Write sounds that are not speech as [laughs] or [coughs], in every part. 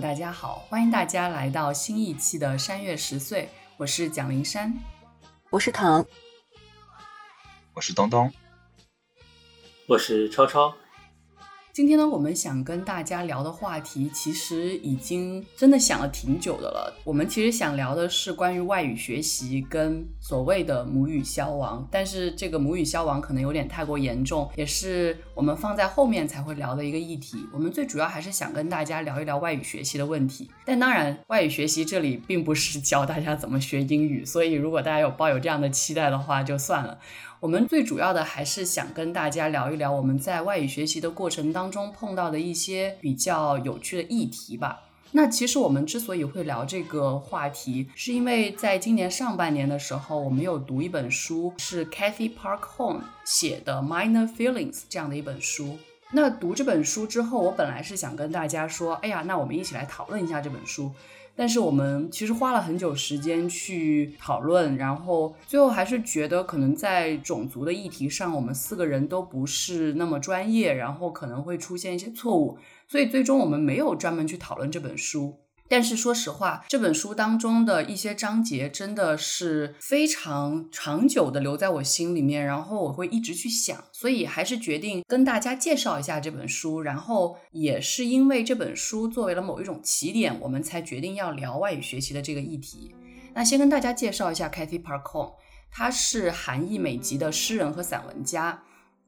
大家好，欢迎大家来到新一期的山月十岁，我是蒋灵山，我是唐，我是东东，我是超超。今天呢，我们想跟大家聊的话题，其实已经真的想了挺久的了。我们其实想聊的是关于外语学习跟所谓的母语消亡，但是这个母语消亡可能有点太过严重，也是我们放在后面才会聊的一个议题。我们最主要还是想跟大家聊一聊外语学习的问题。但当然，外语学习这里并不是 [laughs] 教大家怎么学英语，所以如果大家有抱有这样的期待的话，就算了。我们最主要的还是想跟大家聊一聊我们在外语学习的过程当中碰到的一些比较有趣的议题吧。那其实我们之所以会聊这个话题，是因为在今年上半年的时候，我们有读一本书，是 Kathy Park Home 写的《Minor Feelings》这样的一本书。那读这本书之后，我本来是想跟大家说，哎呀，那我们一起来讨论一下这本书。但是我们其实花了很久时间去讨论，然后最后还是觉得可能在种族的议题上，我们四个人都不是那么专业，然后可能会出现一些错误，所以最终我们没有专门去讨论这本书。但是说实话，这本书当中的一些章节真的是非常长久的留在我心里面，然后我会一直去想，所以还是决定跟大家介绍一下这本书。然后也是因为这本书作为了某一种起点，我们才决定要聊外语学习的这个议题。那先跟大家介绍一下 Kathy Park Home，他是韩裔美籍的诗人和散文家。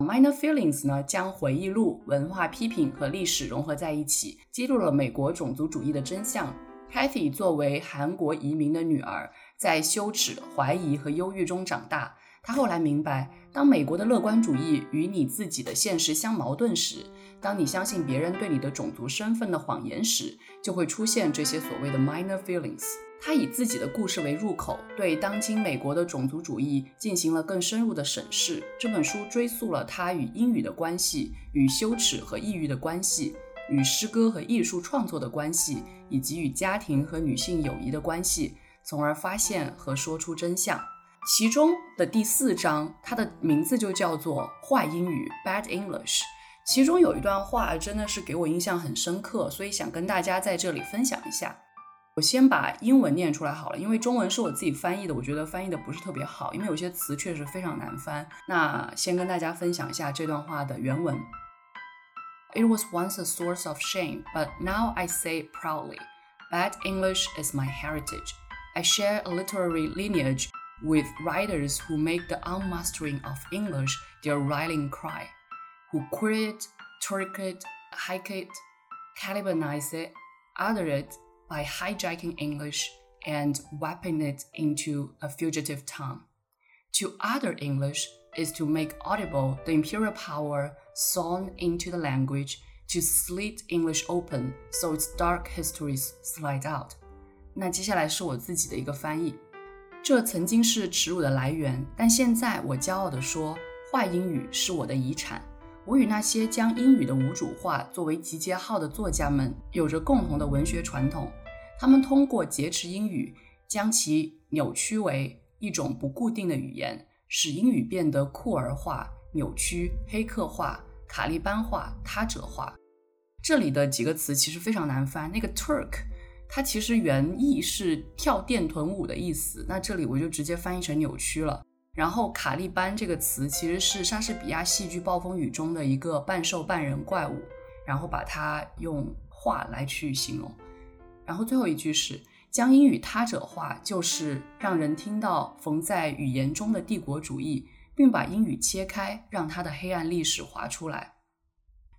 Minor Feelings 呢，将回忆录、文化批评和历史融合在一起，揭露了美国种族主义的真相。Kathy 作为韩国移民的女儿，在羞耻、怀疑和忧郁中长大。她后来明白，当美国的乐观主义与你自己的现实相矛盾时，当你相信别人对你的种族身份的谎言时，就会出现这些所谓的 minor feelings。他以自己的故事为入口，对当今美国的种族主义进行了更深入的审视。这本书追溯了他与英语的关系、与羞耻和抑郁的关系、与诗歌和艺术创作的关系，以及与家庭和女性友谊的关系，从而发现和说出真相。其中的第四章，它的名字就叫做“坏英语 ”（Bad English）。其中有一段话真的是给我印象很深刻，所以想跟大家在这里分享一下。我先把英文念出来好了，因为中文是我自己翻译的，我觉得翻译的不是特别好，因为有些词确实非常难翻。那先跟大家分享一下这段话的原文。It was once a source of shame, but now I say proudly, bad English is my heritage. I share a literary lineage with writers who make the unmastering of English their rallying cry, who queer it, Turk it, hike it, Talibanize it, utter it by hijacking English and wrapping it into a fugitive tongue. To utter English is to make audible the imperial power sewn into the language to slit English open so its dark histories slide out。那接下来是我自己的一个翻译。这曾经是耻辱的来源，但现在我骄傲地说，坏英语是我的遗产。我与那些将英语的无主化作为集结号的作家们有着共同的文学传统。 他们通过劫持英语，将其扭曲为一种不固定的语言，使英语变得酷儿化、扭曲、黑客化、卡利班化、他者化。这里的几个词其实非常难翻。那个 Turk，它其实原意是跳电臀舞的意思，那这里我就直接翻译成扭曲了。然后卡利班这个词其实是莎士比亚戏剧《暴风雨》中的一个半兽半人怪物，然后把它用话来去形容。然后最后一句是将英语他者化，就是让人听到缝在语言中的帝国主义，并把英语切开，让它的黑暗历史划出来。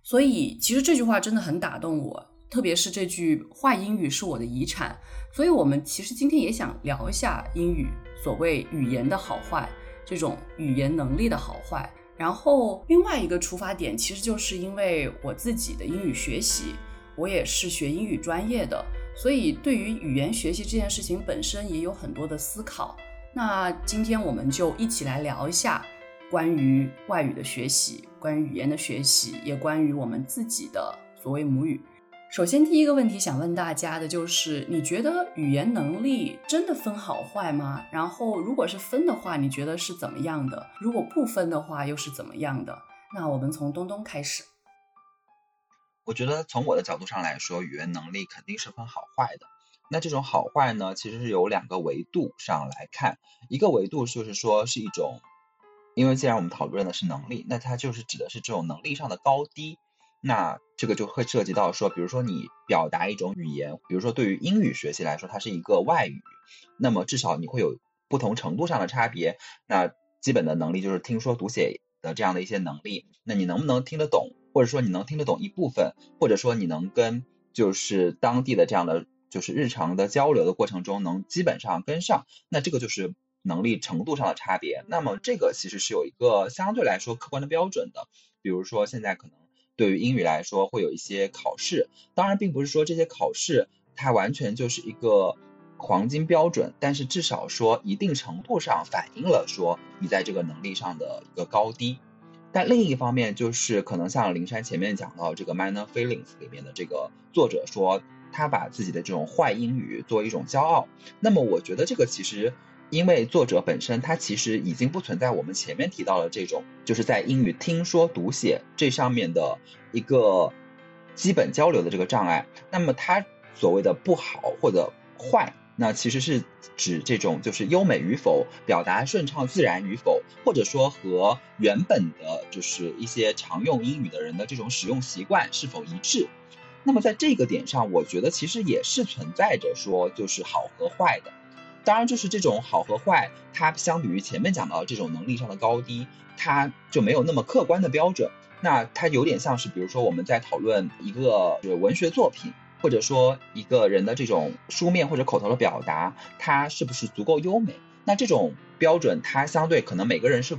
所以其实这句话真的很打动我，特别是这句“坏英语是我的遗产”。所以我们其实今天也想聊一下英语，所谓语言的好坏。这种语言能力的好坏，然后另外一个出发点，其实就是因为我自己的英语学习，我也是学英语专业的，所以对于语言学习这件事情本身也有很多的思考。那今天我们就一起来聊一下关于外语的学习，关于语言的学习，也关于我们自己的所谓母语。首先，第一个问题想问大家的就是：你觉得语言能力真的分好坏吗？然后，如果是分的话，你觉得是怎么样的？如果不分的话，又是怎么样的？那我们从东东开始。我觉得从我的角度上来说，语言能力肯定是分好坏的。那这种好坏呢，其实是有两个维度上来看。一个维度就是说是一种，因为既然我们讨论的是能力，那它就是指的是这种能力上的高低。那这个就会涉及到说，比如说你表达一种语言，比如说对于英语学习来说，它是一个外语，那么至少你会有不同程度上的差别。那基本的能力就是听说读写的这样的一些能力，那你能不能听得懂？或者说你能听得懂一部分，或者说你能跟就是当地的这样的就是日常的交流的过程中能基本上跟上，那这个就是能力程度上的差别。那么这个其实是有一个相对来说客观的标准的，比如说现在可能对于英语来说会有一些考试，当然并不是说这些考试它完全就是一个黄金标准，但是至少说一定程度上反映了说你在这个能力上的一个高低。但另一方面，就是可能像灵山前面讲到这个《Minor Feelings》里面的这个作者说，他把自己的这种坏英语作为一种骄傲。那么，我觉得这个其实，因为作者本身他其实已经不存在我们前面提到的这种，就是在英语听说读写这上面的一个基本交流的这个障碍。那么，他所谓的不好或者坏。那其实是指这种就是优美与否，表达顺畅自然与否，或者说和原本的就是一些常用英语的人的这种使用习惯是否一致。那么在这个点上，我觉得其实也是存在着说就是好和坏的。当然，就是这种好和坏，它相比于前面讲到这种能力上的高低，它就没有那么客观的标准。那它有点像是，比如说我们在讨论一个文学作品。或者说一个人的这种书面或者口头的表达，他是不是足够优美？那这种标准，它相对可能每个人是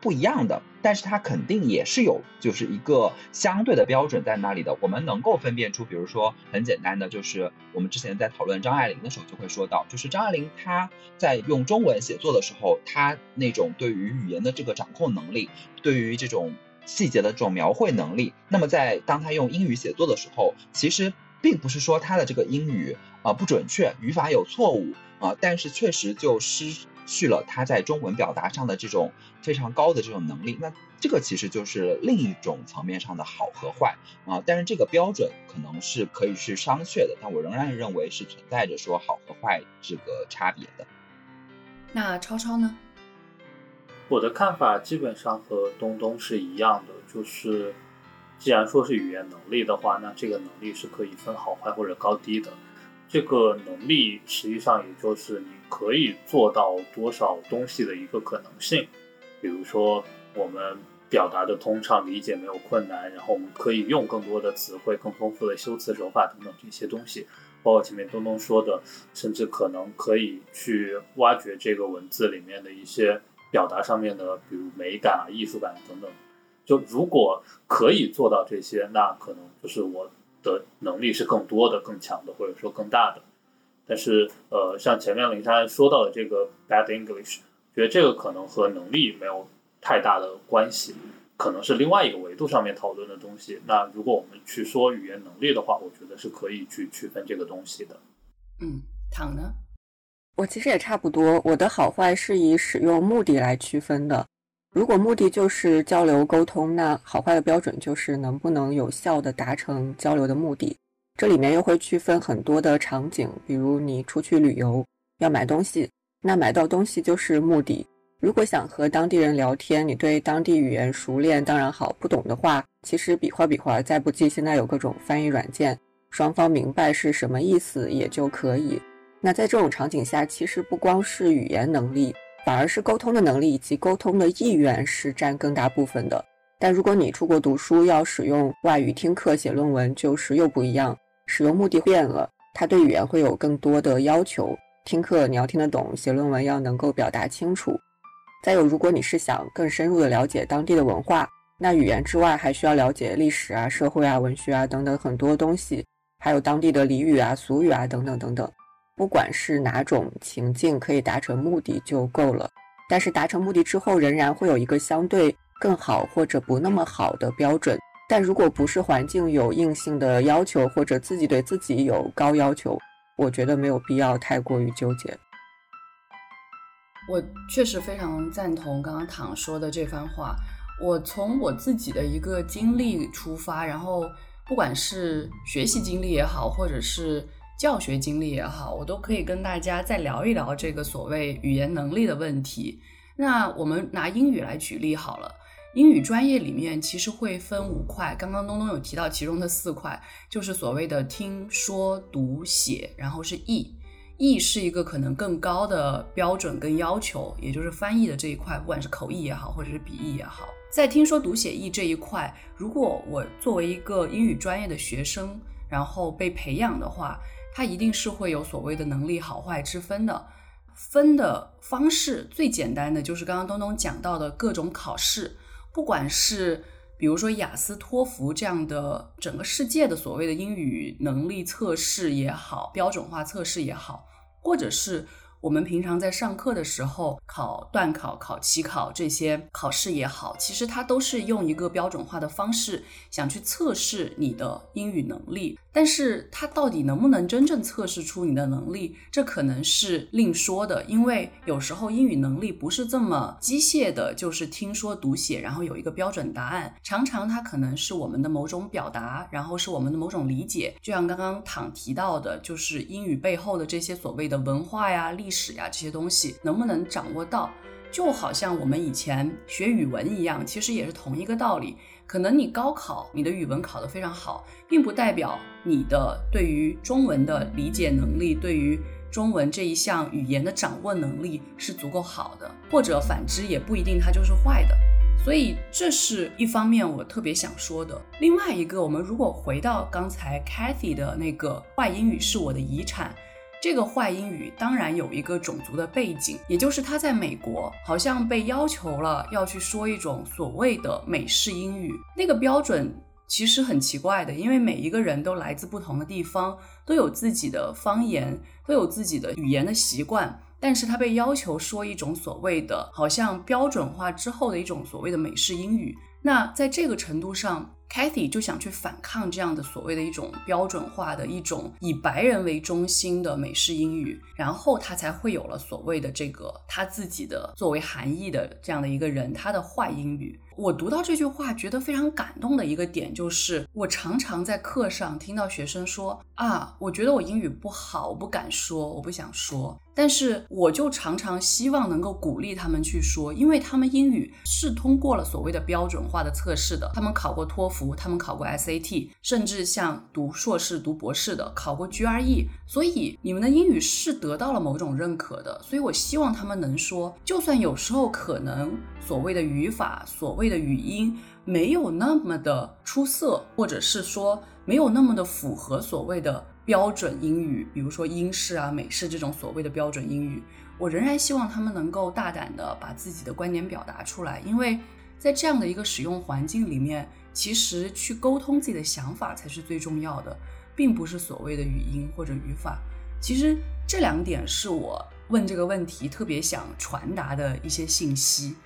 不一样的，但是它肯定也是有就是一个相对的标准在那里的。我们能够分辨出，比如说很简单的，就是我们之前在讨论张爱玲的时候就会说到，就是张爱玲她在用中文写作的时候，她那种对于语言的这个掌控能力，对于这种细节的这种描绘能力，那么在当她用英语写作的时候，其实。并不是说他的这个英语啊不准确，语法有错误啊，但是确实就失去了他在中文表达上的这种非常高的这种能力。那这个其实就是另一种层面上的好和坏啊，但是这个标准可能是可以去商榷的，但我仍然认为是存在着说好和坏这个差别的。那超超呢？我的看法基本上和东东是一样的，就是。既然说是语言能力的话，那这个能力是可以分好坏或者高低的。这个能力实际上也就是你可以做到多少东西的一个可能性。比如说，我们表达的通畅、理解没有困难，然后我们可以用更多的词汇、更丰富的修辞手法等等这些东西。包括前面东东说的，甚至可能可以去挖掘这个文字里面的一些表达上面的，比如美感啊、艺术感等等。就如果可以做到这些，那可能就是我的能力是更多的、更强的，或者说更大的。但是，呃，像前面林珊说到的这个 bad English，觉得这个可能和能力没有太大的关系，可能是另外一个维度上面讨论的东西。那如果我们去说语言能力的话，我觉得是可以去区分这个东西的。嗯，躺呢？我其实也差不多，我的好坏是以使用目的来区分的。如果目的就是交流沟通，那好坏的标准就是能不能有效的达成交流的目的。这里面又会区分很多的场景，比如你出去旅游要买东西，那买到东西就是目的。如果想和当地人聊天，你对当地语言熟练当然好，不懂的话，其实比划比划，再不济现在有各种翻译软件，双方明白是什么意思也就可以。那在这种场景下，其实不光是语言能力。反而是沟通的能力以及沟通的意愿是占更大部分的。但如果你出国读书要使用外语听课写论文，就是又不一样，使用目的变了，他对语言会有更多的要求。听课你要听得懂，写论文要能够表达清楚。再有，如果你是想更深入的了解当地的文化，那语言之外还需要了解历史啊、社会啊、文学啊等等很多东西，还有当地的俚语啊、俗语啊等等等等。不管是哪种情境，可以达成目的就够了。但是达成目的之后，仍然会有一个相对更好或者不那么好的标准。但如果不是环境有硬性的要求，或者自己对自己有高要求，我觉得没有必要太过于纠结。我确实非常赞同刚刚躺说的这番话。我从我自己的一个经历出发，然后不管是学习经历也好，或者是教学经历也好，我都可以跟大家再聊一聊这个所谓语言能力的问题。那我们拿英语来举例好了。英语专业里面其实会分五块，刚刚东东有提到其中的四块，就是所谓的听说读写，然后是译。译是一个可能更高的标准跟要求，也就是翻译的这一块，不管是口译也好，或者是笔译也好，在听说读写译这一块，如果我作为一个英语专业的学生，然后被培养的话，它一定是会有所谓的能力好坏之分的。分的方式最简单的就是刚刚东东讲到的各种考试。不管是比如说雅思、托福这样的整个世界的所谓的英语能力测试也好，标准化测试也好，或者是。我们平常在上课的时候考段考、考期考这些考试也好，其实它都是用一个标准化的方式想去测试你的英语能力。但是它到底能不能真正测试出你的能力，这可能是另说的。因为有时候英语能力不是这么机械的，就是听说读写，然后有一个标准答案。常常它可能是我们的某种表达，然后是我们的某种理解。就像刚刚躺提到的，就是英语背后的这些所谓的文化呀、历史。史呀，这些东西能不能掌握到，就好像我们以前学语文一样，其实也是同一个道理。可能你高考你的语文考得非常好，并不代表你的对于中文的理解能力，对于中文这一项语言的掌握能力是足够好的，或者反之也不一定它就是坏的。所以这是一方面我特别想说的。另外一个，我们如果回到刚才 Cathy 的那个坏英语是我的遗产。这个坏英语当然有一个种族的背景，也就是他在美国好像被要求了要去说一种所谓的美式英语。那个标准其实很奇怪的，因为每一个人都来自不同的地方，都有自己的方言，都有自己的语言的习惯，但是他被要求说一种所谓的好像标准化之后的一种所谓的美式英语。那在这个程度上。Kathy 就想去反抗这样的所谓的一种标准化的一种以白人为中心的美式英语，然后他才会有了所谓的这个他自己的作为含义的这样的一个人，他的坏英语。我读到这句话，觉得非常感动的一个点，就是我常常在课上听到学生说啊，我觉得我英语不好，我不敢说，我不想说。但是我就常常希望能够鼓励他们去说，因为他们英语是通过了所谓的标准化的测试的，他们考过托福，他们考过 SAT，甚至像读硕士、读博士的考过 GRE，所以你们的英语是得到了某种认可的。所以我希望他们能说，就算有时候可能所谓的语法，所谓的语音没有那么的出色，或者是说没有那么的符合所谓的标准英语，比如说英式啊、美式这种所谓的标准英语，我仍然希望他们能够大胆的把自己的观点表达出来，因为在这样的一个使用环境里面，其实去沟通自己的想法才是最重要的，并不是所谓的语音或者语法。其实这两点是我问这个问题特别想传达的一些信息。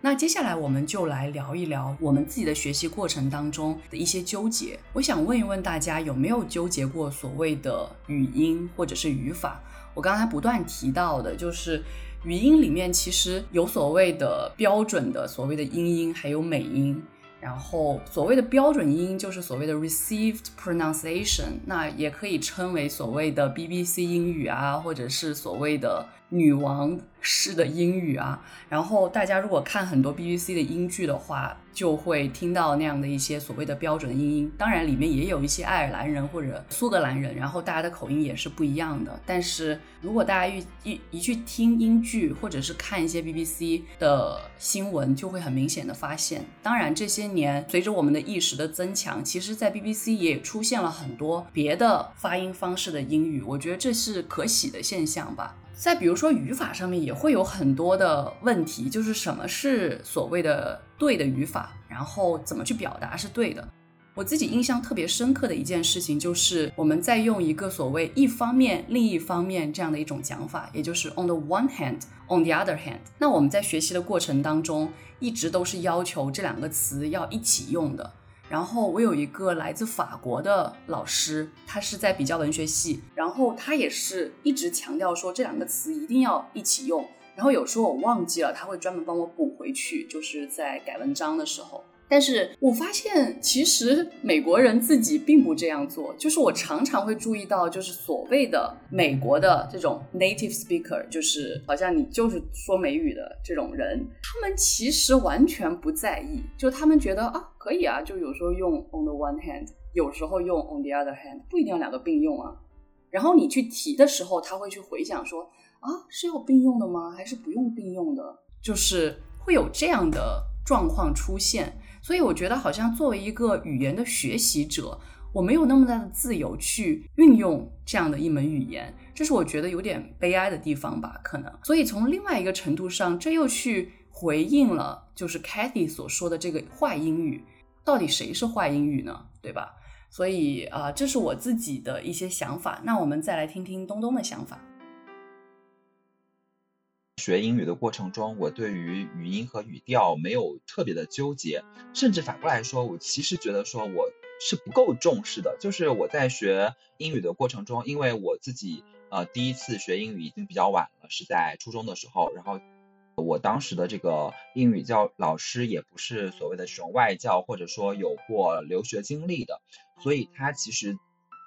那接下来我们就来聊一聊我们自己的学习过程当中的一些纠结。我想问一问大家，有没有纠结过所谓的语音或者是语法？我刚才不断提到的就是语音里面其实有所谓的标准的所谓的英音，还有美音。然后所谓的标准音就是所谓的 received pronunciation，那也可以称为所谓的 BBC 英语啊，或者是所谓的女王。式的英语啊，然后大家如果看很多 BBC 的英剧的话，就会听到那样的一些所谓的标准英音。当然，里面也有一些爱尔兰人或者苏格兰人，然后大家的口音也是不一样的。但是如果大家一一一去听英剧，或者是看一些 BBC 的新闻，就会很明显的发现。当然，这些年随着我们的意识的增强，其实在 BBC 也出现了很多别的发音方式的英语，我觉得这是可喜的现象吧。再比如说语法上面也会有很多的问题，就是什么是所谓的对的语法，然后怎么去表达是对的。我自己印象特别深刻的一件事情，就是我们在用一个所谓一方面另一方面这样的一种讲法，也就是 on the one hand，on the other hand。那我们在学习的过程当中，一直都是要求这两个词要一起用的。然后我有一个来自法国的老师，他是在比较文学系，然后他也是一直强调说这两个词一定要一起用。然后有时候我忘记了，他会专门帮我补回去，就是在改文章的时候。但是我发现，其实美国人自己并不这样做。就是我常常会注意到，就是所谓的美国的这种 native speaker，就是好像你就是说美语的这种人，他们其实完全不在意，就他们觉得啊，可以啊，就有时候用 on the one hand，有时候用 on the other hand，不一定要两个并用啊。然后你去提的时候，他会去回想说啊，是要并用的吗？还是不用并用的？就是会有这样的状况出现。所以我觉得，好像作为一个语言的学习者，我没有那么大的自由去运用这样的一门语言，这是我觉得有点悲哀的地方吧？可能。所以从另外一个程度上，这又去回应了，就是 Cathy 所说的这个坏英语，到底谁是坏英语呢？对吧？所以啊，这是我自己的一些想法。那我们再来听听东东的想法。学英语的过程中，我对于语音和语调没有特别的纠结，甚至反过来说，我其实觉得说我是不够重视的。就是我在学英语的过程中，因为我自己呃第一次学英语已经比较晚了，是在初中的时候，然后我当时的这个英语教老师也不是所谓的这种外教，或者说有过留学经历的，所以他其实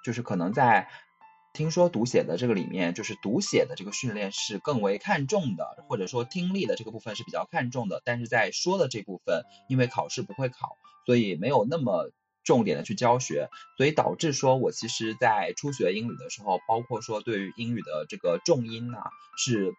就是可能在。听说读写的这个里面，就是读写的这个训练是更为看重的，或者说听力的这个部分是比较看重的。但是在说的这部分，因为考试不会考，所以没有那么重点的去教学，所以导致说我其实，在初学英语的时候，包括说对于英语的这个重音啊，是。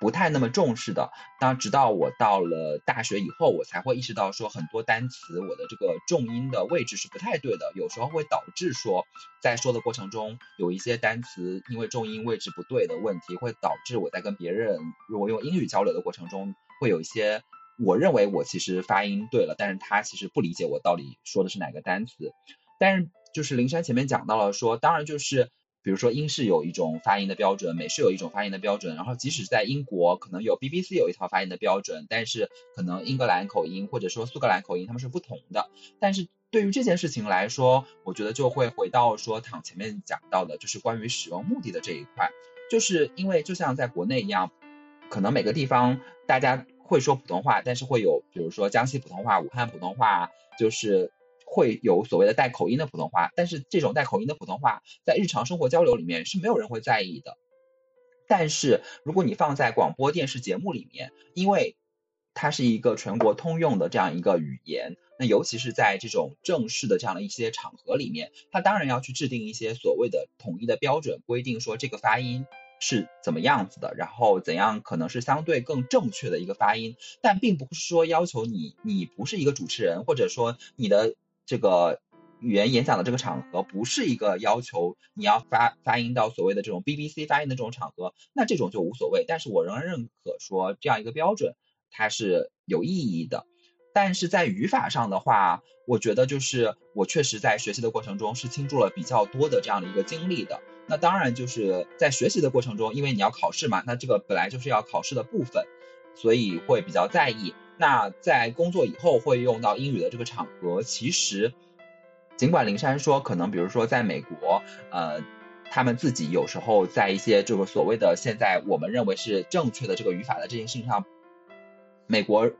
不太那么重视的，当直到我到了大学以后，我才会意识到说很多单词我的这个重音的位置是不太对的，有时候会导致说在说的过程中有一些单词因为重音位置不对的问题，会导致我在跟别人如果用英语交流的过程中会有一些我认为我其实发音对了，但是他其实不理解我到底说的是哪个单词。但是就是灵山前面讲到了说，当然就是。比如说英式有一种发音的标准，美式有一种发音的标准，然后即使在英国，可能有 BBC 有一套发音的标准，但是可能英格兰口音或者说苏格兰口音他们是不同的。但是对于这件事情来说，我觉得就会回到说躺前面讲到的，就是关于使用目的的这一块，就是因为就像在国内一样，可能每个地方大家会说普通话，但是会有比如说江西普通话、武汉普通话，就是。会有所谓的带口音的普通话，但是这种带口音的普通话在日常生活交流里面是没有人会在意的。但是如果你放在广播电视节目里面，因为它是一个全国通用的这样一个语言，那尤其是在这种正式的这样的一些场合里面，它当然要去制定一些所谓的统一的标准，规定说这个发音是怎么样子的，然后怎样可能是相对更正确的一个发音，但并不是说要求你，你不是一个主持人，或者说你的。这个语言演讲的这个场合不是一个要求你要发发音到所谓的这种 BBC 发音的这种场合，那这种就无所谓。但是我仍然认可说这样一个标准它是有意义的。但是在语法上的话，我觉得就是我确实在学习的过程中是倾注了比较多的这样的一个精力的。那当然就是在学习的过程中，因为你要考试嘛，那这个本来就是要考试的部分，所以会比较在意。那在工作以后会用到英语的这个场合，其实尽管林珊说可能，比如说在美国，呃，他们自己有时候在一些这个所谓的现在我们认为是正确的这个语法的这件事情上，美国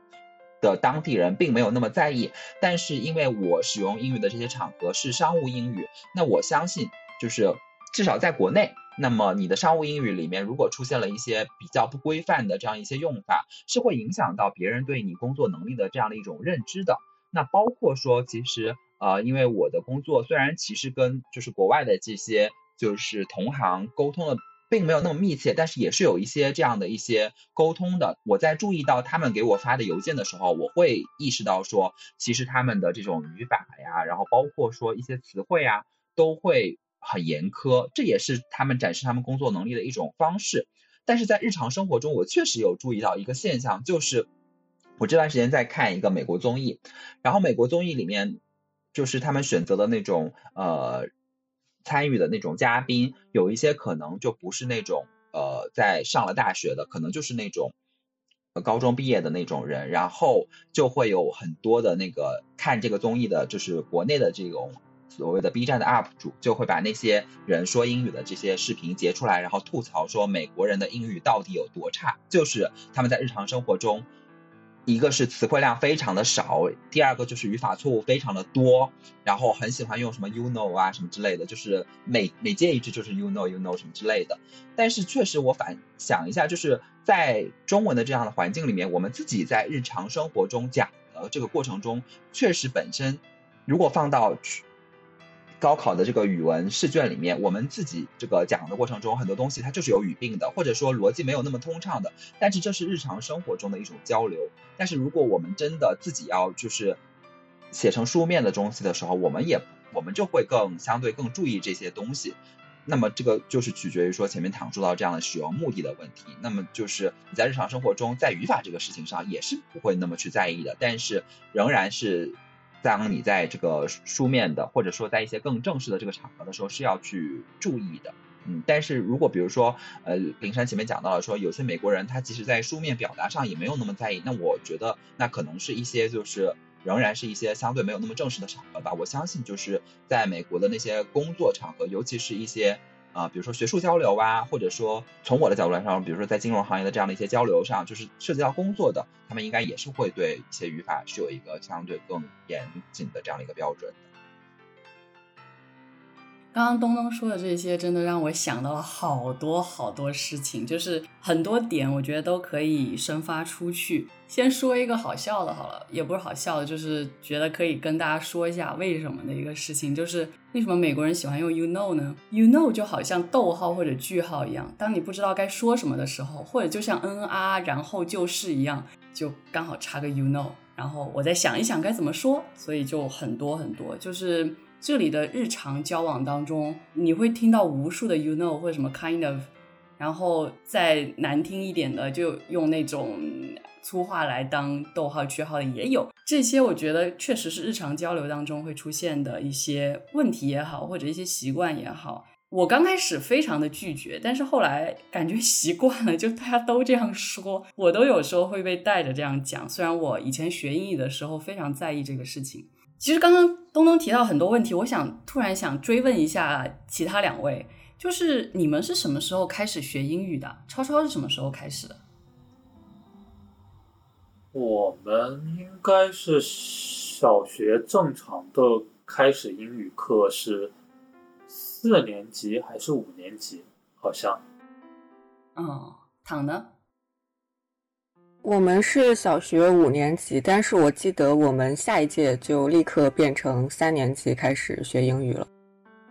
的当地人并没有那么在意。但是因为我使用英语的这些场合是商务英语，那我相信就是至少在国内。那么你的商务英语里面，如果出现了一些比较不规范的这样一些用法，是会影响到别人对你工作能力的这样的一种认知的。那包括说，其实呃，因为我的工作虽然其实跟就是国外的这些就是同行沟通的并没有那么密切，但是也是有一些这样的一些沟通的。我在注意到他们给我发的邮件的时候，我会意识到说，其实他们的这种语法呀，然后包括说一些词汇啊，都会。很严苛，这也是他们展示他们工作能力的一种方式。但是在日常生活中，我确实有注意到一个现象，就是我这段时间在看一个美国综艺，然后美国综艺里面就是他们选择的那种呃参与的那种嘉宾，有一些可能就不是那种呃在上了大学的，可能就是那种高中毕业的那种人，然后就会有很多的那个看这个综艺的，就是国内的这种。所谓的 B 站的 UP 主就会把那些人说英语的这些视频截出来，然后吐槽说美国人的英语到底有多差。就是他们在日常生活中一个是词汇量非常的少，第二个就是语法错误非常的多，然后很喜欢用什么 you know 啊什么之类的，就是每每接一句就是 you know you know 什么之类的。但是确实我反想一下，就是在中文的这样的环境里面，我们自己在日常生活中讲的这个过程中，确实本身如果放到。高考的这个语文试卷里面，我们自己这个讲的过程中，很多东西它就是有语病的，或者说逻辑没有那么通畅的。但是这是日常生活中的一种交流。但是如果我们真的自己要就是写成书面的东西的时候，我们也我们就会更相对更注意这些东西。那么这个就是取决于说前面谈述到这样的使用目的的问题。那么就是你在日常生活中，在语法这个事情上也是不会那么去在意的，但是仍然是。当你在这个书面的，或者说在一些更正式的这个场合的时候，是要去注意的，嗯。但是如果比如说，呃，林珊前面讲到了说，有些美国人他其实在书面表达上也没有那么在意，那我觉得那可能是一些就是仍然是一些相对没有那么正式的场合吧。我相信就是在美国的那些工作场合，尤其是一些。啊，比如说学术交流啊，或者说从我的角度来说，比如说在金融行业的这样的一些交流上，就是涉及到工作的，他们应该也是会对一些语法是有一个相对更严谨的这样的一个标准。刚刚东东说的这些，真的让我想到了好多好多事情，就是很多点，我觉得都可以生发出去。先说一个好笑的，好了，也不是好笑的，就是觉得可以跟大家说一下为什么的一个事情，就是为什么美国人喜欢用 you know 呢？you know 就好像逗号或者句号一样，当你不知道该说什么的时候，或者就像嗯啊，然后就是一样，就刚好插个 you know，然后我再想一想该怎么说，所以就很多很多，就是。这里的日常交往当中，你会听到无数的 you know 或者什么 kind of，然后再难听一点的，就用那种粗话来当逗号句号的也有。这些我觉得确实是日常交流当中会出现的一些问题也好，或者一些习惯也好。我刚开始非常的拒绝，但是后来感觉习惯了，就大家都这样说，我都有时候会被带着这样讲。虽然我以前学英语的时候非常在意这个事情。其实刚刚东东提到很多问题，我想突然想追问一下其他两位，就是你们是什么时候开始学英语的？超超是什么时候开始的？我们应该是小学正常的开始英语课是四年级还是五年级？好像。嗯，躺呢？我们是小学五年级，但是我记得我们下一届就立刻变成三年级开始学英语了。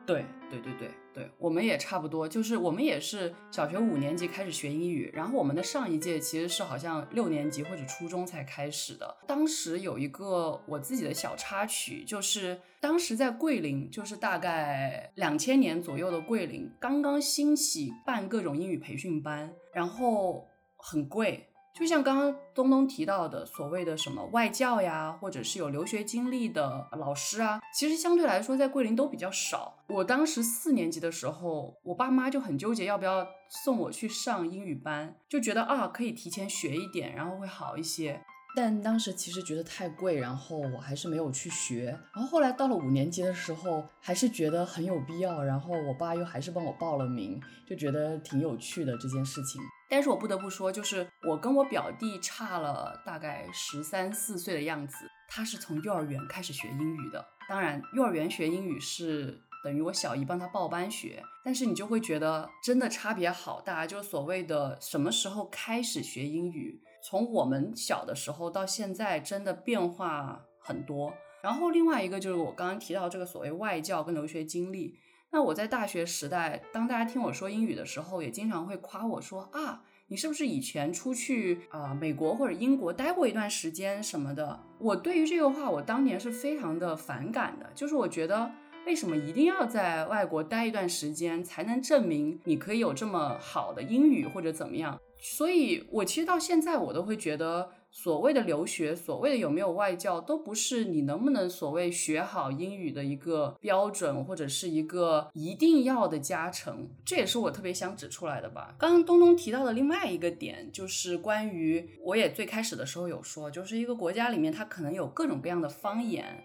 对对对对对，我们也差不多，就是我们也是小学五年级开始学英语，然后我们的上一届其实是好像六年级或者初中才开始的。当时有一个我自己的小插曲，就是当时在桂林，就是大概两千年左右的桂林，刚刚兴起办各种英语培训班，然后很贵。就像刚刚东东提到的，所谓的什么外教呀，或者是有留学经历的老师啊，其实相对来说在桂林都比较少。我当时四年级的时候，我爸妈就很纠结要不要送我去上英语班，就觉得啊可以提前学一点，然后会好一些。但当时其实觉得太贵，然后我还是没有去学。然后后来到了五年级的时候，还是觉得很有必要，然后我爸又还是帮我报了名，就觉得挺有趣的这件事情。但是我不得不说，就是我跟我表弟差了大概十三四岁的样子，他是从幼儿园开始学英语的。当然，幼儿园学英语是等于我小姨帮他报班学，但是你就会觉得真的差别好大，就是所谓的什么时候开始学英语。从我们小的时候到现在，真的变化很多。然后另外一个就是我刚刚提到这个所谓外教跟留学经历。那我在大学时代，当大家听我说英语的时候，也经常会夸我说啊，你是不是以前出去啊美国或者英国待过一段时间什么的？我对于这个话，我当年是非常的反感的，就是我觉得为什么一定要在外国待一段时间才能证明你可以有这么好的英语或者怎么样？所以，我其实到现在我都会觉得，所谓的留学，所谓的有没有外教，都不是你能不能所谓学好英语的一个标准，或者是一个一定要的加成。这也是我特别想指出来的吧。刚刚东东提到的另外一个点，就是关于我也最开始的时候有说，就是一个国家里面它可能有各种各样的方言。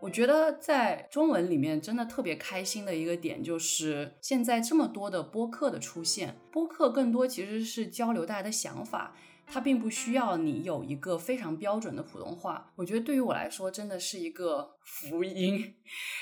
我觉得在中文里面真的特别开心的一个点，就是现在这么多的播客的出现。播客更多其实是交流大家的想法，它并不需要你有一个非常标准的普通话。我觉得对于我来说，真的是一个福音，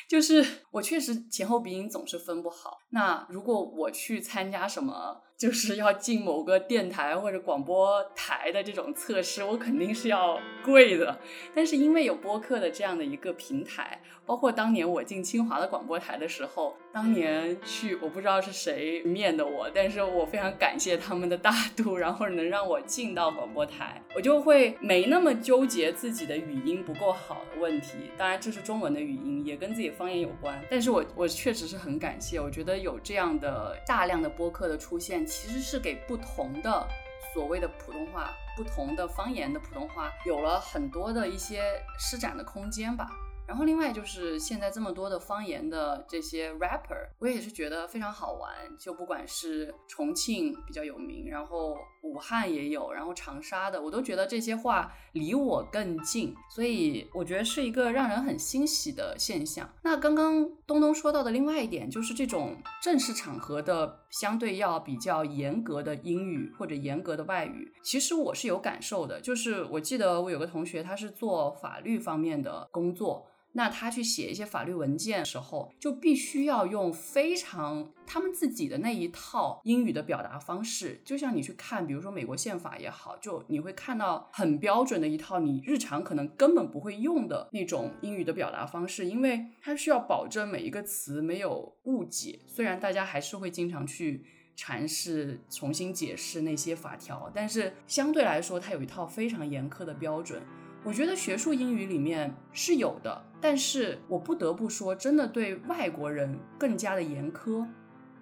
就是我确实前后鼻音总是分不好。那如果我去参加什么，就是要进某个电台或者广播台的这种测试，我肯定是要跪的。但是因为有播客的这样的一个平台，包括当年我进清华的广播台的时候，当年去我不知道是谁面的我，但是我非常感谢他们的大度，然后能让我进到广播台，我就会没那么纠结自己的语音不够好的问题。当然就是中文的语音，也跟自己方言有关。但是我我确实是很感谢，我觉得有这样的大量的播客的出现。其实是给不同的所谓的普通话、不同的方言的普通话有了很多的一些施展的空间吧。然后另外就是现在这么多的方言的这些 rapper，我也是觉得非常好玩。就不管是重庆比较有名，然后武汉也有，然后长沙的，我都觉得这些话离我更近，所以我觉得是一个让人很欣喜的现象。那刚刚东东说到的另外一点，就是这种正式场合的相对要比较严格的英语或者严格的外语，其实我是有感受的。就是我记得我有个同学，他是做法律方面的工作。那他去写一些法律文件的时候，就必须要用非常他们自己的那一套英语的表达方式。就像你去看，比如说美国宪法也好，就你会看到很标准的一套你日常可能根本不会用的那种英语的表达方式，因为它需要保证每一个词没有误解。虽然大家还是会经常去阐释、重新解释那些法条，但是相对来说，它有一套非常严苛的标准。我觉得学术英语里面是有的，但是我不得不说，真的对外国人更加的严苛，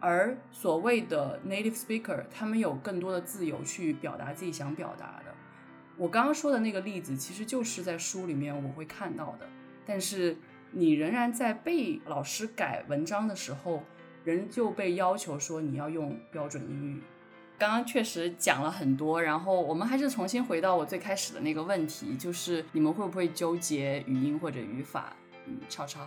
而所谓的 native speaker，他们有更多的自由去表达自己想表达的。我刚刚说的那个例子，其实就是在书里面我会看到的，但是你仍然在被老师改文章的时候，仍旧被要求说你要用标准英语。刚刚确实讲了很多，然后我们还是重新回到我最开始的那个问题，就是你们会不会纠结语音或者语法？嗯，超超。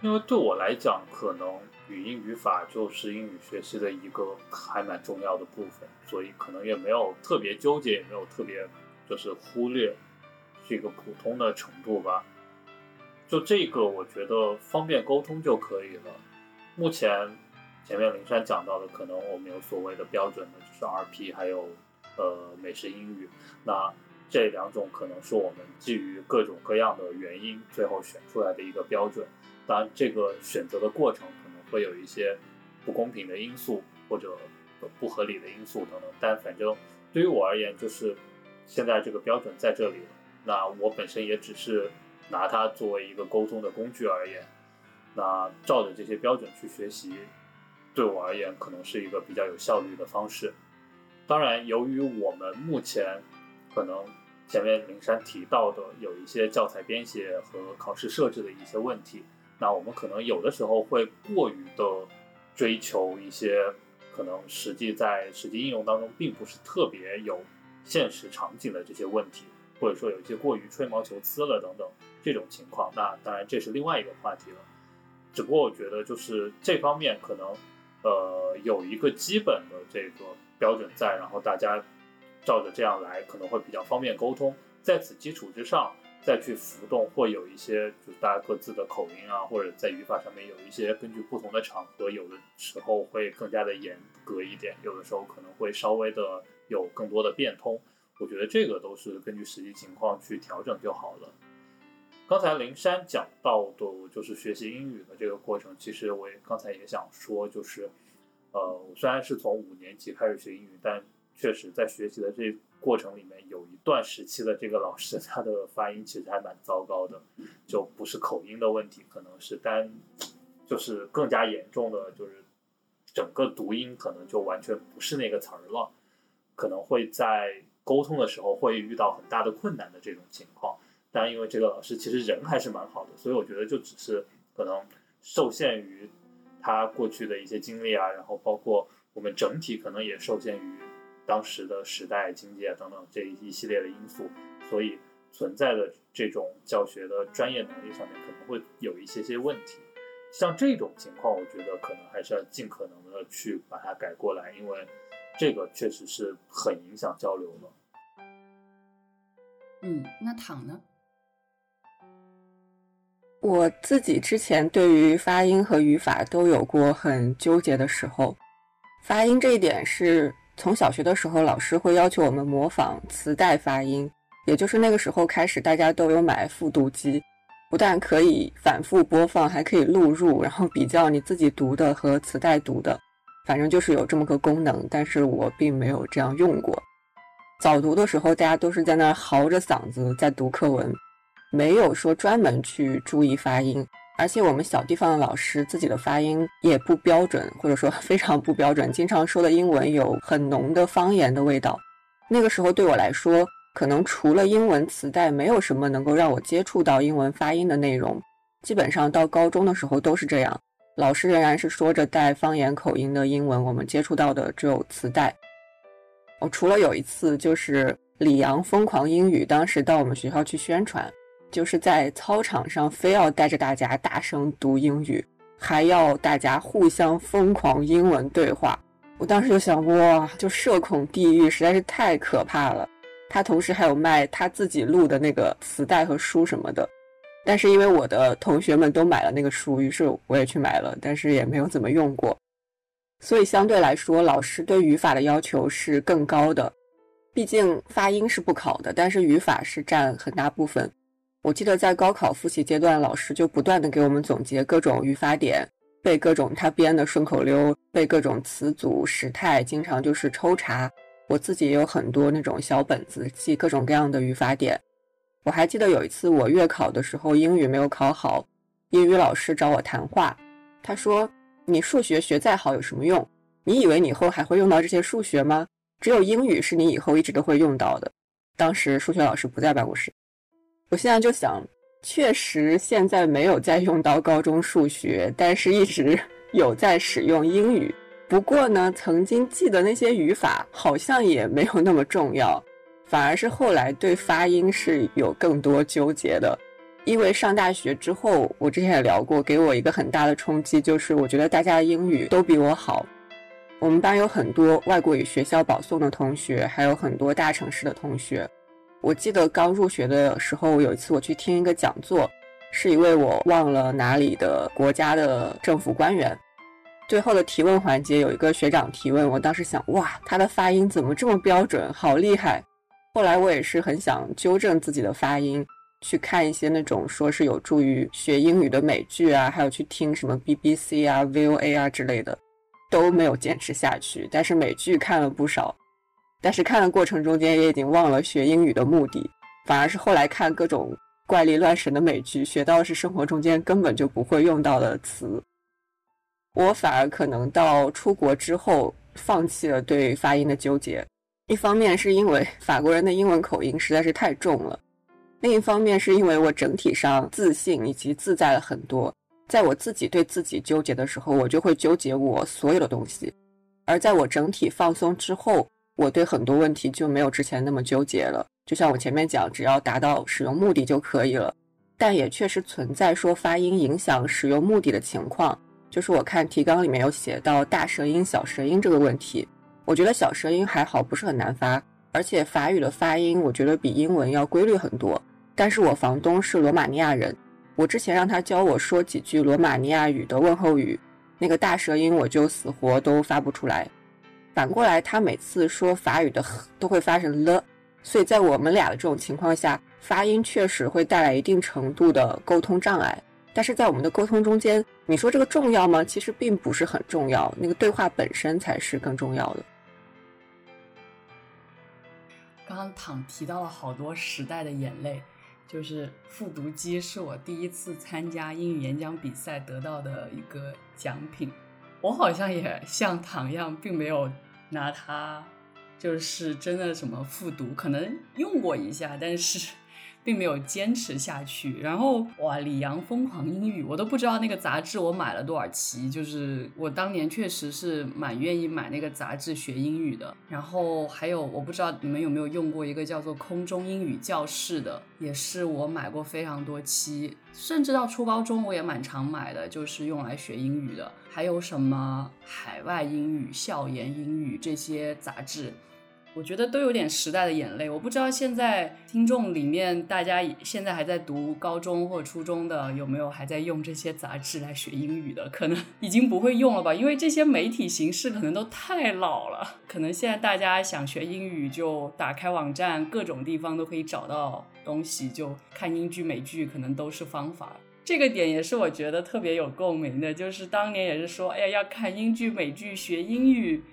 因为对我来讲，可能语音语法就是英语学习的一个还蛮重要的部分，所以可能也没有特别纠结，也没有特别就是忽略，是一个普通的程度吧。就这个，我觉得方便沟通就可以了。目前。前面林珊讲到的，可能我们有所谓的标准的，就是 RP，还有呃美式英语。那这两种可能是我们基于各种各样的原因，最后选出来的一个标准。当然，这个选择的过程可能会有一些不公平的因素或者不合理的因素等等。但反正对于我而言，就是现在这个标准在这里了。那我本身也只是拿它作为一个沟通的工具而言。那照着这些标准去学习。对我而言，可能是一个比较有效率的方式。当然，由于我们目前可能前面灵山提到的有一些教材编写和考试设置的一些问题，那我们可能有的时候会过于的追求一些可能实际在实际应用当中并不是特别有现实场景的这些问题，或者说有一些过于吹毛求疵了等等这种情况。那当然这是另外一个话题了。只不过我觉得就是这方面可能。呃，有一个基本的这个标准在，然后大家照着这样来，可能会比较方便沟通。在此基础之上，再去浮动，会有一些就是大家各自的口音啊，或者在语法上面有一些根据不同的场合，有的时候会更加的严格一点，有的时候可能会稍微的有更多的变通。我觉得这个都是根据实际情况去调整就好了。刚才灵山讲到的，就是学习英语的这个过程。其实我也刚才也想说，就是，呃，我虽然是从五年级开始学英语，但确实在学习的这过程里面，有一段时期的这个老师他的发音其实还蛮糟糕的，[laughs] 就不是口音的问题，可能是单，就是更加严重的，就是整个读音可能就完全不是那个词儿了，可能会在沟通的时候会遇到很大的困难的这种情况。但因为这个老师其实人还是蛮好的，所以我觉得就只是可能受限于他过去的一些经历啊，然后包括我们整体可能也受限于当时的时代、经济啊等等这一系列的因素，所以存在的这种教学的专业能力上面可能会有一些些问题。像这种情况，我觉得可能还是要尽可能的去把它改过来，因为这个确实是很影响交流的。嗯，那躺呢？我自己之前对于发音和语法都有过很纠结的时候。发音这一点是从小学的时候，老师会要求我们模仿磁带发音，也就是那个时候开始，大家都有买复读机，不但可以反复播放，还可以录入，然后比较你自己读的和磁带读的，反正就是有这么个功能。但是我并没有这样用过。早读的时候，大家都是在那儿嚎着嗓子在读课文。没有说专门去注意发音，而且我们小地方的老师自己的发音也不标准，或者说 [laughs] 非常不标准，经常说的英文有很浓的方言的味道。那个时候对我来说，可能除了英文磁带，没有什么能够让我接触到英文发音的内容。基本上到高中的时候都是这样，老师仍然是说着带方言口音的英文，我们接触到的只有磁带。我除了有一次就是李阳疯狂英语，当时到我们学校去宣传。就是在操场上非要带着大家大声读英语，还要大家互相疯狂英文对话。我当时就想，哇，就社恐地狱实在是太可怕了。他同时还有卖他自己录的那个磁带和书什么的，但是因为我的同学们都买了那个书，于是我也去买了，但是也没有怎么用过。所以相对来说，老师对语法的要求是更高的。毕竟发音是不考的，但是语法是占很大部分。我记得在高考复习阶段，老师就不断的给我们总结各种语法点，背各种他编的顺口溜，背各种词组时态，经常就是抽查。我自己也有很多那种小本子，记各种各样的语法点。我还记得有一次我月考的时候，英语没有考好，英语老师找我谈话，他说：“你数学学再好有什么用？你以为你以后还会用到这些数学吗？只有英语是你以后一直都会用到的。”当时数学老师不在办公室。我现在就想，确实现在没有再用到高中数学，但是一直 [laughs] 有在使用英语。不过呢，曾经记得那些语法好像也没有那么重要，反而是后来对发音是有更多纠结的。因为上大学之后，我之前也聊过，给我一个很大的冲击就是我觉得大家英语都比我好。我们班有很多外国语学校保送的同学，还有很多大城市的同学。我记得刚入学的时候，有一次我去听一个讲座，是一位我忘了哪里的国家的政府官员。最后的提问环节有一个学长提问，我当时想，哇，他的发音怎么这么标准，好厉害！后来我也是很想纠正自己的发音，去看一些那种说是有助于学英语的美剧啊，还有去听什么 BBC 啊、VOA 啊之类的，都没有坚持下去。但是美剧看了不少。但是看的过程中间也已经忘了学英语的目的，反而是后来看各种怪力乱神的美剧，学到的是生活中间根本就不会用到的词。我反而可能到出国之后放弃了对发音的纠结，一方面是因为法国人的英文口音实在是太重了，另一方面是因为我整体上自信以及自在了很多。在我自己对自己纠结的时候，我就会纠结我所有的东西，而在我整体放松之后。我对很多问题就没有之前那么纠结了，就像我前面讲，只要达到使用目的就可以了。但也确实存在说发音影响使用目的的情况，就是我看提纲里面有写到大舌音、小舌音这个问题。我觉得小舌音还好，不是很难发，而且法语的发音我觉得比英文要规律很多。但是我房东是罗马尼亚人，我之前让他教我说几句罗马尼亚语的问候语，那个大舌音我就死活都发不出来。反过来，他每次说法语的都会发成了，所以在我们俩的这种情况下，发音确实会带来一定程度的沟通障碍。但是在我们的沟通中间，你说这个重要吗？其实并不是很重要，那个对话本身才是更重要的。刚刚躺提到了好多时代的眼泪，就是复读机是我第一次参加英语演讲比赛得到的一个奖品。我好像也像唐一样，并没有拿它，就是真的什么复读，可能用过一下，但是并没有坚持下去。然后哇，李阳疯狂英语，我都不知道那个杂志我买了多少期。就是我当年确实是蛮愿意买那个杂志学英语的。然后还有，我不知道你们有没有用过一个叫做空中英语教室的，也是我买过非常多期，甚至到初高中我也蛮常买的，就是用来学英语的。还有什么海外英语、校园英语这些杂志。我觉得都有点时代的眼泪。我不知道现在听众里面大家现在还在读高中或初中的有没有还在用这些杂志来学英语的？可能 [laughs] 已经不会用了吧，因为这些媒体形式可能都太老了。可能现在大家想学英语就打开网站，各种地方都可以找到东西，就看英剧美剧，可能都是方法。这个点也是我觉得特别有共鸣的，就是当年也是说，哎呀，要看英剧美剧学英语。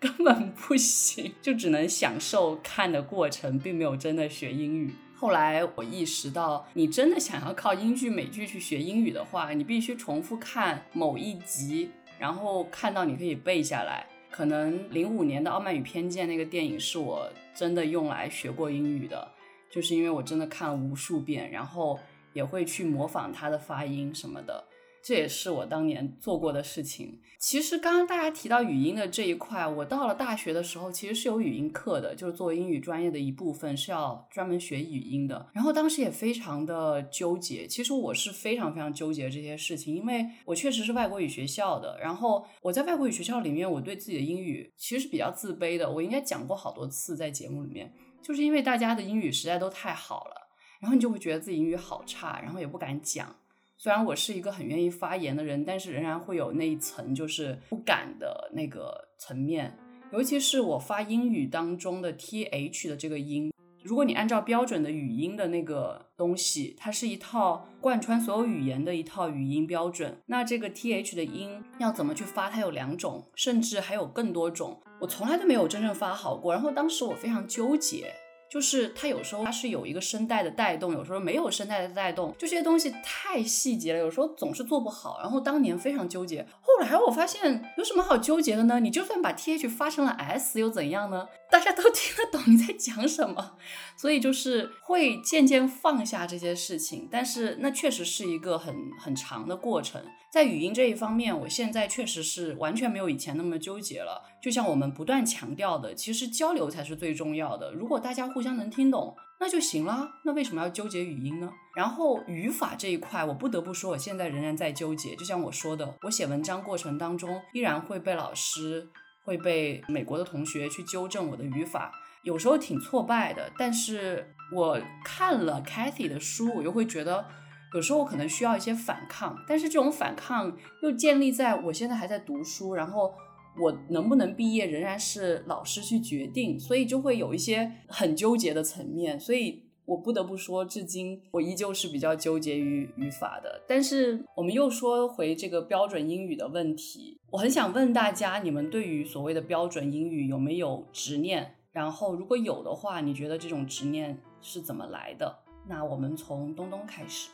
[laughs] 根本不行，就只能享受看的过程，并没有真的学英语。后来我意识到，你真的想要靠英剧美剧去学英语的话，你必须重复看某一集，然后看到你可以背下来。可能零五年的《傲慢与偏见》那个电影是我真的用来学过英语的，就是因为我真的看了无数遍，然后也会去模仿它的发音什么的。这也是我当年做过的事情。其实刚刚大家提到语音的这一块，我到了大学的时候，其实是有语音课的，就是作为英语专业的一部分是要专门学语音的。然后当时也非常的纠结，其实我是非常非常纠结这些事情，因为我确实是外国语学校的，然后我在外国语学校里面，我对自己的英语其实是比较自卑的。我应该讲过好多次在节目里面，就是因为大家的英语实在都太好了，然后你就会觉得自己英语好差，然后也不敢讲。虽然我是一个很愿意发言的人，但是仍然会有那一层就是不敢的那个层面。尤其是我发英语当中的 th 的这个音，如果你按照标准的语音的那个东西，它是一套贯穿所有语言的一套语音标准。那这个 th 的音要怎么去发？它有两种，甚至还有更多种，我从来都没有真正发好过。然后当时我非常纠结。就是它有时候它是有一个声带的带动，有时候没有声带的带动，就这些东西太细节了，有时候总是做不好。然后当年非常纠结，后来我发现有什么好纠结的呢？你就算把 th 发成了 s 又怎样呢？大家都听得懂你在讲什么，所以就是会渐渐放下这些事情。但是那确实是一个很很长的过程。在语音这一方面，我现在确实是完全没有以前那么纠结了。就像我们不断强调的，其实交流才是最重要的。如果大家互相能听懂，那就行了。那为什么要纠结语音呢？然后语法这一块，我不得不说，我现在仍然在纠结。就像我说的，我写文章过程当中，依然会被老师、会被美国的同学去纠正我的语法，有时候挺挫败的。但是我看了 Cathy 的书，我又会觉得。有时候我可能需要一些反抗，但是这种反抗又建立在我现在还在读书，然后我能不能毕业仍然是老师去决定，所以就会有一些很纠结的层面。所以我不得不说，至今我依旧是比较纠结于语法的。但是我们又说回这个标准英语的问题，我很想问大家，你们对于所谓的标准英语有没有执念？然后如果有的话，你觉得这种执念是怎么来的？那我们从东东开始。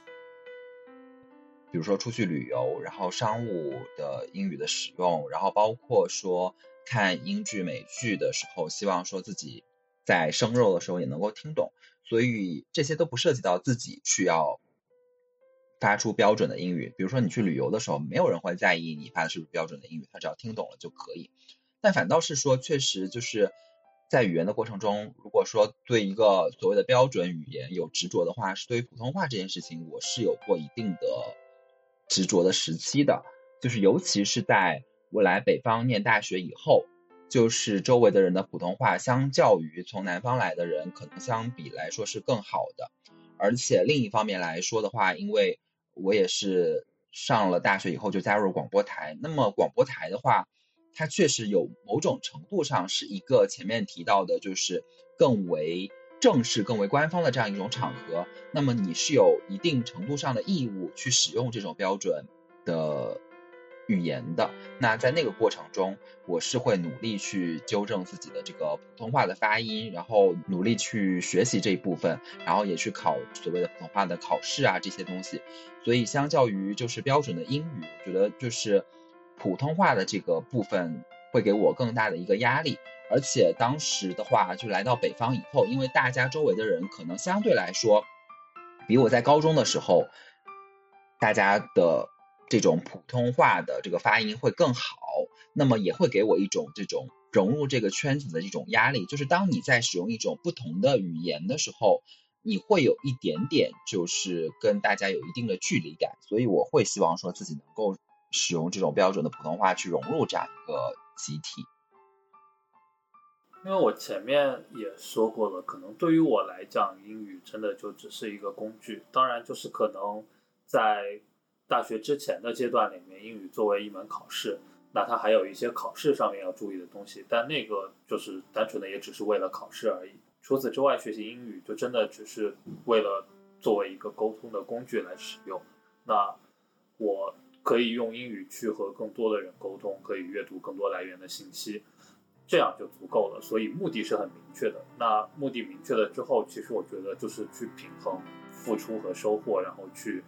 比如说出去旅游，然后商务的英语的使用，然后包括说看英剧美剧的时候，希望说自己在生肉的时候也能够听懂，所以这些都不涉及到自己需要发出标准的英语。比如说你去旅游的时候，没有人会在意你发的是不是标准的英语，他只要听懂了就可以。但反倒是说，确实就是在语言的过程中，如果说对一个所谓的标准语言有执着的话，是对于普通话这件事情，我是有过一定的。执着的时期的，就是尤其是在我来北方念大学以后，就是周围的人的普通话，相较于从南方来的人，可能相比来说是更好的。而且另一方面来说的话，因为我也是上了大学以后就加入广播台，那么广播台的话，它确实有某种程度上是一个前面提到的，就是更为。正式更为官方的这样一种场合，那么你是有一定程度上的义务去使用这种标准的语言的。那在那个过程中，我是会努力去纠正自己的这个普通话的发音，然后努力去学习这一部分，然后也去考所谓的普通话的考试啊这些东西。所以相较于就是标准的英语，我觉得就是普通话的这个部分会给我更大的一个压力。而且当时的话，就来到北方以后，因为大家周围的人可能相对来说，比我在高中的时候，大家的这种普通话的这个发音会更好，那么也会给我一种这种融入这个圈子的这种压力。就是当你在使用一种不同的语言的时候，你会有一点点就是跟大家有一定的距离感。所以我会希望说自己能够使用这种标准的普通话去融入这样一个集体。因为我前面也说过了，可能对于我来讲，英语真的就只是一个工具。当然，就是可能在大学之前的阶段里面，英语作为一门考试，那它还有一些考试上面要注意的东西。但那个就是单纯的也只是为了考试而已。除此之外，学习英语就真的只是为了作为一个沟通的工具来使用。那我可以用英语去和更多的人沟通，可以阅读更多来源的信息。这样就足够了，所以目的是很明确的。那目的明确了之后，其实我觉得就是去平衡付出和收获，然后去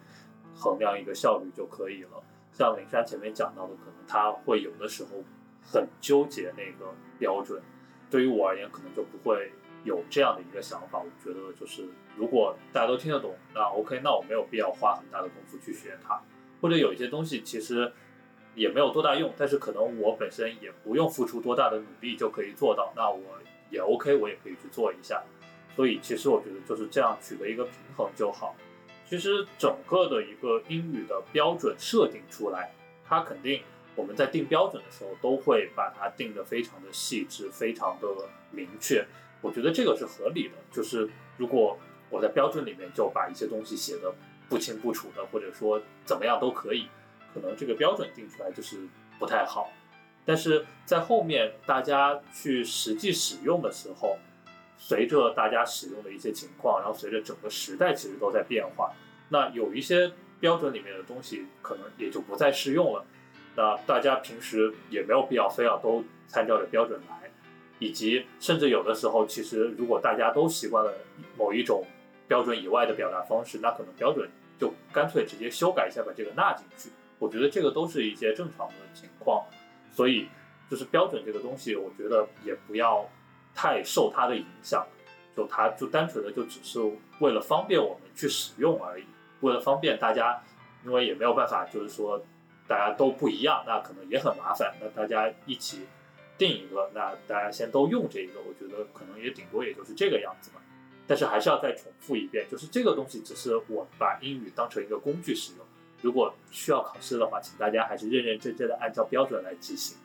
衡量一个效率就可以了。像林珊前面讲到的，可能他会有的时候很纠结那个标准，对于我而言，可能就不会有这样的一个想法。我觉得就是如果大家都听得懂，那 OK，那我没有必要花很大的功夫去学它，或者有一些东西其实。也没有多大用，但是可能我本身也不用付出多大的努力就可以做到，那我也 OK，我也可以去做一下。所以其实我觉得就是这样取得一个平衡就好。其实整个的一个英语的标准设定出来，它肯定我们在定标准的时候都会把它定得非常的细致，非常的明确。我觉得这个是合理的。就是如果我在标准里面就把一些东西写的不清不楚的，或者说怎么样都可以。可能这个标准定出来就是不太好，但是在后面大家去实际使用的时候，随着大家使用的一些情况，然后随着整个时代其实都在变化，那有一些标准里面的东西可能也就不再适用了。那大家平时也没有必要非要都参照着标准来，以及甚至有的时候，其实如果大家都习惯了某一种标准以外的表达方式，那可能标准就干脆直接修改一下，把这个纳进去。我觉得这个都是一些正常的情况，所以就是标准这个东西，我觉得也不要太受它的影响，就它就单纯的就只是为了方便我们去使用而已，为了方便大家，因为也没有办法，就是说大家都不一样，那可能也很麻烦，那大家一起定一个，那大家先都用这一个，我觉得可能也顶多也就是这个样子嘛。但是还是要再重复一遍，就是这个东西只是我把英语当成一个工具使用。如果需要考试的话，请大家还是认认真真的按照标准来执行。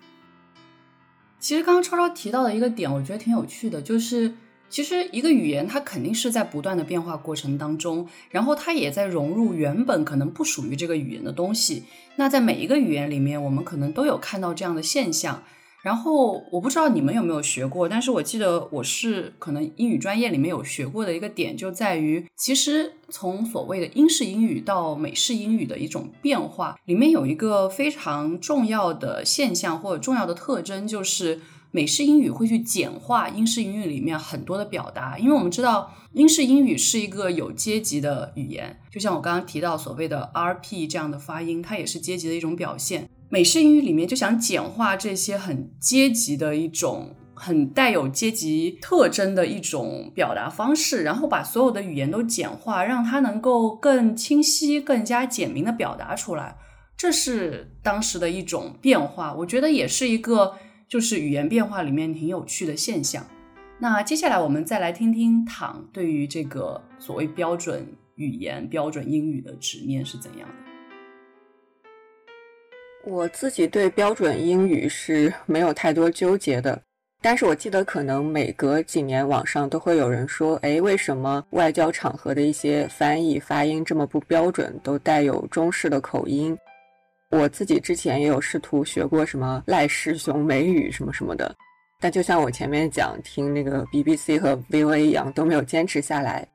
其实刚刚超超提到的一个点，我觉得挺有趣的，就是其实一个语言它肯定是在不断的变化过程当中，然后它也在融入原本可能不属于这个语言的东西。那在每一个语言里面，我们可能都有看到这样的现象。然后我不知道你们有没有学过，但是我记得我是可能英语专业里面有学过的一个点，就在于其实从所谓的英式英语到美式英语的一种变化，里面有一个非常重要的现象或者重要的特征，就是美式英语会去简化英式英语里面很多的表达，因为我们知道英式英语是一个有阶级的语言，就像我刚刚提到所谓的 RP 这样的发音，它也是阶级的一种表现。美式英语里面就想简化这些很阶级的一种、很带有阶级特征的一种表达方式，然后把所有的语言都简化，让它能够更清晰、更加简明的表达出来。这是当时的一种变化，我觉得也是一个就是语言变化里面挺有趣的现象。那接下来我们再来听听唐对于这个所谓标准语言、标准英语的执念是怎样的。我自己对标准英语是没有太多纠结的，但是我记得可能每隔几年网上都会有人说，哎，为什么外交场合的一些翻译发音这么不标准，都带有中式的口音？我自己之前也有试图学过什么赖世雄美语什么什么的，但就像我前面讲听那个 BBC 和 VOA 一样，都没有坚持下来。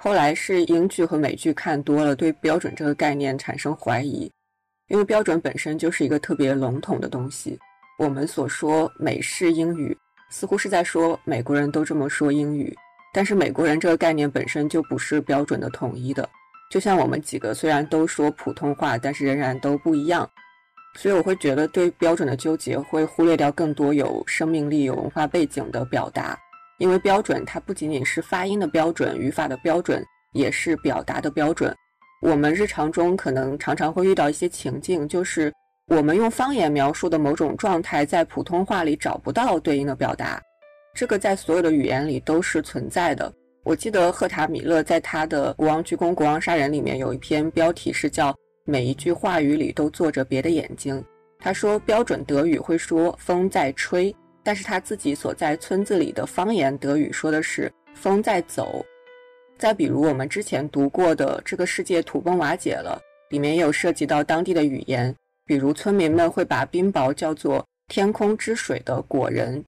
后来是英剧和美剧看多了，对标准这个概念产生怀疑。因为标准本身就是一个特别笼统的东西，我们所说美式英语，似乎是在说美国人都这么说英语，但是美国人这个概念本身就不是标准的统一的。就像我们几个虽然都说普通话，但是仍然都不一样。所以我会觉得对标准的纠结会忽略掉更多有生命力、有文化背景的表达，因为标准它不仅仅是发音的标准、语法的标准，也是表达的标准。我们日常中可能常常会遇到一些情境，就是我们用方言描述的某种状态，在普通话里找不到对应的表达。这个在所有的语言里都是存在的。我记得赫塔米勒在他的《国王鞠躬，国王杀人》里面有一篇标题是叫“每一句话语里都坐着别的眼睛”。他说标准德语会说风在吹，但是他自己所在村子里的方言德语说的是风在走。再比如我们之前读过的《这个世界土崩瓦解了》，里面也有涉及到当地的语言，比如村民们会把冰雹叫做“天空之水的果仁”。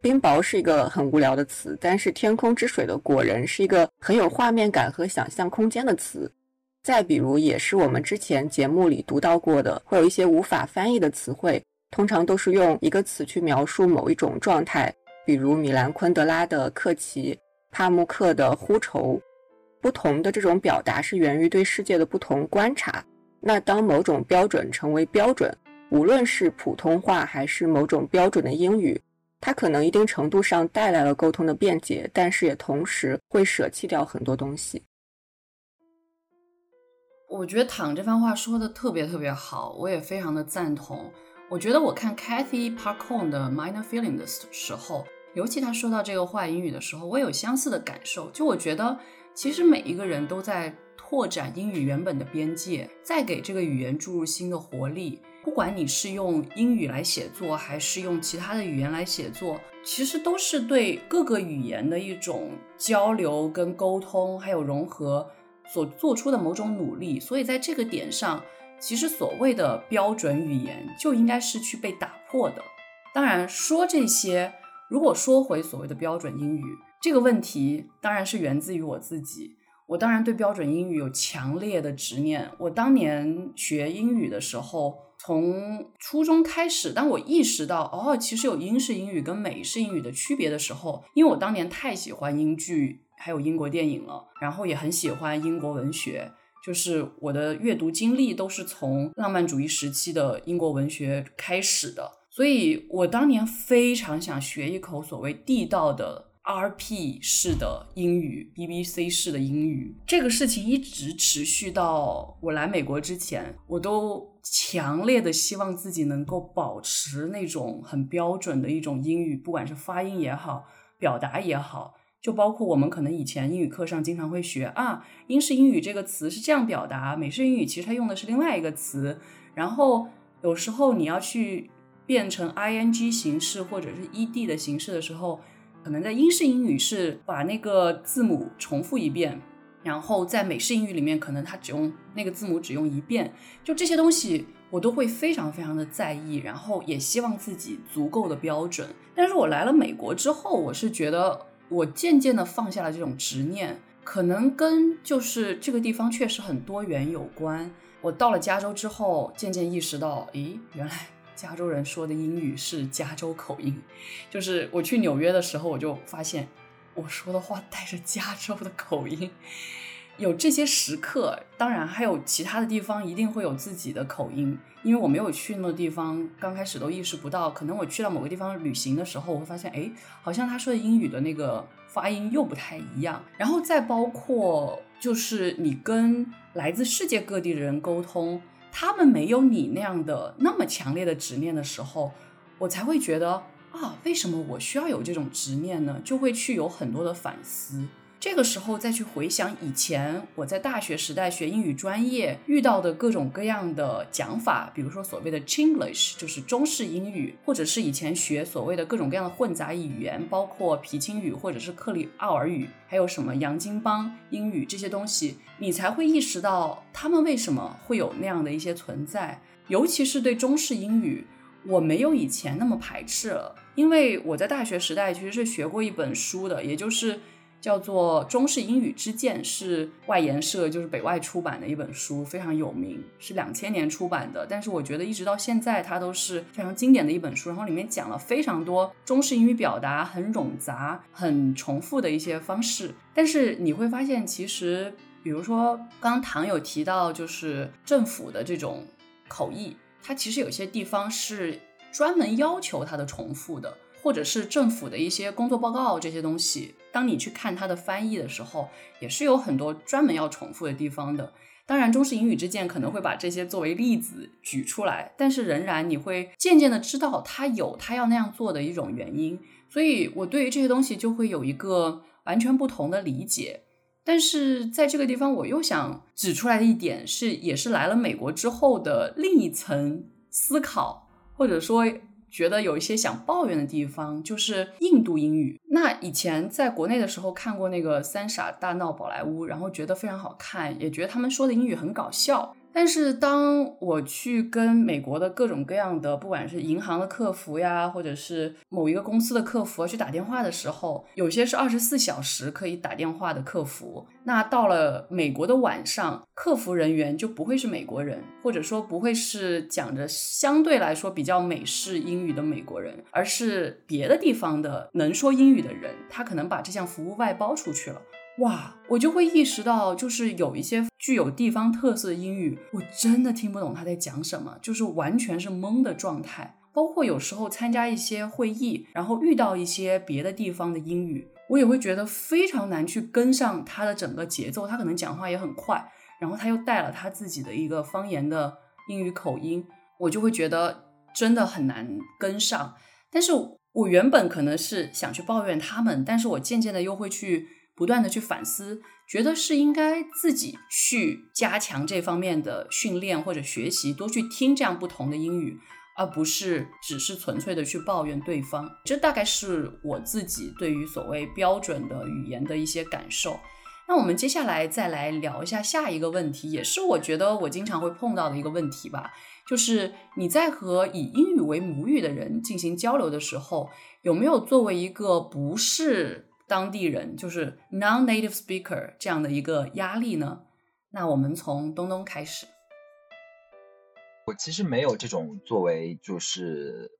冰雹是一个很无聊的词，但是天空之水的果仁是一个很有画面感和想象空间的词。再比如，也是我们之前节目里读到过的，会有一些无法翻译的词汇，通常都是用一个词去描述某一种状态，比如米兰昆德拉的客奇，帕慕克的呼愁。不同的这种表达是源于对世界的不同观察。那当某种标准成为标准，无论是普通话还是某种标准的英语。它可能一定程度上带来了沟通的便捷，但是也同时会舍弃掉很多东西。我觉得躺这番话说的特别特别好，我也非常的赞同。我觉得我看 Cathy Parkon 的 Minor Feeling 的时候，尤其他说到这个话英语的时候，我有相似的感受。就我觉得，其实每一个人都在拓展英语原本的边界，在给这个语言注入新的活力。不管你是用英语来写作，还是用其他的语言来写作，其实都是对各个语言的一种交流、跟沟通，还有融合所做出的某种努力。所以在这个点上，其实所谓的标准语言就应该是去被打破的。当然，说这些，如果说回所谓的标准英语这个问题，当然是源自于我自己。我当然对标准英语有强烈的执念。我当年学英语的时候。从初中开始，当我意识到哦，其实有英式英语跟美式英语的区别的时候，因为我当年太喜欢英剧还有英国电影了，然后也很喜欢英国文学，就是我的阅读经历都是从浪漫主义时期的英国文学开始的，所以我当年非常想学一口所谓地道的。R.P. 式的英语，B.B.C. 式的英语，这个事情一直持续到我来美国之前，我都强烈的希望自己能够保持那种很标准的一种英语，不管是发音也好，表达也好，就包括我们可能以前英语课上经常会学啊，英式英语这个词是这样表达，美式英语其实它用的是另外一个词，然后有时候你要去变成 I.N.G. 形式或者是 E.D. 的形式的时候。可能在英式英语是把那个字母重复一遍，然后在美式英语里面，可能它只用那个字母只用一遍。就这些东西，我都会非常非常的在意，然后也希望自己足够的标准。但是我来了美国之后，我是觉得我渐渐的放下了这种执念，可能跟就是这个地方确实很多元有关。我到了加州之后，渐渐意识到，诶，原来。加州人说的英语是加州口音，就是我去纽约的时候，我就发现我说的话带着加州的口音。有这些时刻，当然还有其他的地方一定会有自己的口音，因为我没有去那地方，刚开始都意识不到。可能我去到某个地方旅行的时候，我会发现，哎，好像他说的英语的那个发音又不太一样。然后再包括就是你跟来自世界各地的人沟通。他们没有你那样的那么强烈的执念的时候，我才会觉得啊，为什么我需要有这种执念呢？就会去有很多的反思。这个时候再去回想以前我在大学时代学英语专业遇到的各种各样的讲法，比如说所谓的 Chinglish，就是中式英语，或者是以前学所谓的各种各样的混杂语言，包括皮青语或者是克里奥尔语，还有什么洋泾浜英语这些东西，你才会意识到他们为什么会有那样的一些存在。尤其是对中式英语，我没有以前那么排斥了，因为我在大学时代其实是学过一本书的，也就是。叫做《中式英语之鉴》，是外研社，就是北外出版的一本书，非常有名，是两千年出版的。但是我觉得一直到现在，它都是非常经典的一本书。然后里面讲了非常多中式英语表达很冗杂、很重复的一些方式。但是你会发现，其实比如说刚唐有提到，就是政府的这种口译。它其实有些地方是专门要求它的重复的，或者是政府的一些工作报告这些东西，当你去看它的翻译的时候，也是有很多专门要重复的地方的。当然，中式英语之鉴可能会把这些作为例子举出来，但是仍然你会渐渐的知道它有它要那样做的一种原因。所以我对于这些东西就会有一个完全不同的理解。但是在这个地方，我又想指出来的一点是，也是来了美国之后的另一层思考，或者说。觉得有一些想抱怨的地方，就是印度英语。那以前在国内的时候看过那个《三傻大闹宝莱坞》，然后觉得非常好看，也觉得他们说的英语很搞笑。但是当我去跟美国的各种各样的，不管是银行的客服呀，或者是某一个公司的客服去打电话的时候，有些是二十四小时可以打电话的客服。那到了美国的晚上，客服人员就不会是美国人，或者说不会是讲着相对来说比较美式英语的美国人，而是别的地方的能说英语的人，他可能把这项服务外包出去了。哇，我就会意识到，就是有一些具有地方特色的英语，我真的听不懂他在讲什么，就是完全是懵的状态。包括有时候参加一些会议，然后遇到一些别的地方的英语，我也会觉得非常难去跟上他的整个节奏。他可能讲话也很快，然后他又带了他自己的一个方言的英语口音，我就会觉得真的很难跟上。但是我原本可能是想去抱怨他们，但是我渐渐的又会去。不断的去反思，觉得是应该自己去加强这方面的训练或者学习，多去听这样不同的英语，而不是只是纯粹的去抱怨对方。这大概是我自己对于所谓标准的语言的一些感受。那我们接下来再来聊一下下一个问题，也是我觉得我经常会碰到的一个问题吧，就是你在和以英语为母语的人进行交流的时候，有没有作为一个不是。当地人就是 non-native speaker 这样的一个压力呢？那我们从东东开始。我其实没有这种作为就是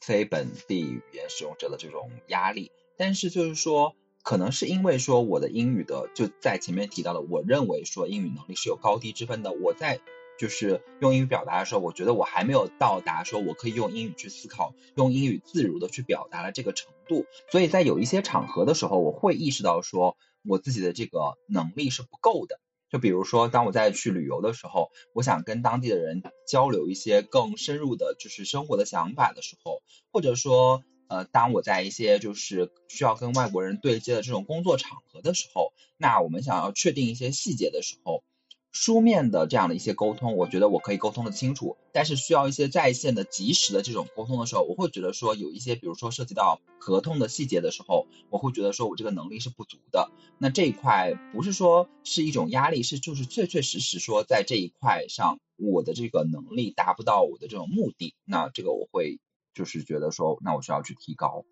非本地语言使用者的这种压力，但是就是说，可能是因为说我的英语的就在前面提到的，我认为说英语能力是有高低之分的。我在就是用英语表达的时候，我觉得我还没有到达说我可以用英语去思考，用英语自如的去表达的这个程。度，所以在有一些场合的时候，我会意识到说我自己的这个能力是不够的。就比如说，当我在去旅游的时候，我想跟当地的人交流一些更深入的，就是生活的想法的时候，或者说，呃，当我在一些就是需要跟外国人对接的这种工作场合的时候，那我们想要确定一些细节的时候。书面的这样的一些沟通，我觉得我可以沟通的清楚，但是需要一些在线的、及时的这种沟通的时候，我会觉得说有一些，比如说涉及到合同的细节的时候，我会觉得说我这个能力是不足的。那这一块不是说是一种压力，是就是确确实实说在这一块上，我的这个能力达不到我的这种目的，那这个我会就是觉得说，那我需要去提高。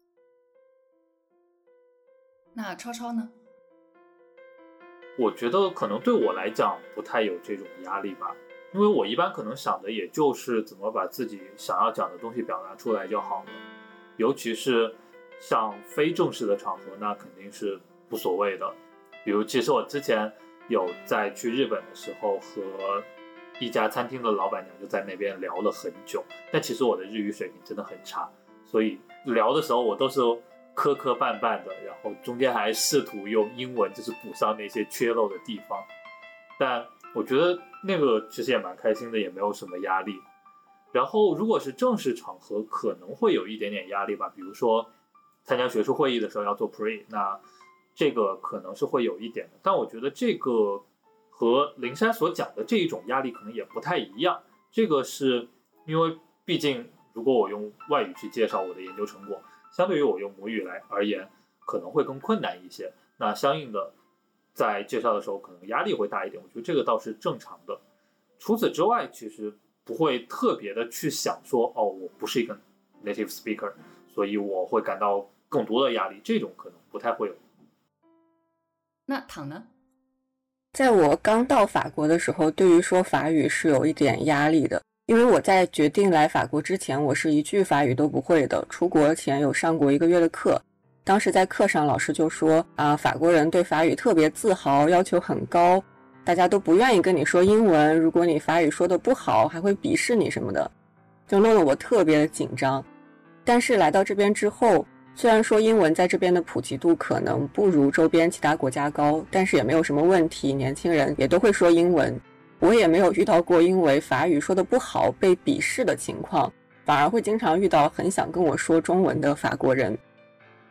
那超超呢？我觉得可能对我来讲不太有这种压力吧，因为我一般可能想的也就是怎么把自己想要讲的东西表达出来就好了。尤其是像非正式的场合，那肯定是无所谓的。比如，其实我之前有在去日本的时候，和一家餐厅的老板娘就在那边聊了很久，但其实我的日语水平真的很差，所以聊的时候我都是。磕磕绊绊的，然后中间还试图用英文就是补上那些缺漏的地方，但我觉得那个其实也蛮开心的，也没有什么压力。然后如果是正式场合，可能会有一点点压力吧，比如说参加学术会议的时候要做 pre，那这个可能是会有一点的。但我觉得这个和灵珊所讲的这一种压力可能也不太一样。这个是因为毕竟如果我用外语去介绍我的研究成果。相对于我用母语来而言，可能会更困难一些。那相应的，在介绍的时候，可能压力会大一点。我觉得这个倒是正常的。除此之外，其实不会特别的去想说，哦，我不是一个 native speaker，所以我会感到更多的压力。这种可能不太会有。那躺呢？在我刚到法国的时候，对于说法语是有一点压力的。因为我在决定来法国之前，我是一句法语都不会的。出国前有上过一个月的课，当时在课上老师就说啊，法国人对法语特别自豪，要求很高，大家都不愿意跟你说英文。如果你法语说的不好，还会鄙视你什么的。就弄得我特别的紧张。但是来到这边之后，虽然说英文在这边的普及度可能不如周边其他国家高，但是也没有什么问题，年轻人也都会说英文。我也没有遇到过因为法语说的不好被鄙视的情况，反而会经常遇到很想跟我说中文的法国人。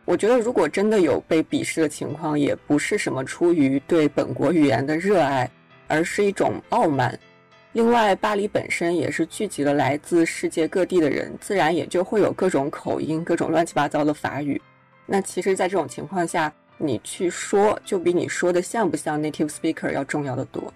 我觉得如果真的有被鄙视的情况，也不是什么出于对本国语言的热爱，而是一种傲慢。另外，巴黎本身也是聚集了来自世界各地的人，自然也就会有各种口音、各种乱七八糟的法语。那其实，在这种情况下，你去说，就比你说的像不像 native speaker 要重要的多。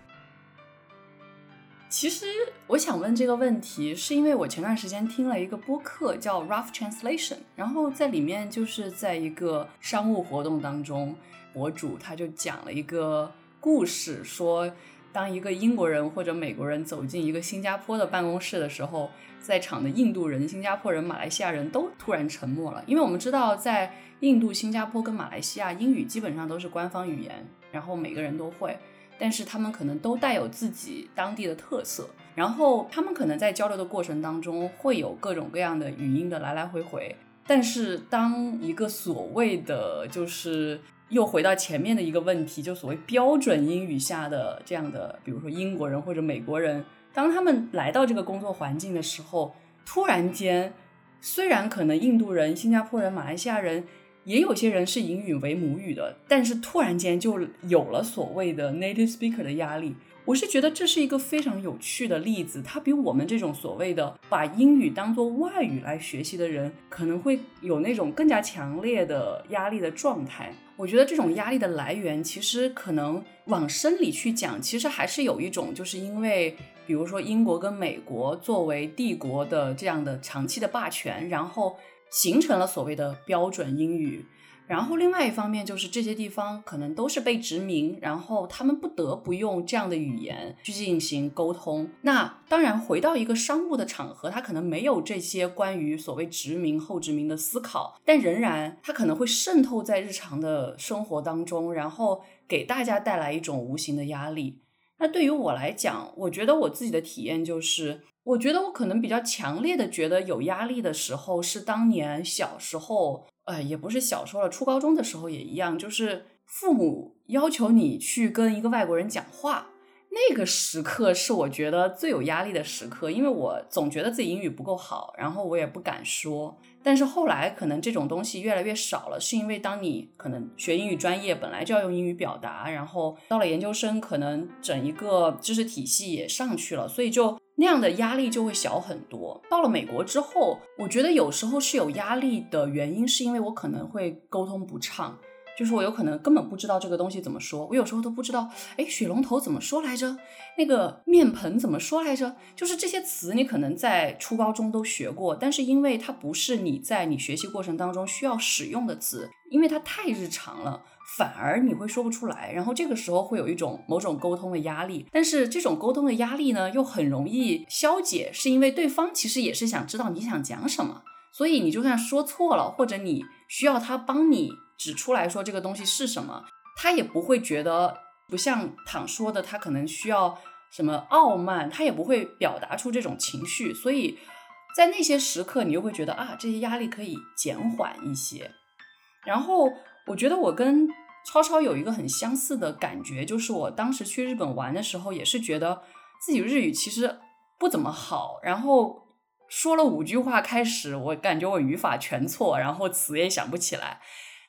其实我想问这个问题，是因为我前段时间听了一个播客叫 Rough Translation，然后在里面就是在一个商务活动当中，博主他就讲了一个故事，说当一个英国人或者美国人走进一个新加坡的办公室的时候，在场的印度人、新加坡人、马来西亚人都突然沉默了，因为我们知道在印度、新加坡跟马来西亚，英语基本上都是官方语言，然后每个人都会。但是他们可能都带有自己当地的特色，然后他们可能在交流的过程当中会有各种各样的语音的来来回回。但是当一个所谓的就是又回到前面的一个问题，就所谓标准英语下的这样的，比如说英国人或者美国人，当他们来到这个工作环境的时候，突然间，虽然可能印度人、新加坡人、马来西亚人。也有些人是英语为母语的，但是突然间就有了所谓的 native speaker 的压力。我是觉得这是一个非常有趣的例子，它比我们这种所谓的把英语当做外语来学习的人，可能会有那种更加强烈的压力的状态。我觉得这种压力的来源，其实可能往深里去讲，其实还是有一种，就是因为比如说英国跟美国作为帝国的这样的长期的霸权，然后。形成了所谓的标准英语，然后另外一方面就是这些地方可能都是被殖民，然后他们不得不用这样的语言去进行沟通。那当然，回到一个商务的场合，他可能没有这些关于所谓殖民后殖民的思考，但仍然他可能会渗透在日常的生活当中，然后给大家带来一种无形的压力。那对于我来讲，我觉得我自己的体验就是。我觉得我可能比较强烈的觉得有压力的时候，是当年小时候，呃，也不是小时候了，初高中的时候也一样，就是父母要求你去跟一个外国人讲话。那个时刻是我觉得最有压力的时刻，因为我总觉得自己英语不够好，然后我也不敢说。但是后来可能这种东西越来越少了，是因为当你可能学英语专业本来就要用英语表达，然后到了研究生，可能整一个知识体系也上去了，所以就那样的压力就会小很多。到了美国之后，我觉得有时候是有压力的原因，是因为我可能会沟通不畅。就是我有可能根本不知道这个东西怎么说，我有时候都不知道，哎，水龙头怎么说来着？那个面盆怎么说来着？就是这些词你可能在初高中都学过，但是因为它不是你在你学习过程当中需要使用的词，因为它太日常了，反而你会说不出来。然后这个时候会有一种某种沟通的压力，但是这种沟通的压力呢，又很容易消解，是因为对方其实也是想知道你想讲什么，所以你就算说错了，或者你需要他帮你。指出来说这个东西是什么，他也不会觉得不像躺说的，他可能需要什么傲慢，他也不会表达出这种情绪，所以在那些时刻，你又会觉得啊，这些压力可以减缓一些。然后我觉得我跟超超有一个很相似的感觉，就是我当时去日本玩的时候，也是觉得自己日语其实不怎么好，然后说了五句话开始，我感觉我语法全错，然后词也想不起来。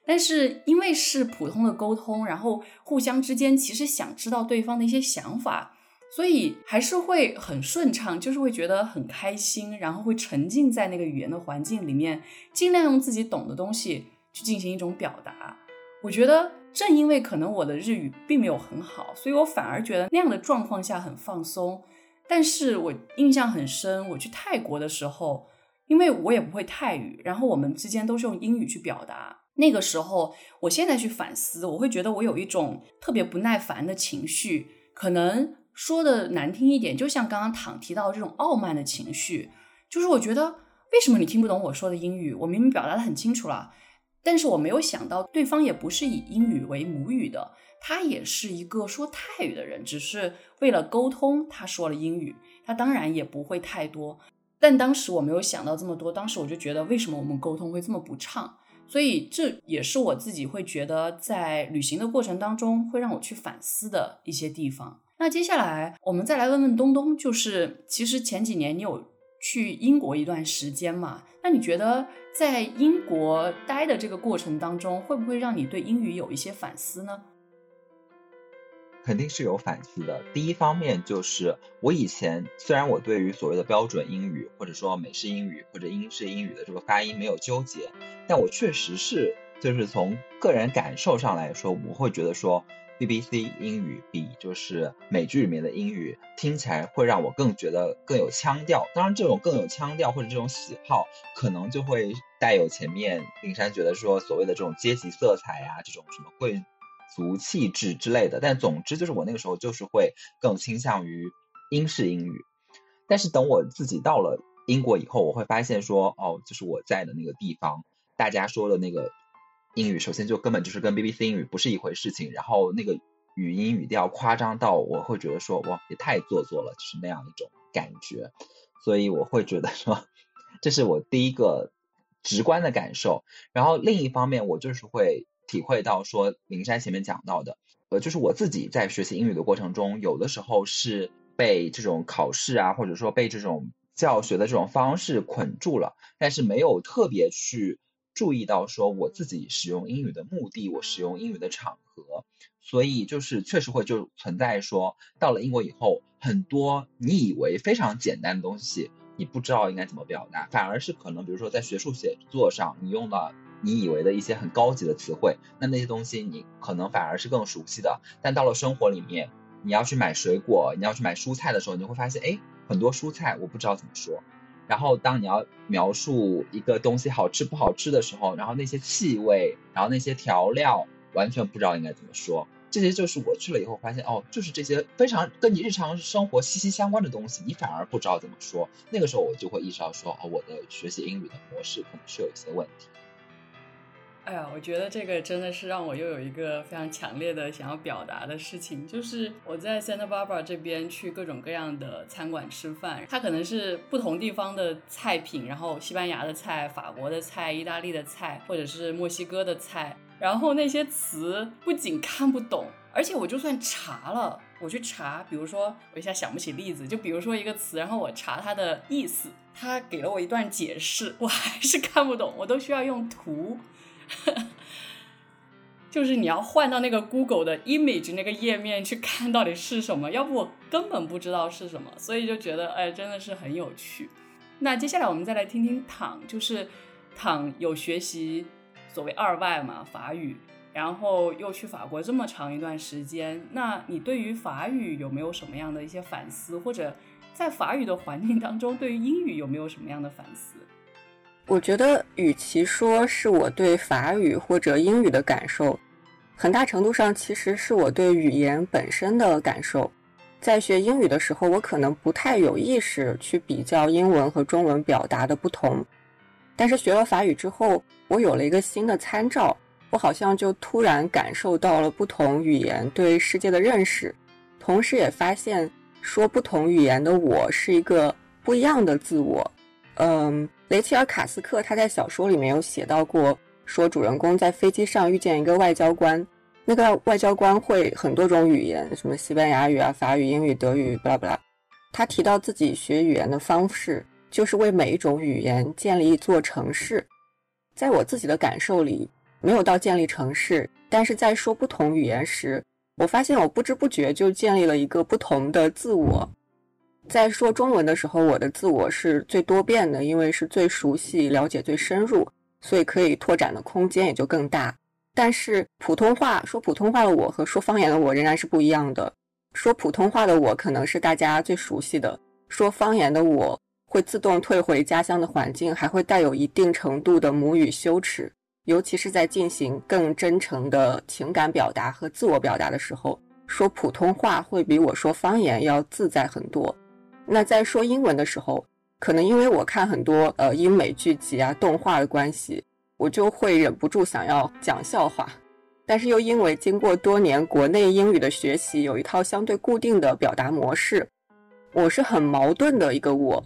但是因为是普通的沟通，然后互相之间其实想知道对方的一些想法，所以还是会很顺畅，就是会觉得很开心，然后会沉浸在那个语言的环境里面，尽量用自己懂的东西去进行一种表达。我觉得正因为可能我的日语并没有很好，所以我反而觉得那样的状况下很放松。但是我印象很深，我去泰国的时候，因为我也不会泰语，然后我们之间都是用英语去表达。那个时候，我现在去反思，我会觉得我有一种特别不耐烦的情绪，可能说的难听一点，就像刚刚躺提到这种傲慢的情绪，就是我觉得为什么你听不懂我说的英语？我明明表达的很清楚了，但是我没有想到对方也不是以英语为母语的，他也是一个说泰语的人，只是为了沟通他说了英语，他当然也不会太多。但当时我没有想到这么多，当时我就觉得为什么我们沟通会这么不畅，所以这也是我自己会觉得在旅行的过程当中会让我去反思的一些地方。那接下来我们再来问问东东，就是其实前几年你有去英国一段时间嘛？那你觉得在英国待的这个过程当中，会不会让你对英语有一些反思呢？肯定是有反思的。第一方面就是我以前虽然我对于所谓的标准英语或者说美式英语或者英式英语的这个发音没有纠结，但我确实是就是从个人感受上来说，我会觉得说 BBC 英语比就是美剧里面的英语听起来会让我更觉得更有腔调。当然，这种更有腔调或者这种喜好，可能就会带有前面林珊觉得说所谓的这种阶级色彩呀，这种什么贵。俗气质之类的，但总之就是我那个时候就是会更倾向于英式英语。但是等我自己到了英国以后，我会发现说，哦，就是我在的那个地方，大家说的那个英语，首先就根本就是跟 BBC 英语不是一回事情。然后那个语音语调夸张到，我会觉得说，哇，也太做作了，就是那样一种感觉。所以我会觉得说，这是我第一个直观的感受。然后另一方面，我就是会。体会到说，灵山前面讲到的，呃，就是我自己在学习英语的过程中，有的时候是被这种考试啊，或者说被这种教学的这种方式捆住了，但是没有特别去注意到说我自己使用英语的目的，我使用英语的场合，所以就是确实会就存在说，到了英国以后，很多你以为非常简单的东西，你不知道应该怎么表达，反而是可能比如说在学术写作上，你用了。你以为的一些很高级的词汇，那那些东西你可能反而是更熟悉的。但到了生活里面，你要去买水果，你要去买蔬菜的时候，你会发现，哎，很多蔬菜我不知道怎么说。然后当你要描述一个东西好吃不好吃的时候，然后那些气味，然后那些调料，完全不知道应该怎么说。这些就是我去了以后发现，哦，就是这些非常跟你日常生活息息相关的东西，你反而不知道怎么说。那个时候我就会意识到说，哦，我的学习英语的模式可能是有一些问题。哎呀，我觉得这个真的是让我又有一个非常强烈的想要表达的事情，就是我在 Santa Barbara 这边去各种各样的餐馆吃饭，它可能是不同地方的菜品，然后西班牙的菜、法国的菜、意大利的菜，或者是墨西哥的菜，然后那些词不仅看不懂，而且我就算查了，我去查，比如说我一下想不起例子，就比如说一个词，然后我查它的意思，他给了我一段解释，我还是看不懂，我都需要用图。[laughs] 就是你要换到那个 Google 的 image 那个页面去看到底是什么，要不我根本不知道是什么，所以就觉得哎，真的是很有趣。那接下来我们再来听听躺，就是躺有学习所谓二外嘛法语，然后又去法国这么长一段时间，那你对于法语有没有什么样的一些反思，或者在法语的环境当中，对于英语有没有什么样的反思？我觉得，与其说是我对法语或者英语的感受，很大程度上其实是我对语言本身的感受。在学英语的时候，我可能不太有意识去比较英文和中文表达的不同，但是学了法语之后，我有了一个新的参照，我好像就突然感受到了不同语言对世界的认识，同时也发现说不同语言的我是一个不一样的自我。嗯。雷切尔·卡斯克他在小说里面有写到过，说主人公在飞机上遇见一个外交官，那个外交官会很多种语言，什么西班牙语啊、法语、英语、德语，巴拉巴拉。他提到自己学语言的方式，就是为每一种语言建立一座城市。在我自己的感受里，没有到建立城市，但是在说不同语言时，我发现我不知不觉就建立了一个不同的自我。在说中文的时候，我的自我是最多变的，因为是最熟悉、了解最深入，所以可以拓展的空间也就更大。但是普通话说普通话的我和说方言的我仍然是不一样的。说普通话的我可能是大家最熟悉的，说方言的我会自动退回家乡的环境，还会带有一定程度的母语羞耻，尤其是在进行更真诚的情感表达和自我表达的时候，说普通话会比我说方言要自在很多。那在说英文的时候，可能因为我看很多呃英美剧集啊、动画的关系，我就会忍不住想要讲笑话，但是又因为经过多年国内英语的学习，有一套相对固定的表达模式，我是很矛盾的一个我。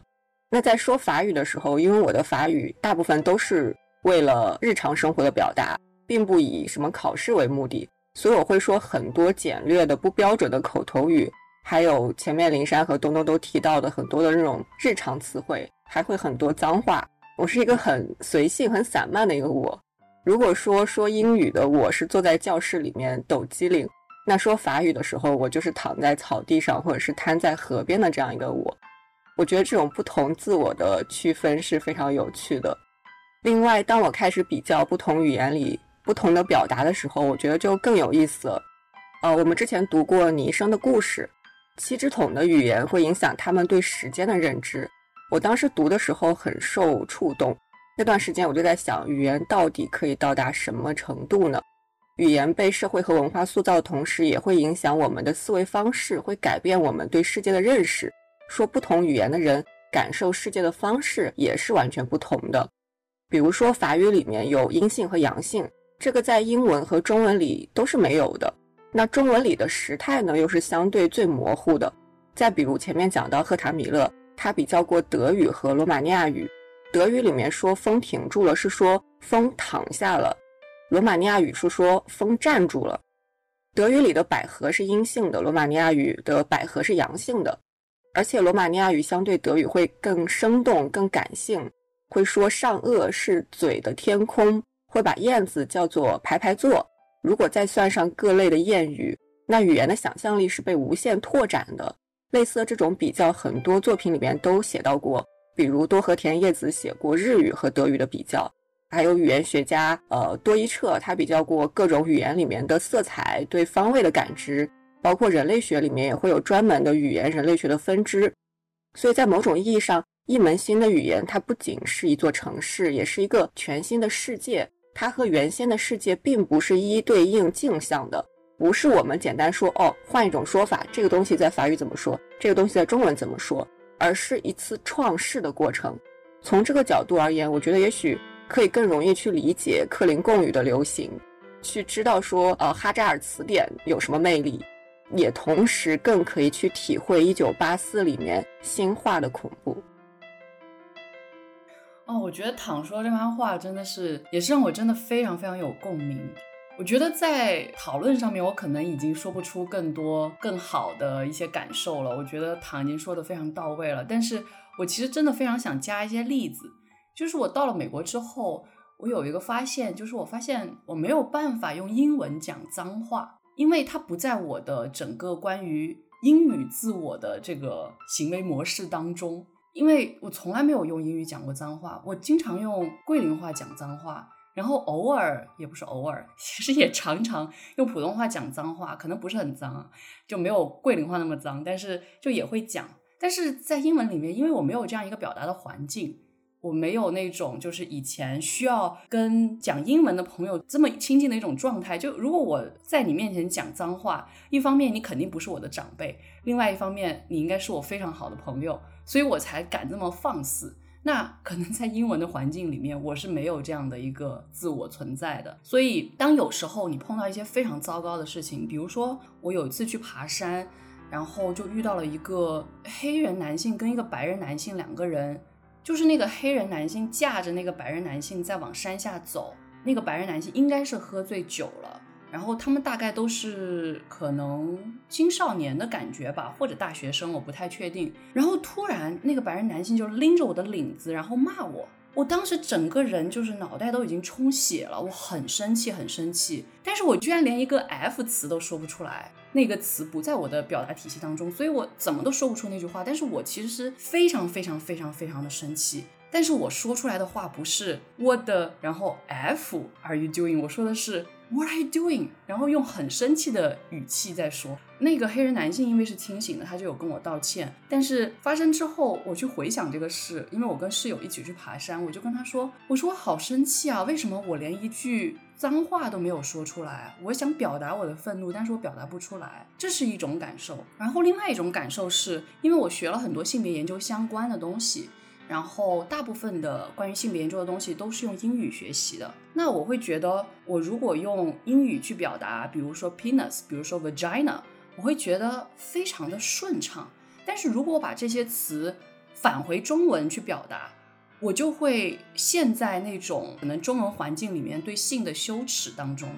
那在说法语的时候，因为我的法语大部分都是为了日常生活的表达，并不以什么考试为目的，所以我会说很多简略的、不标准的口头语，还有前面林珊和东东都提到的很多的那种日常词汇，还会很多脏话。我是一个很随性、很散漫的一个我。如果说说英语的我是坐在教室里面抖机灵，那说法语的时候，我就是躺在草地上或者是瘫在河边的这样一个我。我觉得这种不同自我的区分是非常有趣的。另外，当我开始比较不同语言里不同的表达的时候，我觉得就更有意思了。呃，我们之前读过你一生的故事，七只桶的语言会影响他们对时间的认知。我当时读的时候很受触动，那段时间我就在想，语言到底可以到达什么程度呢？语言被社会和文化塑造的同时，也会影响我们的思维方式，会改变我们对世界的认识。说不同语言的人感受世界的方式也是完全不同的。比如说法语里面有阴性和阳性，这个在英文和中文里都是没有的。那中文里的时态呢，又是相对最模糊的。再比如前面讲到赫塔米勒，他比较过德语和罗马尼亚语。德语里面说风停住了，是说风躺下了；罗马尼亚语是说风站住了。德语里的百合是阴性的，罗马尼亚语的百合是阳性的。而且罗马尼亚语相对德语会更生动、更感性，会说上颚是嘴的天空，会把燕子叫做排排坐。如果再算上各类的谚语，那语言的想象力是被无限拓展的。类似的这种比较，很多作品里面都写到过，比如多和田叶子写过日语和德语的比较，还有语言学家呃多伊彻他比较过各种语言里面的色彩对方位的感知。包括人类学里面也会有专门的语言人类学的分支，所以在某种意义上，一门新的语言它不仅是一座城市，也是一个全新的世界。它和原先的世界并不是一一对应镜像的，不是我们简单说哦，换一种说法，这个东西在法语怎么说，这个东西在中文怎么说，而是一次创世的过程。从这个角度而言，我觉得也许可以更容易去理解克林贡语的流行，去知道说呃哈扎尔词典有什么魅力。也同时更可以去体会《一九八四》里面新化的恐怖。哦，我觉得躺说这番话真的是，也是让我真的非常非常有共鸣。我觉得在讨论上面，我可能已经说不出更多更好的一些感受了。我觉得躺已经说的非常到位了，但是我其实真的非常想加一些例子。就是我到了美国之后，我有一个发现，就是我发现我没有办法用英文讲脏话。因为它不在我的整个关于英语自我的这个行为模式当中，因为我从来没有用英语讲过脏话，我经常用桂林话讲脏话，然后偶尔也不是偶尔，[laughs] 其实也常常用普通话讲脏话，可能不是很脏，就没有桂林话那么脏，但是就也会讲。但是在英文里面，因为我没有这样一个表达的环境。我没有那种就是以前需要跟讲英文的朋友这么亲近的一种状态。就如果我在你面前讲脏话，一方面你肯定不是我的长辈，另外一方面你应该是我非常好的朋友，所以我才敢这么放肆。那可能在英文的环境里面，我是没有这样的一个自我存在的。所以当有时候你碰到一些非常糟糕的事情，比如说我有一次去爬山，然后就遇到了一个黑人男性跟一个白人男性两个人。就是那个黑人男性架着那个白人男性在往山下走，那个白人男性应该是喝醉酒了，然后他们大概都是可能青少年的感觉吧，或者大学生，我不太确定。然后突然那个白人男性就拎着我的领子，然后骂我。我当时整个人就是脑袋都已经充血了，我很生气，很生气，但是我居然连一个 F 词都说不出来，那个词不在我的表达体系当中，所以我怎么都说不出那句话。但是我其实是非常非常非常非常的生气，但是我说出来的话不是 What，然后 F are you doing？我说的是。What are you doing？然后用很生气的语气在说。那个黑人男性因为是清醒的，他就有跟我道歉。但是发生之后，我去回想这个事，因为我跟室友一起去爬山，我就跟他说：“我说我好生气啊，为什么我连一句脏话都没有说出来？我想表达我的愤怒，但是我表达不出来，这是一种感受。然后另外一种感受是，因为我学了很多性别研究相关的东西。”然后大部分的关于性别研究的东西都是用英语学习的。那我会觉得，我如果用英语去表达，比如说 penis，比如说 vagina，我会觉得非常的顺畅。但是如果我把这些词返回中文去表达，我就会陷在那种可能中文环境里面对性的羞耻当中。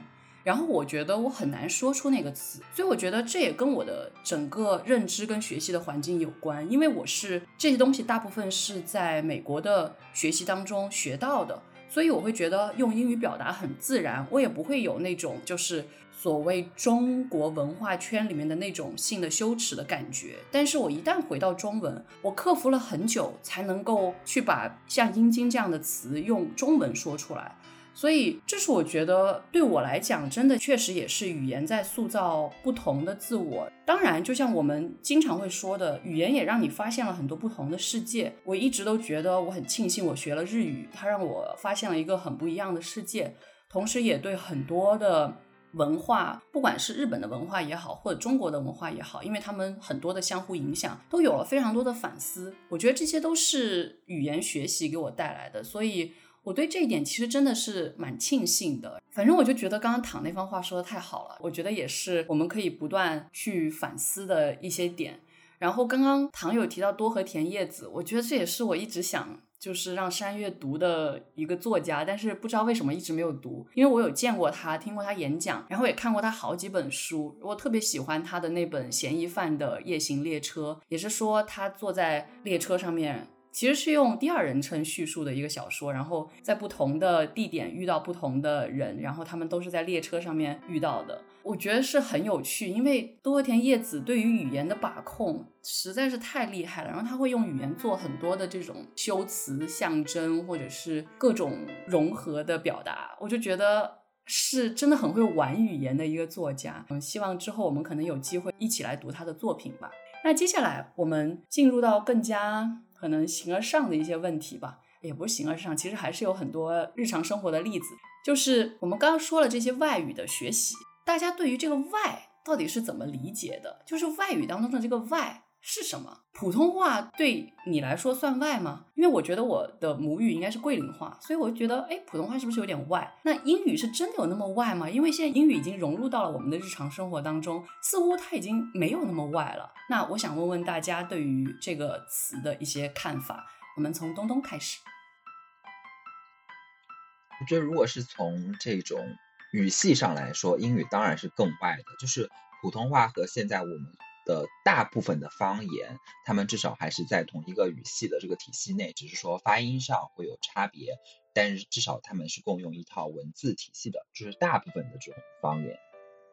然后我觉得我很难说出那个词，所以我觉得这也跟我的整个认知跟学习的环境有关，因为我是这些东西大部分是在美国的学习当中学到的，所以我会觉得用英语表达很自然，我也不会有那种就是所谓中国文化圈里面的那种性的羞耻的感觉。但是我一旦回到中文，我克服了很久才能够去把像阴茎这样的词用中文说出来。所以，这是我觉得对我来讲，真的确实也是语言在塑造不同的自我。当然，就像我们经常会说的，语言也让你发现了很多不同的世界。我一直都觉得我很庆幸我学了日语，它让我发现了一个很不一样的世界，同时也对很多的文化，不管是日本的文化也好，或者中国的文化也好，因为他们很多的相互影响，都有了非常多的反思。我觉得这些都是语言学习给我带来的，所以。我对这一点其实真的是蛮庆幸的。反正我就觉得刚刚躺那番话说的太好了，我觉得也是我们可以不断去反思的一些点。然后刚刚唐有提到多和田叶子，我觉得这也是我一直想就是让山月读的一个作家，但是不知道为什么一直没有读。因为我有见过他，听过他演讲，然后也看过他好几本书。我特别喜欢他的那本《嫌疑犯的夜行列车》，也是说他坐在列车上面。其实是用第二人称叙述的一个小说，然后在不同的地点遇到不同的人，然后他们都是在列车上面遇到的。我觉得是很有趣，因为多田叶子对于语言的把控实在是太厉害了。然后他会用语言做很多的这种修辞、象征，或者是各种融合的表达。我就觉得是真的很会玩语言的一个作家。嗯，希望之后我们可能有机会一起来读他的作品吧。那接下来我们进入到更加。可能形而上的一些问题吧，也不是形而上，其实还是有很多日常生活的例子。就是我们刚刚说了这些外语的学习，大家对于这个“外”到底是怎么理解的？就是外语当中的这个“外”。是什么？普通话对你来说算外吗？因为我觉得我的母语应该是桂林话，所以我就觉得，哎，普通话是不是有点外？那英语是真的有那么外吗？因为现在英语已经融入到了我们的日常生活当中，似乎它已经没有那么外了。那我想问问大家对于这个词的一些看法。我们从东东开始。我觉得，如果是从这种语系上来说，英语当然是更外的，就是普通话和现在我们。的大部分的方言，他们至少还是在同一个语系的这个体系内，只是说发音上会有差别，但是至少他们是共用一套文字体系的，就是大部分的这种方言。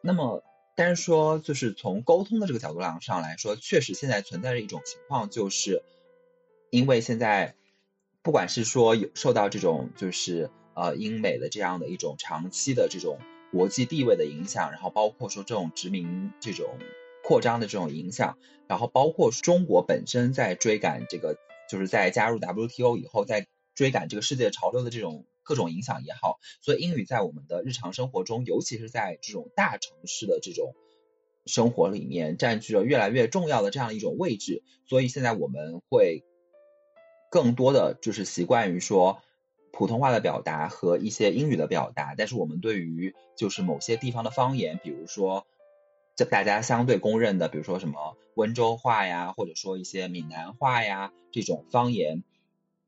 那么，但是说就是从沟通的这个角度上来说，确实现在存在着一种情况，就是因为现在不管是说有受到这种就是呃英美的这样的一种长期的这种国际地位的影响，然后包括说这种殖民这种。扩张的这种影响，然后包括中国本身在追赶这个，就是在加入 WTO 以后，在追赶这个世界潮流的这种各种影响也好，所以英语在我们的日常生活中，尤其是在这种大城市的这种生活里面，占据了越来越重要的这样一种位置。所以现在我们会更多的就是习惯于说普通话的表达和一些英语的表达，但是我们对于就是某些地方的方言，比如说。这大家相对公认的，比如说什么温州话呀，或者说一些闽南话呀这种方言，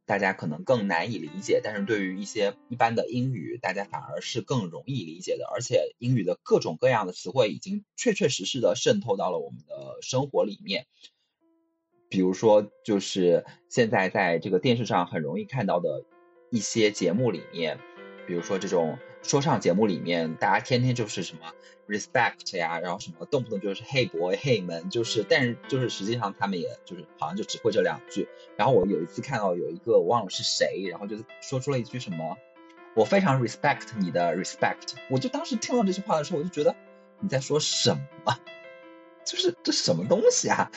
大家可能更难以理解。但是对于一些一般的英语，大家反而是更容易理解的。而且英语的各种各样的词汇已经确确实实的渗透到了我们的生活里面。比如说，就是现在在这个电视上很容易看到的一些节目里面，比如说这种。说唱节目里面，大家天天就是什么 respect 呀，然后什么动不动就是 hey boy hey man，就是，但是就是实际上他们也就是好像就只会这两句。然后我有一次看到有一个忘了是谁，然后就说出了一句什么，我非常 respect 你的 respect。我就当时听到这句话的时候，我就觉得你在说什么？就是这什么东西啊？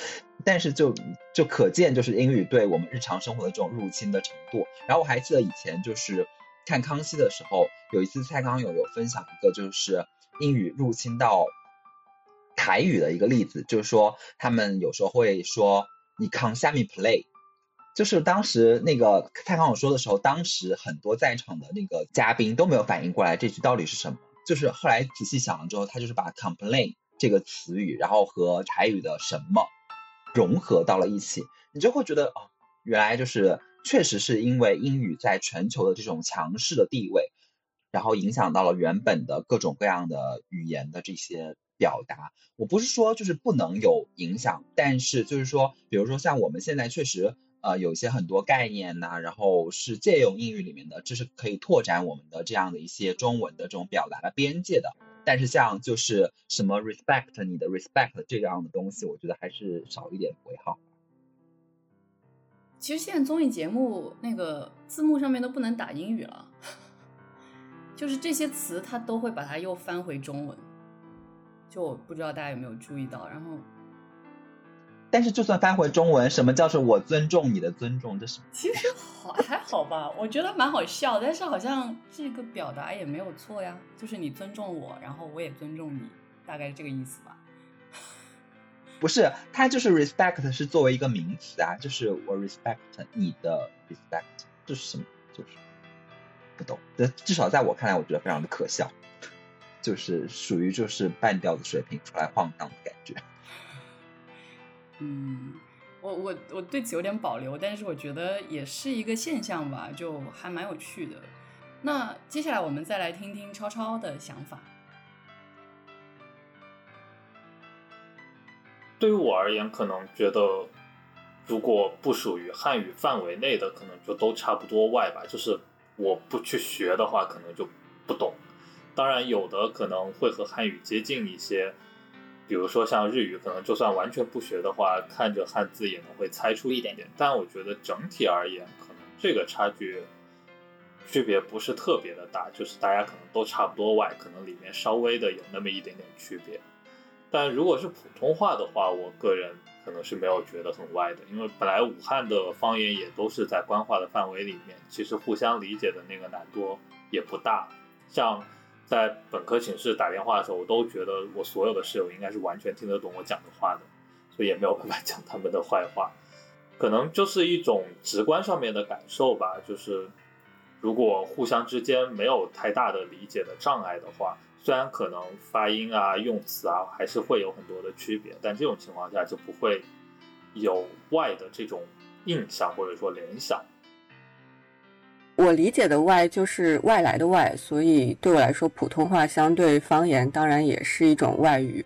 但是就就可见就是英语对我们日常生活的这种入侵的程度。然后我还记得以前就是。看康熙的时候，有一次蔡康永有分享一个就是英语入侵到台语的一个例子，就是说他们有时候会说你康下面 play，就是当时那个蔡康永说的时候，当时很多在场的那个嘉宾都没有反应过来这句到底是什么，就是后来仔细想了之后，他就是把 complain 这个词语，然后和台语的什么融合到了一起，你就会觉得哦，原来就是确实是因为英语在全球的这种强势的地位，然后影响到了原本的各种各样的语言的这些表达。我不是说就是不能有影响，但是就是说，比如说像我们现在确实呃有一些很多概念呐，然后是借用英语里面的，这是可以拓展我们的这样的一些中文的这种表达的边界的。但是像就是什么 respect 你的 respect 这样的东西，我觉得还是少一点为好。其实现在综艺节目那个字幕上面都不能打英语了，[laughs] 就是这些词它都会把它又翻回中文。就我不知道大家有没有注意到，然后。但是就算翻回中文，什么叫做我尊重你的尊重？这是其实好还好吧，我觉得蛮好笑。但是好像这个表达也没有错呀，就是你尊重我，然后我也尊重你，大概是这个意思吧。不是，它就是 respect 是作为一个名词啊，就是我 respect 你的 respect，这是什么？就是不懂。这至少在我看来，我觉得非常的可笑，就是属于就是半吊子水平出来晃荡的感觉。嗯，我我我对此有点保留，但是我觉得也是一个现象吧，就还蛮有趣的。那接下来我们再来听听超超的想法。对于我而言，可能觉得如果不属于汉语范围内的，可能就都差不多外吧。就是我不去学的话，可能就不懂。当然，有的可能会和汉语接近一些。比如说像日语，可能就算完全不学的话，看着汉字也能会猜出一点点。但我觉得整体而言，可能这个差距区别不是特别的大，就是大家可能都差不多外，可能里面稍微的有那么一点点区别。但如果是普通话的话，我个人可能是没有觉得很歪的，因为本来武汉的方言也都是在官话的范围里面，其实互相理解的那个难度也不大，像。在本科寝室打电话的时候，我都觉得我所有的室友应该是完全听得懂我讲的话的，所以也没有办法讲他们的坏话。可能就 [laughs] 是一种直观上面的感受吧，就是如果互相之间没有太大的理解的障碍的话，虽然可能发音啊、用词啊还是会有很多的区别，但这种情况下就不会有外的这种印象或者说联想。我理解的外就是外来的外，所以对我来说，普通话相对方言当然也是一种外语。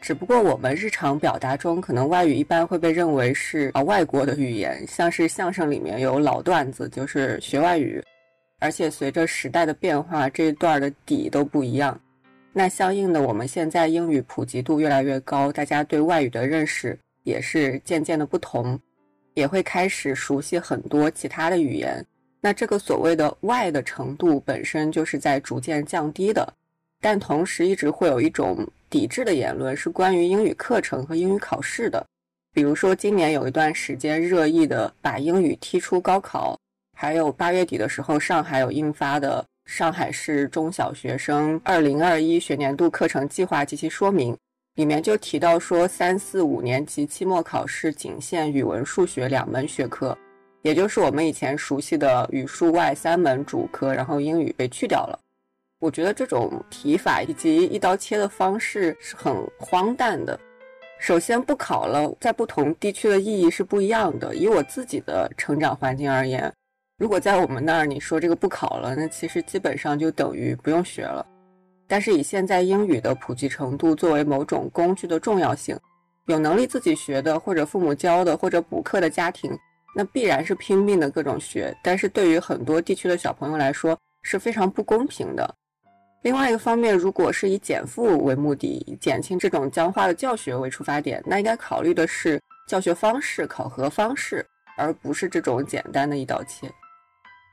只不过我们日常表达中，可能外语一般会被认为是啊外国的语言，像是相声里面有老段子，就是学外语。而且随着时代的变化，这一段的底都不一样。那相应的，我们现在英语普及度越来越高，大家对外语的认识也是渐渐的不同，也会开始熟悉很多其他的语言。那这个所谓的外的程度本身就是在逐渐降低的，但同时一直会有一种抵制的言论，是关于英语课程和英语考试的。比如说今年有一段时间热议的把英语踢出高考，还有八月底的时候上海有印发的《上海市中小学生二零二一学年度课程计划及其说明》，里面就提到说三四五年级期末考试仅限语文、数学两门学科。也就是我们以前熟悉的语数外三门主科，然后英语被去掉了。我觉得这种提法以及一刀切的方式是很荒诞的。首先，不考了，在不同地区的意义是不一样的。以我自己的成长环境而言，如果在我们那儿你说这个不考了，那其实基本上就等于不用学了。但是以现在英语的普及程度作为某种工具的重要性，有能力自己学的，或者父母教的，或者补课的家庭。那必然是拼命的各种学，但是对于很多地区的小朋友来说是非常不公平的。另外一个方面，如果是以减负为目的，减轻这种僵化的教学为出发点，那应该考虑的是教学方式、考核方式，而不是这种简单的一刀切。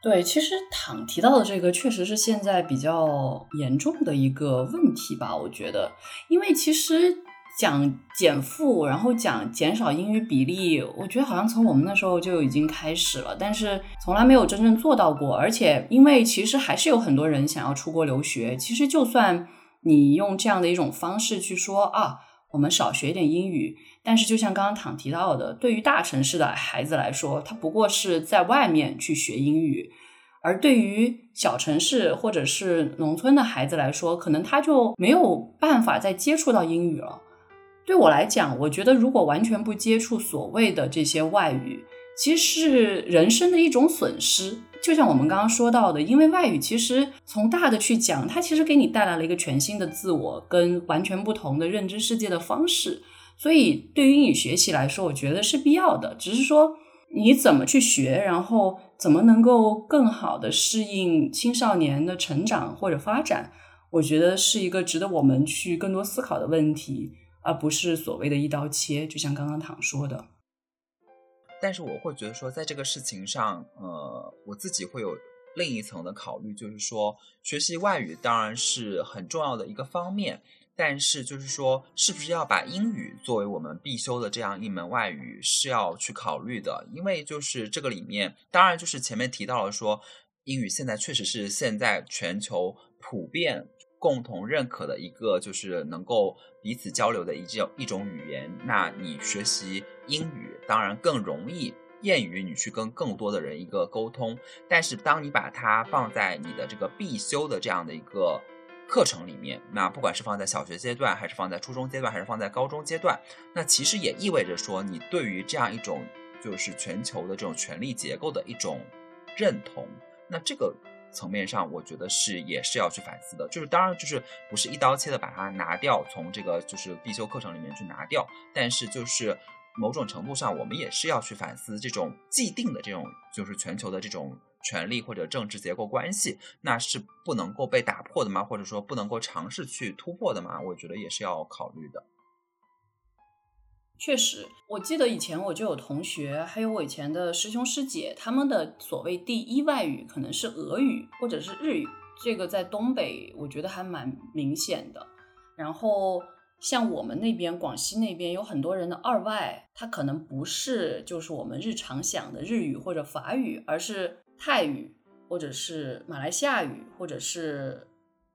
对，其实躺提到的这个确实是现在比较严重的一个问题吧，我觉得，因为其实。讲减负，然后讲减少英语比例，我觉得好像从我们那时候就已经开始了，但是从来没有真正做到过。而且，因为其实还是有很多人想要出国留学。其实，就算你用这样的一种方式去说啊，我们少学一点英语，但是就像刚刚躺提到的，对于大城市的孩子来说，他不过是在外面去学英语；而对于小城市或者是农村的孩子来说，可能他就没有办法再接触到英语了。对我来讲，我觉得如果完全不接触所谓的这些外语，其实是人生的一种损失。就像我们刚刚说到的，因为外语其实从大的去讲，它其实给你带来了一个全新的自我跟完全不同的认知世界的方式。所以对于英语学习来说，我觉得是必要的。只是说你怎么去学，然后怎么能够更好的适应青少年的成长或者发展，我觉得是一个值得我们去更多思考的问题，而不是所谓的一刀切。就像刚刚唐说的。但是我会觉得说，在这个事情上，呃，我自己会有另一层的考虑，就是说，学习外语当然是很重要的一个方面，但是就是说，是不是要把英语作为我们必修的这样一门外语是要去考虑的，因为就是这个里面，当然就是前面提到了说，英语现在确实是现在全球普遍。共同认可的一个就是能够彼此交流的一种一种语言。那你学习英语当然更容易，便于你去跟更多的人一个沟通。但是当你把它放在你的这个必修的这样的一个课程里面，那不管是放在小学阶段，还是放在初中阶段，还是放在高中阶段，那其实也意味着说，你对于这样一种就是全球的这种权力结构的一种认同。那这个。层面上，我觉得是也是要去反思的，就是当然就是不是一刀切的把它拿掉，从这个就是必修课程里面去拿掉，但是就是某种程度上，我们也是要去反思这种既定的这种就是全球的这种权力或者政治结构关系，那是不能够被打破的吗？或者说不能够尝试去突破的吗？我觉得也是要考虑的。确实，我记得以前我就有同学，还有我以前的师兄师姐，他们的所谓第一外语可能是俄语或者是日语，这个在东北我觉得还蛮明显的。然后像我们那边广西那边有很多人的二外，他可能不是就是我们日常想的日语或者法语，而是泰语或者是马来西亚语或者是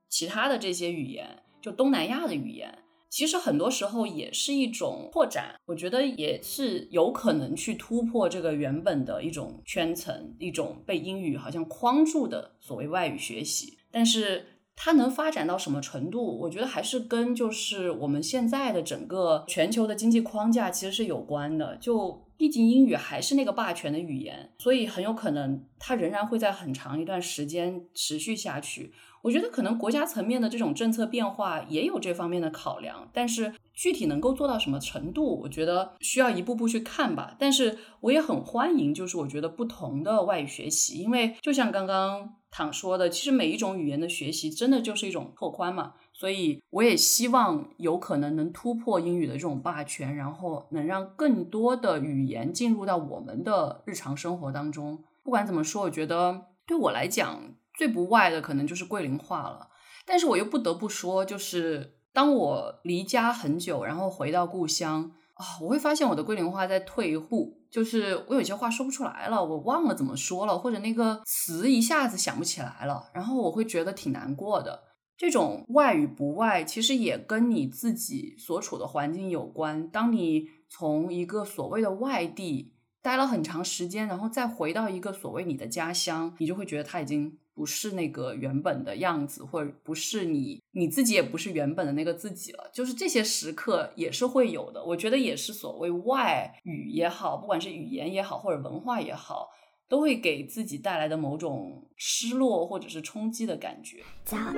其他的这些语言，就东南亚的语言。其实很多时候也是一种扩展，我觉得也是有可能去突破这个原本的一种圈层，一种被英语好像框住的所谓外语学习。但是它能发展到什么程度，我觉得还是跟就是我们现在的整个全球的经济框架其实是有关的。就毕竟英语还是那个霸权的语言，所以很有可能它仍然会在很长一段时间持续下去。我觉得可能国家层面的这种政策变化也有这方面的考量，但是具体能够做到什么程度，我觉得需要一步步去看吧。但是我也很欢迎，就是我觉得不同的外语学习，因为就像刚刚唐说的，其实每一种语言的学习真的就是一种拓宽嘛。所以我也希望有可能能突破英语的这种霸权，然后能让更多的语言进入到我们的日常生活当中。不管怎么说，我觉得对我来讲。最不外的可能就是桂林话了，但是我又不得不说，就是当我离家很久，然后回到故乡啊，我会发现我的桂林话在退步，就是我有些话说不出来了，我忘了怎么说了，或者那个词一下子想不起来了，然后我会觉得挺难过的。这种外与不外，其实也跟你自己所处的环境有关。当你从一个所谓的外地待了很长时间，然后再回到一个所谓你的家乡，你就会觉得它已经。不是那个原本的样子，或者不是你你自己，也不是原本的那个自己了。就是这些时刻也是会有的。我觉得也是所谓外语也好，不管是语言也好，或者文化也好，都会给自己带来的某种失落或者是冲击的感觉。早安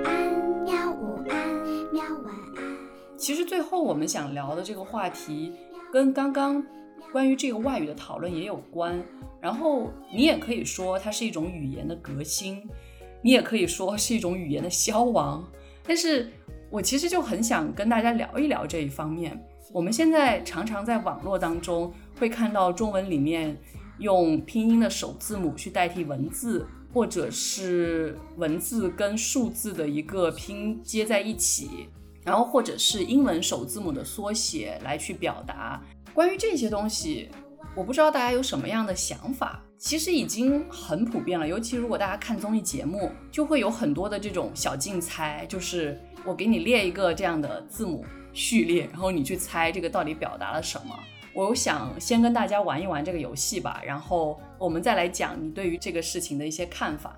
喵，午安喵，晚安。其实最后我们想聊的这个话题，跟刚刚关于这个外语的讨论也有关。然后你也可以说它是一种语言的革新。你也可以说是一种语言的消亡，但是我其实就很想跟大家聊一聊这一方面。我们现在常常在网络当中会看到中文里面用拼音的首字母去代替文字，或者是文字跟数字的一个拼接在一起，然后或者是英文首字母的缩写来去表达。关于这些东西，我不知道大家有什么样的想法。其实已经很普遍了，尤其如果大家看综艺节目，就会有很多的这种小竞猜，就是我给你列一个这样的字母序列，然后你去猜这个到底表达了什么。我想先跟大家玩一玩这个游戏吧，然后我们再来讲你对于这个事情的一些看法。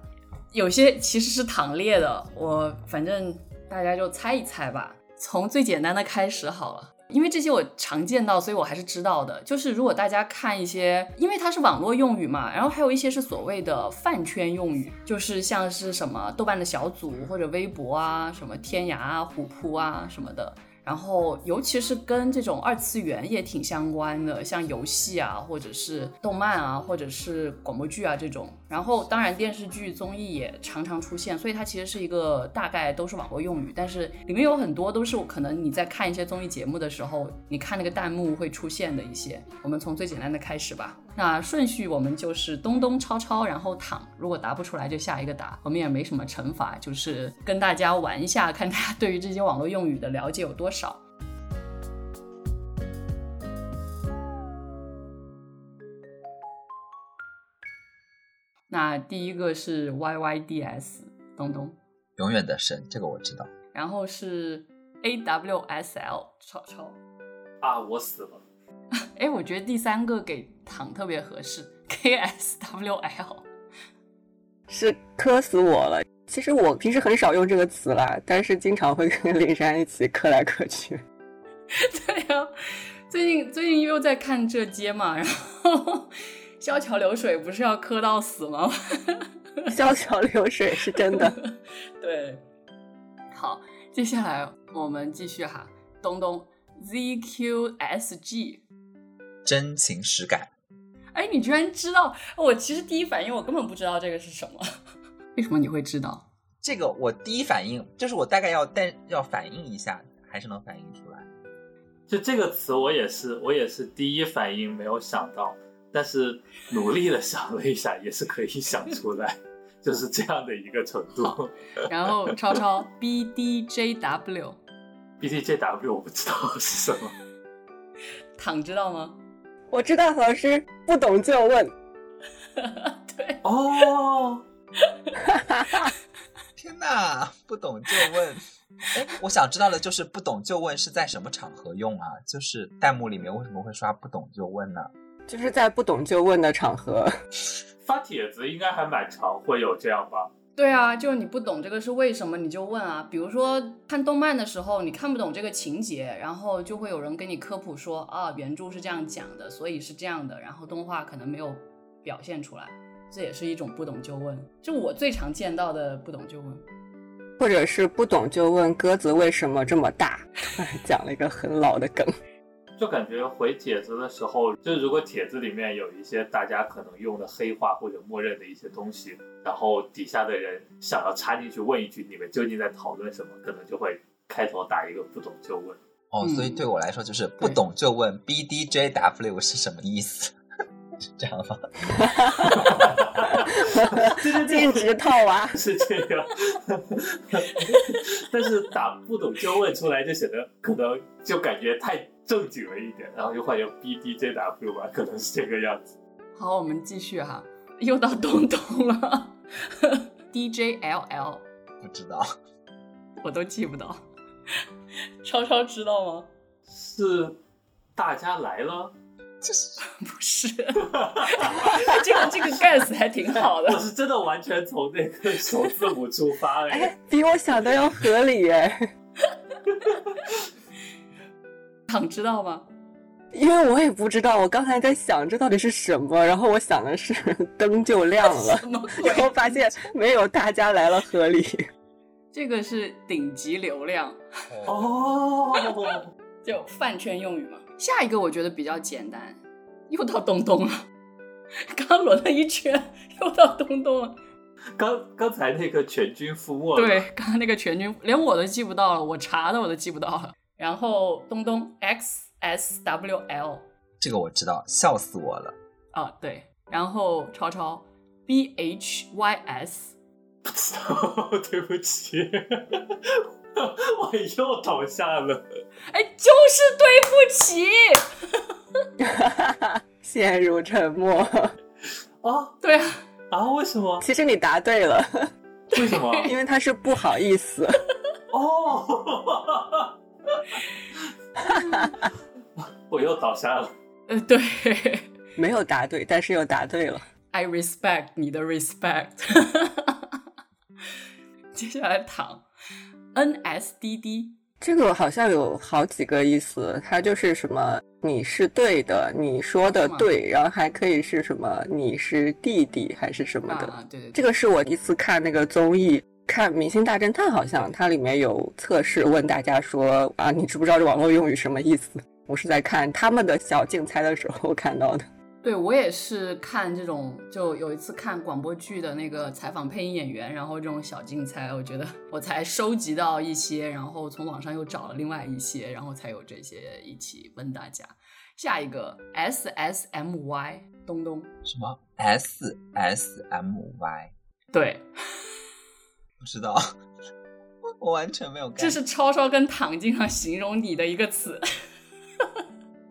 有些其实是躺列的，我反正大家就猜一猜吧。从最简单的开始好了，因为这些我常见到，所以我还是知道的。就是如果大家看一些，因为它是网络用语嘛，然后还有一些是所谓的饭圈用语，就是像是什么豆瓣的小组或者微博啊，什么天涯啊、虎扑啊什么的。然后，尤其是跟这种二次元也挺相关的，像游戏啊，或者是动漫啊，或者是广播剧啊这种。然后，当然电视剧、综艺也常常出现，所以它其实是一个大概都是网络用语，但是里面有很多都是可能你在看一些综艺节目的时候，你看那个弹幕会出现的一些。我们从最简单的开始吧。那顺序我们就是东东超超，然后躺。如果答不出来就下一个答，我们也没什么惩罚，就是跟大家玩一下，看大家对于这些网络用语的了解有多少。那第一个是 Y Y D S，东东，永远的神，这个我知道。然后是 A W S L，超超。啊，我死了。[laughs] 哎，我觉得第三个给糖特别合适，K S W L [laughs] 是磕死我了。其实我平时很少用这个词啦，但是经常会跟林珊一起磕来磕去。[laughs] 对呀，最近最近又在看这街嘛，然后萧桥流水不是要磕到死吗？[laughs] [laughs] 萧桥流水是真的。[laughs] 对，好，接下来我们继续哈，东东 Z Q S G。真情实感，哎，你居然知道？我其实第一反应我根本不知道这个是什么，为什么你会知道？这个我第一反应就是我大概要但要反应一下，还是能反应出来。就这个词，我也是我也是第一反应没有想到，但是努力的想了一下，也是可以想出来，[laughs] 就是这样的一个程度。[laughs] 然后超超 B D J W，B D J W 我不知道是什么，躺知道吗？我知道老师不懂就问，[laughs] 对哦，天哪，不懂就问。哎，我想知道的就是不懂就问是在什么场合用啊？就是弹幕里面为什么会刷不懂就问呢？就是在不懂就问的场合 [laughs] 发帖子，应该还蛮常会有这样吧。对啊，就是你不懂这个是为什么，你就问啊。比如说看动漫的时候，你看不懂这个情节，然后就会有人给你科普说啊，原著是这样讲的，所以是这样的，然后动画可能没有表现出来，这也是一种不懂就问。就我最常见到的不懂就问，或者是不懂就问鸽子为什么这么大，[laughs] 讲了一个很老的梗。就感觉回帖子的时候，就如果帖子里面有一些大家可能用的黑话或者默认的一些东西，然后底下的人想要插进去问一句你们究竟在讨论什么，可能就会开头打一个不懂就问。哦，所以对我来说就是不懂就问 B D J W 是什么意思？[laughs] 是这样吗？[laughs] 禁止套娃 [laughs] 是这样，但是打不懂就问出来就显得可能就感觉太。正经了一点，然后又换成 B D J W 吧，可能是这个样子。好，我们继续哈，又到东东了。[laughs] D J L L 不知道，我都记不到。超超知道吗？是大家来了？这是 [laughs] 不是？[laughs] 这个这个 guess 还挺好的。我是真的完全从那个首字母出发哎，比我想的要合理哎。想知道吗？因为我也不知道，我刚才在想这到底是什么，然后我想的是 [laughs] 灯就亮了，然后发现没有，大家来了合理。[laughs] 这个是顶级流量哦，[laughs] 就饭圈用语嘛。下一个我觉得比较简单，又到东东了。刚轮了一圈，又到东东了。刚刚才那个全军覆没，对，刚刚那个全军连我都记不到了，我查的我都记不到了。然后东东 X S W L，这个我知道，笑死我了。啊，对。然后超超 B H Y S，不知道，对不起，我又倒下了。哎，就是对不起，[laughs] 陷入沉默。哦，对啊，啊，为什么？其实你答对了。为什么？[laughs] 因为他是不好意思。哦。[laughs] [laughs] 我又倒下了。呃，对，没有答对，但是又答对了。I respect 你的 respect。[laughs] 接下来躺，N S D D 这个好像有好几个意思，它就是什么你是对的，你说的对，然后还可以是什么你是弟弟还是什么的。啊，对对对，这个是我第一次看那个综艺，看《明星大侦探》，好像它里面有测试问大家说啊，你知不知道这网络用语什么意思？我是在看他们的小竞猜的时候看到的。[laughs] 对我也是看这种，就有一次看广播剧的那个采访配音演员，然后这种小竞猜，我觉得我才收集到一些，然后从网上又找了另外一些，然后才有这些一起问大家。下一个 S S M Y 东东，什么 S S M Y？对，不知道，我完全没有。这是超超跟躺经常形容你的一个词。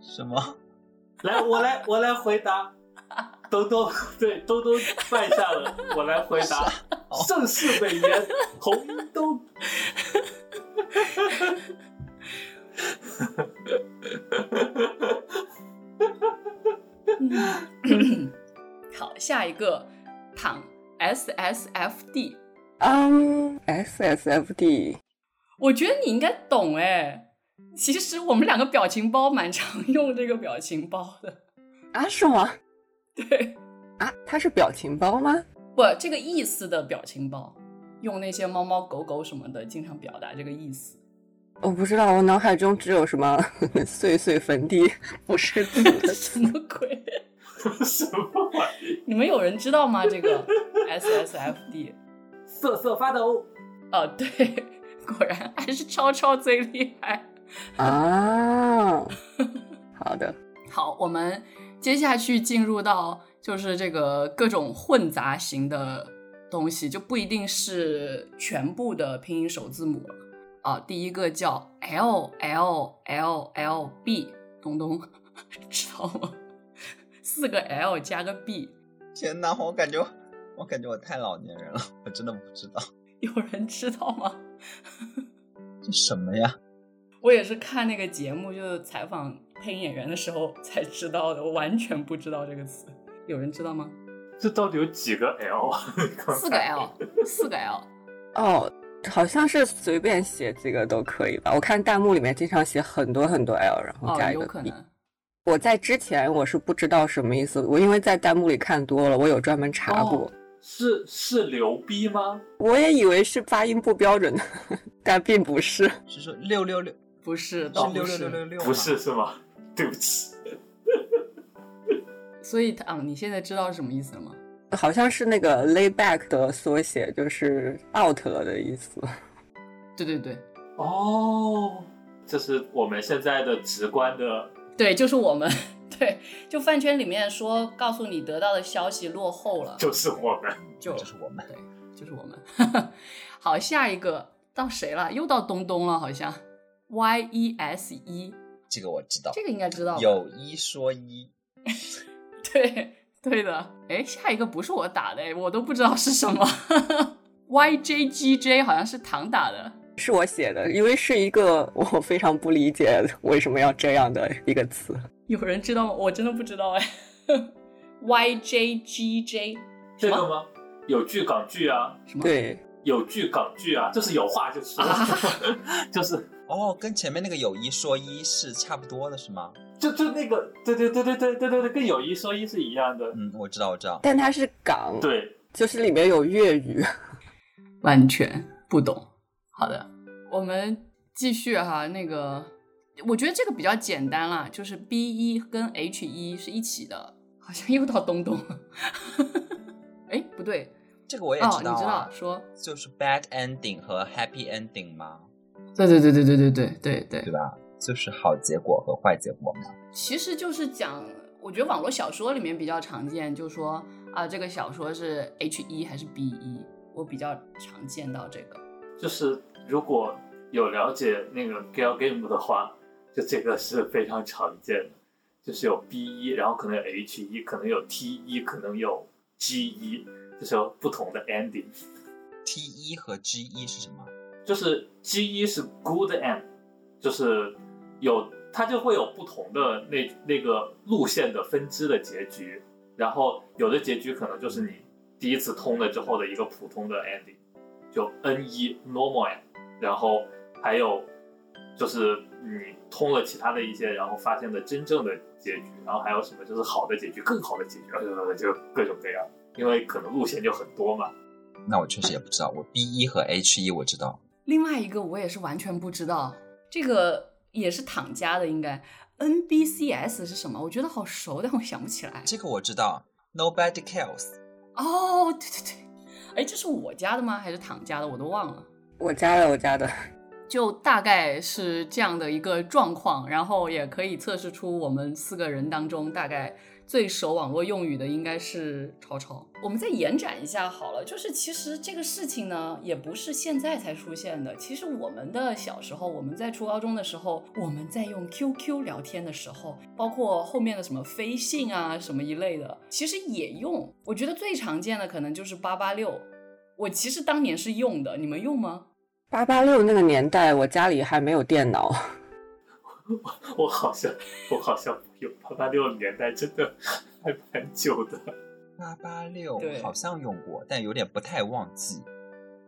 什么？[laughs] 来，我来，我来回答。东东，对，东东败下了，我来回答。盛世美颜，红衣东。[laughs] [coughs] 好，下一个躺 S S F D，嗯，S S F D，我觉得你应该懂哎。其实我们两个表情包蛮常用这个表情包的。啊，是吗？[laughs] 对，啊，它是表情包吗？不，这个意思的表情包，用那些猫猫狗狗什么的，经常表达这个意思。我不知道，我脑海中只有什么 [laughs] 碎碎坟地，[laughs] 不是字的什么鬼？什么玩意？你们有人知道吗？这个 S S F D，瑟瑟发抖。哦，对，果然还是超超最厉害。啊，[laughs] 好的，好，我们接下去进入到就是这个各种混杂型的东西，就不一定是全部的拼音首字母了啊。第一个叫 L L L L B，东东 [laughs] 知道吗？四个 L 加个 B，天哪，我感觉我感觉我太老年人了，我真的不知道 [laughs] 有人知道吗？[laughs] 这什么呀？我也是看那个节目，就是采访配音演员的时候 [laughs] 才知道的，我完全不知道这个词。有人知道吗？这到底有几个 L 啊？四个 L，四个 L。哦，好像是随便写几个都可以吧？我看弹幕里面经常写很多很多 L，然后哦，加一个有可 B。能。我在之前我是不知道什么意思，我因为在弹幕里看多了，我有专门查过，哦是是牛逼吗？我也以为是发音不标准的，[laughs] 但并不是。是说六六六不是，是倒不是。六六六六六？不是是吗？[laughs] 对不起。所以，啊，你现在知道是什么意思了吗？好像是那个 lay back 的缩写，就是 out 了的意思。对对对哦，这是我们现在的直观的对，就是我们。对，就饭圈里面说，告诉你得到的消息落后了，就是我们。[laughs] 就就是我们对，就是我们。[laughs] 好，下一个到谁了？又到东东了，好像 Y E S E，这个我知道，这个应该知道吧。有一说一，[laughs] 对对的，哎，下一个不是我打的，哎，我都不知道是什么。Y J G J 好像是唐打的，是我写的，因为是一个我非常不理解为什么要这样的一个词。有人知道吗？我真的不知道哎。Y J G J [laughs] 这个吗？有句港剧啊，什么？对，有句港剧啊，就是有话就说，啊 [laughs] 就是哦，跟前面那个有一说一是差不多的，是吗？就就那个，对对对对对对对对，跟有一说一是一样的。嗯，我知道，我知道。但它是港，对，就是里面有粤语。完全不懂。好的，我们继续哈。那个，我觉得这个比较简单啦，就是 B 一跟 H 一是一起的，好像又到东东了。哎，不对，这个我也哦，你知道知道啊，说，就是 bad ending 和 happy ending 吗？对对对对对对对对对对，吧？就是好结果和坏结果嘛。其实就是讲，我觉得网络小说里面比较常见，就说啊，这个小说是 H 一还是 B 一，我比较常见到这个。就是如果有了解那个 Gal Game 的话，就这个是非常常见的，就是有 B 一，然后可能有 H 一，可能有 T 一，可能有 G 一，就是有不同的 ending。T 一和 G 一是什么？就是 G 一是 good end，就是有它就会有不同的那那个路线的分支的结局，然后有的结局可能就是你第一次通了之后的一个普通的 ending，就 N 一 normal end，然后还有就是你通了其他的一些，然后发现的真正的结局，然后还有什么就是好的结局、更好的结局，就各种各样，因为可能路线就很多嘛。那我确实也不知道，我 B 一和 H 一我知道，另外一个我也是完全不知道，这个也是躺家的，应该 NBCS 是什么？我觉得好熟，但我想不起来。这个我知道，Nobody Cares。哦，对对对，哎，这是我家的吗？还是躺家的？我都忘了。我家的，我家的。就大概是这样的一个状况，然后也可以测试出我们四个人当中大概。最熟网络用语的应该是超超。我们再延展一下好了，就是其实这个事情呢，也不是现在才出现的。其实我们的小时候，我们在初高中的时候，我们在用 QQ 聊天的时候，包括后面的什么飞信啊什么一类的，其实也用。我觉得最常见的可能就是八八六。我其实当年是用的，你们用吗？八八六那个年代，我家里还没有电脑。[laughs] 我我好像，我好像有八八六年代，真的还蛮久的。八八六好像用过，但有点不太忘记。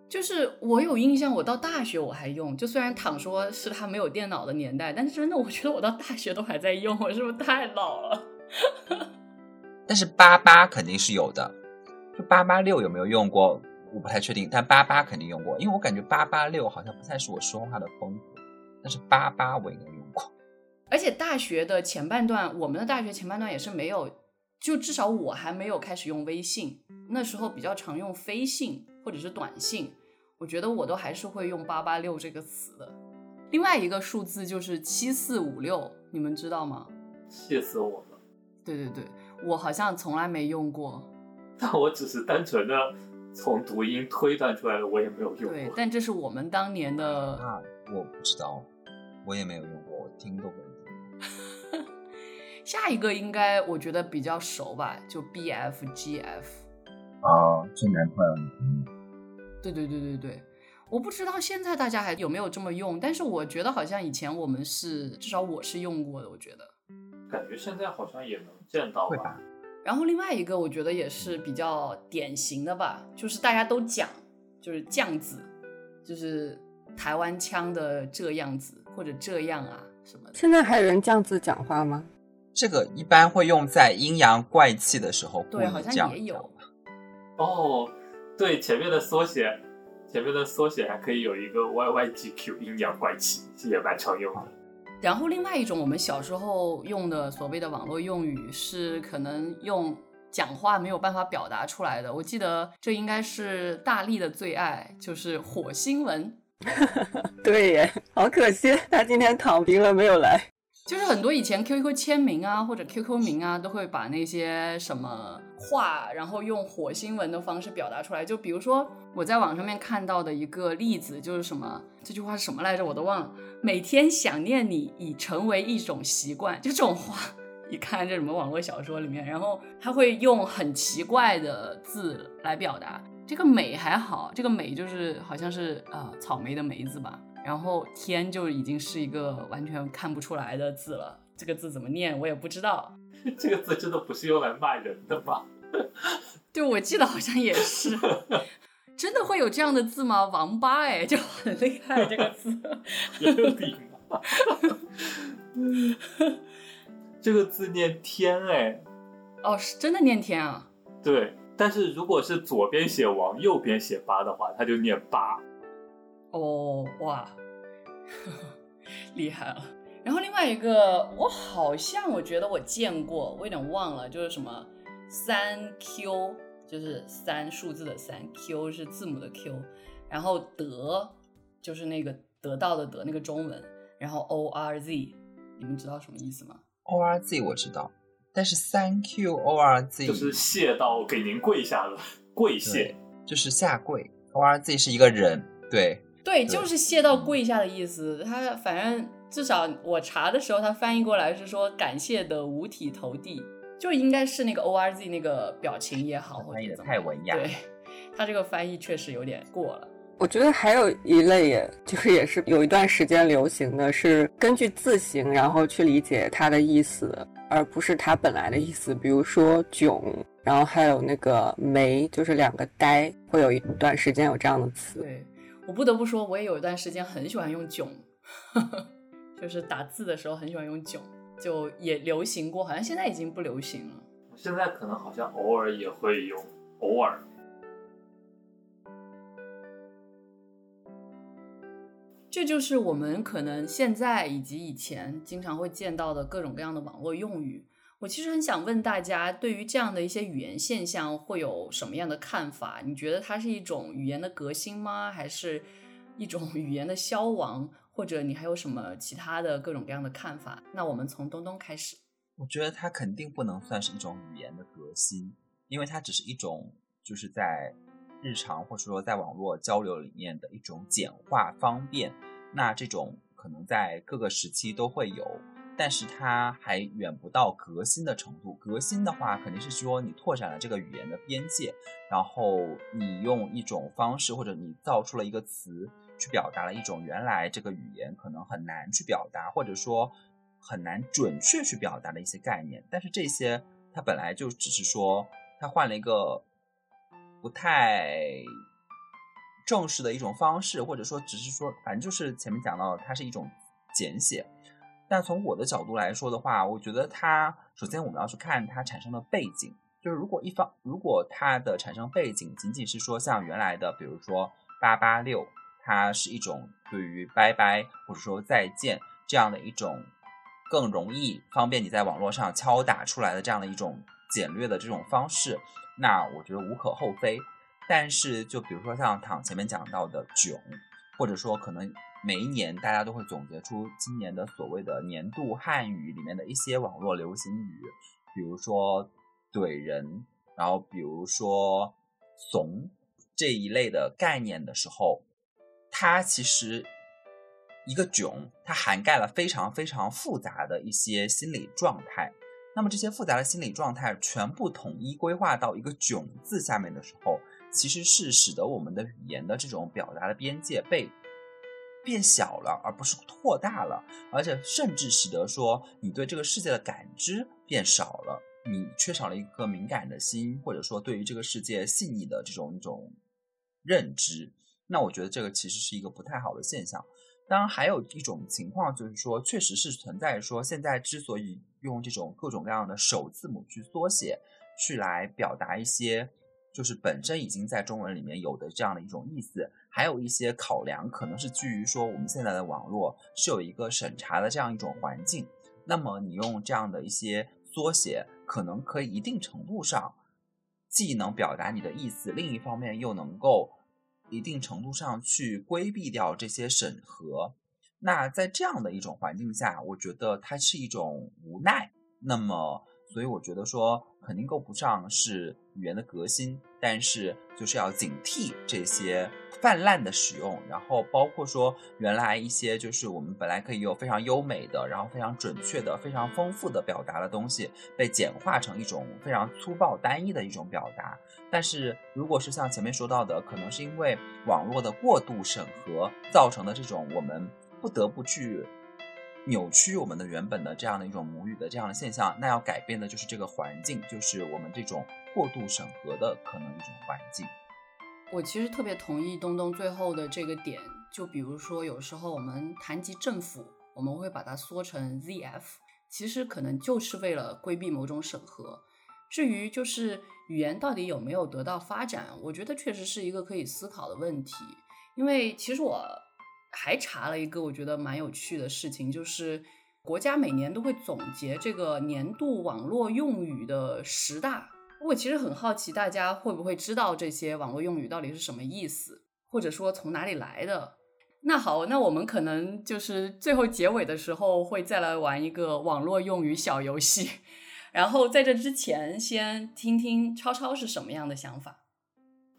就是我有印象，我到大学我还用。就虽然躺说是他没有电脑的年代，但是真的，我觉得我到大学都还在用。我是不是太老了？[laughs] 但是八八肯定是有的。就八八六有没有用过，我不太确定。但八八肯定用过，因为我感觉八八六好像不太是我说话的风格。但是八八我应该用过。而且大学的前半段，我们的大学前半段也是没有，就至少我还没有开始用微信，那时候比较常用飞信或者是短信，我觉得我都还是会用八八六这个词的。另外一个数字就是七四五六，你们知道吗？气死我了！对对对，我好像从来没用过。[laughs] 但我只是单纯的从读音推断出来的，我也没有用过。对，但这是我们当年的啊，我不知道，我也没有用过，我听都没有。[laughs] 下一个应该我觉得比较熟吧，就 B F G F。啊，这男朋友女朋友。对对对对对，我不知道现在大家还有没有这么用，但是我觉得好像以前我们是，至少我是用过的，我觉得。感觉现在好像也能见到吧。然后另外一个我觉得也是比较典型的吧，就是大家都讲，就是酱子，就是台湾腔的这样子或者这样啊什么。现在还有人这样子讲话吗？这个一般会用在阴阳怪气的时候，对，好像也有。哦，对，前面的缩写，前面的缩写还可以有一个 Y Y G Q，阴阳怪气也蛮常用的。然后另外一种我们小时候用的所谓的网络用语，是可能用讲话没有办法表达出来的。我记得这应该是大力的最爱，就是火星文。[laughs] 对耶，好可惜，他今天躺平了，没有来。就是很多以前 QQ 签名啊，或者 QQ 名啊，都会把那些什么话，然后用火星文的方式表达出来。就比如说我在网上面看到的一个例子，就是什么这句话是什么来着，我都忘了。每天想念你已成为一种习惯，就这种话，一看这什么网络小说里面，然后他会用很奇怪的字来表达。这个美还好，这个美就是好像是呃草莓的梅字吧，然后天就已经是一个完全看不出来的字了。这个字怎么念我也不知道。[laughs] 这个字真的不是用来骂人的吧？[laughs] 对，我记得好像也是。[laughs] 真的会有这样的字吗？王八哎，就很厉害这个字。有礼貌。这个字念天哎。哦，是真的念天啊。对。但是如果是左边写王，右边写八的话，它就念八。哦，哇，[laughs] 厉害了。然后另外一个，我好像我觉得我见过，我有点忘了，就是什么三 Q，就是三数字的三，Q 是字母的 Q，然后得就是那个得到的得那个中文，然后 O R Z，你们知道什么意思吗？O R Z 我知道。但是 Thank you O R Z 就是谢到给您跪下了，跪谢就是下跪。O R Z 是一个人，对对，就是谢到跪下的意思。他反正至少我查的时候，他翻译过来是说感谢的五体投地，就应该是那个 O R Z 那个表情也好，翻译的太文雅。对他这个翻译确实有点过了。我觉得还有一类，也就是也是有一段时间流行的是根据字形，然后去理解它的意思。而不是它本来的意思，比如说囧，然后还有那个眉，就是两个呆，会有一段时间有这样的词。对我不得不说，我也有一段时间很喜欢用囧，[laughs] 就是打字的时候很喜欢用囧，就也流行过，好像现在已经不流行了。现在可能好像偶尔也会用，偶尔。这就是我们可能现在以及以前经常会见到的各种各样的网络用语。我其实很想问大家，对于这样的一些语言现象，会有什么样的看法？你觉得它是一种语言的革新吗？还是一种 [laughs] 语言的消亡？或者你还有什么其他的各种各样的看法？那我们从东东开始。我觉得它肯定不能算是一种语言的革新，因为它只是一种就是在日常或者说在网络交流里面的一种简化方便。那这种可能在各个时期都会有，但是它还远不到革新的程度。革新的话，肯定是说你拓展了这个语言的边界，然后你用一种方式或者你造出了一个词，去表达了一种原来这个语言可能很难去表达，或者说。很难准确去表达的一些概念，但是这些它本来就只是说它换了一个不太正式的一种方式，或者说只是说反正就是前面讲到它是一种简写。但从我的角度来说的话，我觉得它首先我们要去看它产生的背景，就是如果一方如果它的产生背景仅仅是说像原来的，比如说八八六，它是一种对于拜拜或者说再见这样的一种。更容易方便你在网络上敲打出来的这样的一种简略的这种方式，那我觉得无可厚非。但是就比如说像躺前面讲到的囧，或者说可能每一年大家都会总结出今年的所谓的年度汉语里面的一些网络流行语，比如说怼人，然后比如说怂这一类的概念的时候，它其实。一个囧，它涵盖了非常非常复杂的一些心理状态。那么这些复杂的心理状态全部统一规划到一个“囧”字下面的时候，其实是使得我们的语言的这种表达的边界被变小了，而不是扩大了。而且甚至使得说你对这个世界的感知变少了，你缺少了一颗敏感的心，或者说对于这个世界细腻的这种一种认知。那我觉得这个其实是一个不太好的现象。当然，还有一种情况就是说，确实是存在说，现在之所以用这种各种各样的首字母去缩写，去来表达一些就是本身已经在中文里面有的这样的一种意思，还有一些考量，可能是基于说我们现在的网络是有一个审查的这样一种环境，那么你用这样的一些缩写，可能可以一定程度上既能表达你的意思，另一方面又能够。一定程度上去规避掉这些审核，那在这样的一种环境下，我觉得它是一种无奈。那么。所以我觉得说肯定够不上是语言的革新，但是就是要警惕这些泛滥的使用，然后包括说原来一些就是我们本来可以有非常优美的，然后非常准确的、非常丰富的表达的东西，被简化成一种非常粗暴单一的一种表达。但是如果是像前面说到的，可能是因为网络的过度审核造成的这种我们不得不去。扭曲我们的原本的这样的一种母语的这样的现象，那要改变的就是这个环境，就是我们这种过度审核的可能一种环境。我其实特别同意东东最后的这个点，就比如说有时候我们谈及政府，我们会把它缩成 ZF，其实可能就是为了规避某种审核。至于就是语言到底有没有得到发展，我觉得确实是一个可以思考的问题，因为其实我。还查了一个我觉得蛮有趣的事情，就是国家每年都会总结这个年度网络用语的十大。我其实很好奇，大家会不会知道这些网络用语到底是什么意思，或者说从哪里来的？那好，那我们可能就是最后结尾的时候会再来玩一个网络用语小游戏。然后在这之前，先听听超超是什么样的想法。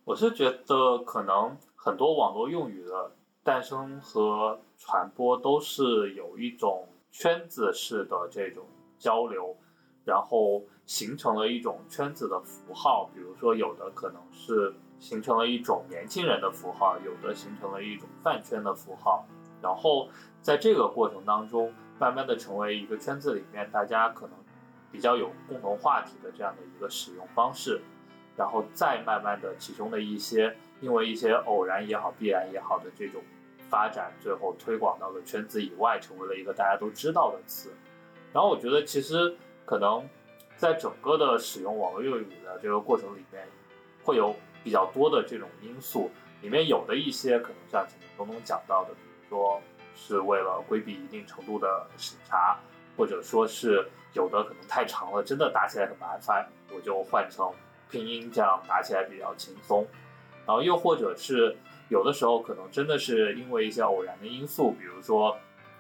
我是觉得可能很多网络用语的。诞生和传播都是有一种圈子式的这种交流，然后形成了一种圈子的符号。比如说，有的可能是形成了一种年轻人的符号，有的形成了一种饭圈的符号。然后在这个过程当中，慢慢的成为一个圈子里面大家可能比较有共同话题的这样的一个使用方式。然后再慢慢的其中的一些，因为一些偶然也好，必然也好的这种。发展，最后推广到了圈子以外，成为了一个大家都知道的词。然后我觉得其实可能在整个的使用网络用语的这个过程里面，会有比较多的这种因素，里面有的一些可能像前面东东讲到的，比如说是为了规避一定程度的审查，或者说是有的可能太长了，真的打起来很麻烦，我就换成拼音，这样打起来比较轻松。然后又或者是有的时候可能真的是因为一些偶然的因素，比如说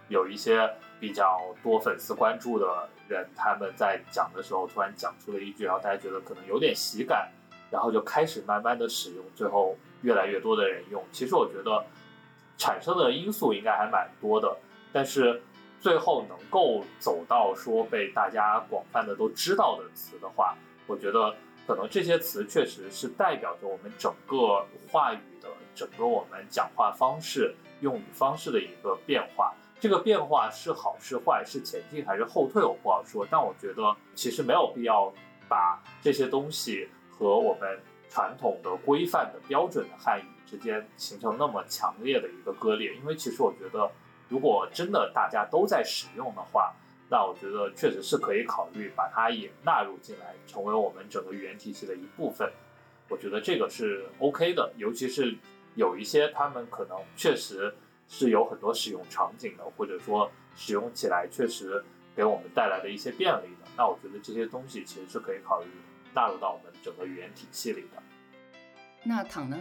有一些比较多粉丝关注的人，他们在讲的时候突然讲出了一句，然后大家觉得可能有点喜感，然后就开始慢慢的使用，最后越来越多的人用。其实我觉得产生的因素应该还蛮多的，但是最后能够走到说被大家广泛的都知道的词的话，我觉得。可能这些词确实是代表着我们整个话语整个我们讲话方式、用语方式的一个变化。这个变化是好是坏，是前进还是后退，我不好说。但我觉得其实没有必要把这些东西和我们传统的规范的标准的汉语之间形成那么强烈的一个割裂，因为其实我觉得，如果真的大家都在使用的话。那我觉得确实是可以考虑把它也纳入进来，成为我们整个语言体系的一部分。我觉得这个是 OK 的，尤其是有一些他们可能确实是有很多使用场景的，或者说使用起来确实给我们带来的一些便利的。那我觉得这些东西其实是可以考虑纳入到我们整个语言体系里的。那躺呢？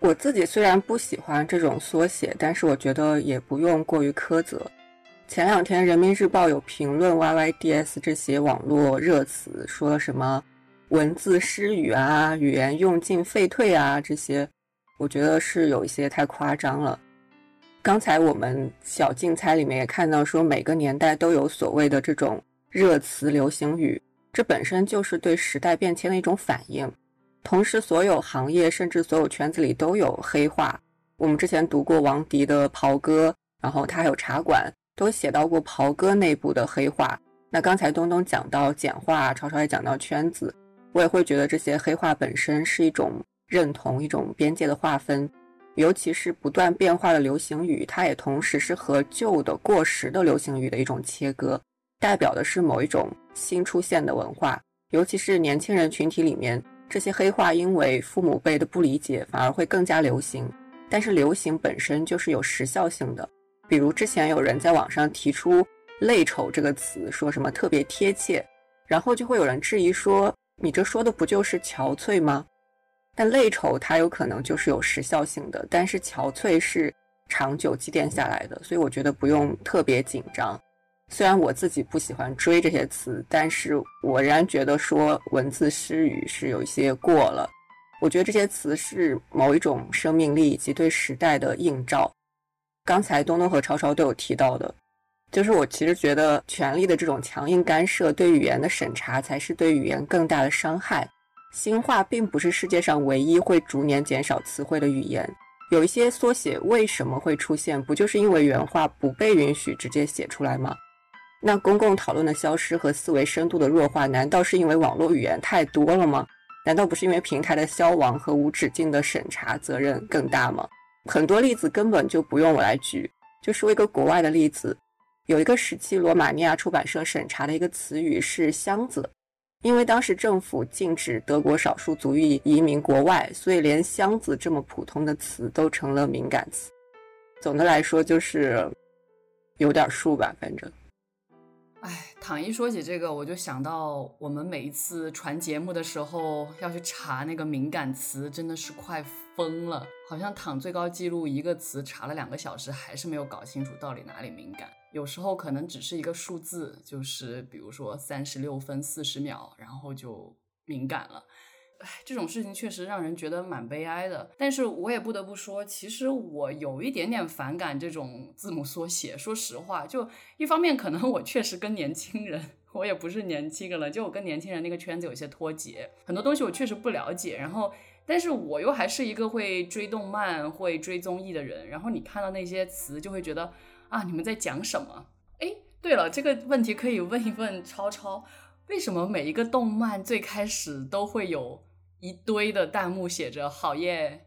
我自己虽然不喜欢这种缩写，但是我觉得也不用过于苛责。前两天人民日报有评论 “yyds” 这些网络热词，说什么文字失语啊、语言用尽废退啊这些，我觉得是有一些太夸张了。刚才我们小竞猜里面也看到说，每个年代都有所谓的这种热词流行语，这本身就是对时代变迁的一种反应。同时，所有行业甚至所有圈子里都有黑话。我们之前读过王迪的《袍哥》，然后他还有茶馆。都写到过袍哥内部的黑话。那刚才东东讲到简化，超超也讲到圈子，我也会觉得这些黑话本身是一种认同，一种边界的划分。尤其是不断变化的流行语，它也同时是和旧的过时的流行语的一种切割，代表的是某一种新出现的文化。尤其是年轻人群体里面，这些黑话因为父母辈的不理解，反而会更加流行。但是流行本身就是有时效性的。比如之前有人在网上提出“累丑”这个词，说什么特别贴切，然后就会有人质疑说：“你这说的不就是憔悴吗？”但“累丑”它有可能就是有时效性的，但是“憔悴”是长久积淀下来的，所以我觉得不用特别紧张。虽然我自己不喜欢追这些词，但是我仍然觉得说文字失语是有一些过了。我觉得这些词是某一种生命力以及对时代的映照。刚才东东和超超都有提到的，就是我其实觉得权力的这种强硬干涉对语言的审查才是对语言更大的伤害。新话并不是世界上唯一会逐年减少词汇的语言，有一些缩写为什么会出现，不就是因为原话不被允许直接写出来吗？那公共讨论的消失和思维深度的弱化，难道是因为网络语言太多了吗？难道不是因为平台的消亡和无止境的审查责任更大吗？很多例子根本就不用我来举，就说一个国外的例子，有一个时期罗马尼亚出版社审查的一个词语是“箱子”，因为当时政府禁止德国少数族裔移民国外，所以连“箱子”这么普通的词都成了敏感词。总的来说就是有点数吧，反正。哎，躺一说起这个，我就想到我们每一次传节目的时候要去查那个敏感词，真的是快疯了。好像躺最高记录一个词查了两个小时，还是没有搞清楚到底哪里敏感。有时候可能只是一个数字，就是比如说三十六分四十秒，然后就敏感了。唉，这种事情确实让人觉得蛮悲哀的。但是我也不得不说，其实我有一点点反感这种字母缩写。说实话，就一方面可能我确实跟年轻人，我也不是年轻人了，就我跟年轻人那个圈子有些脱节，很多东西我确实不了解。然后，但是我又还是一个会追动漫、会追综艺的人。然后你看到那些词，就会觉得啊，你们在讲什么？哎，对了，这个问题可以问一问超超。为什么每一个动漫最开始都会有一堆的弹幕写着“好耶”？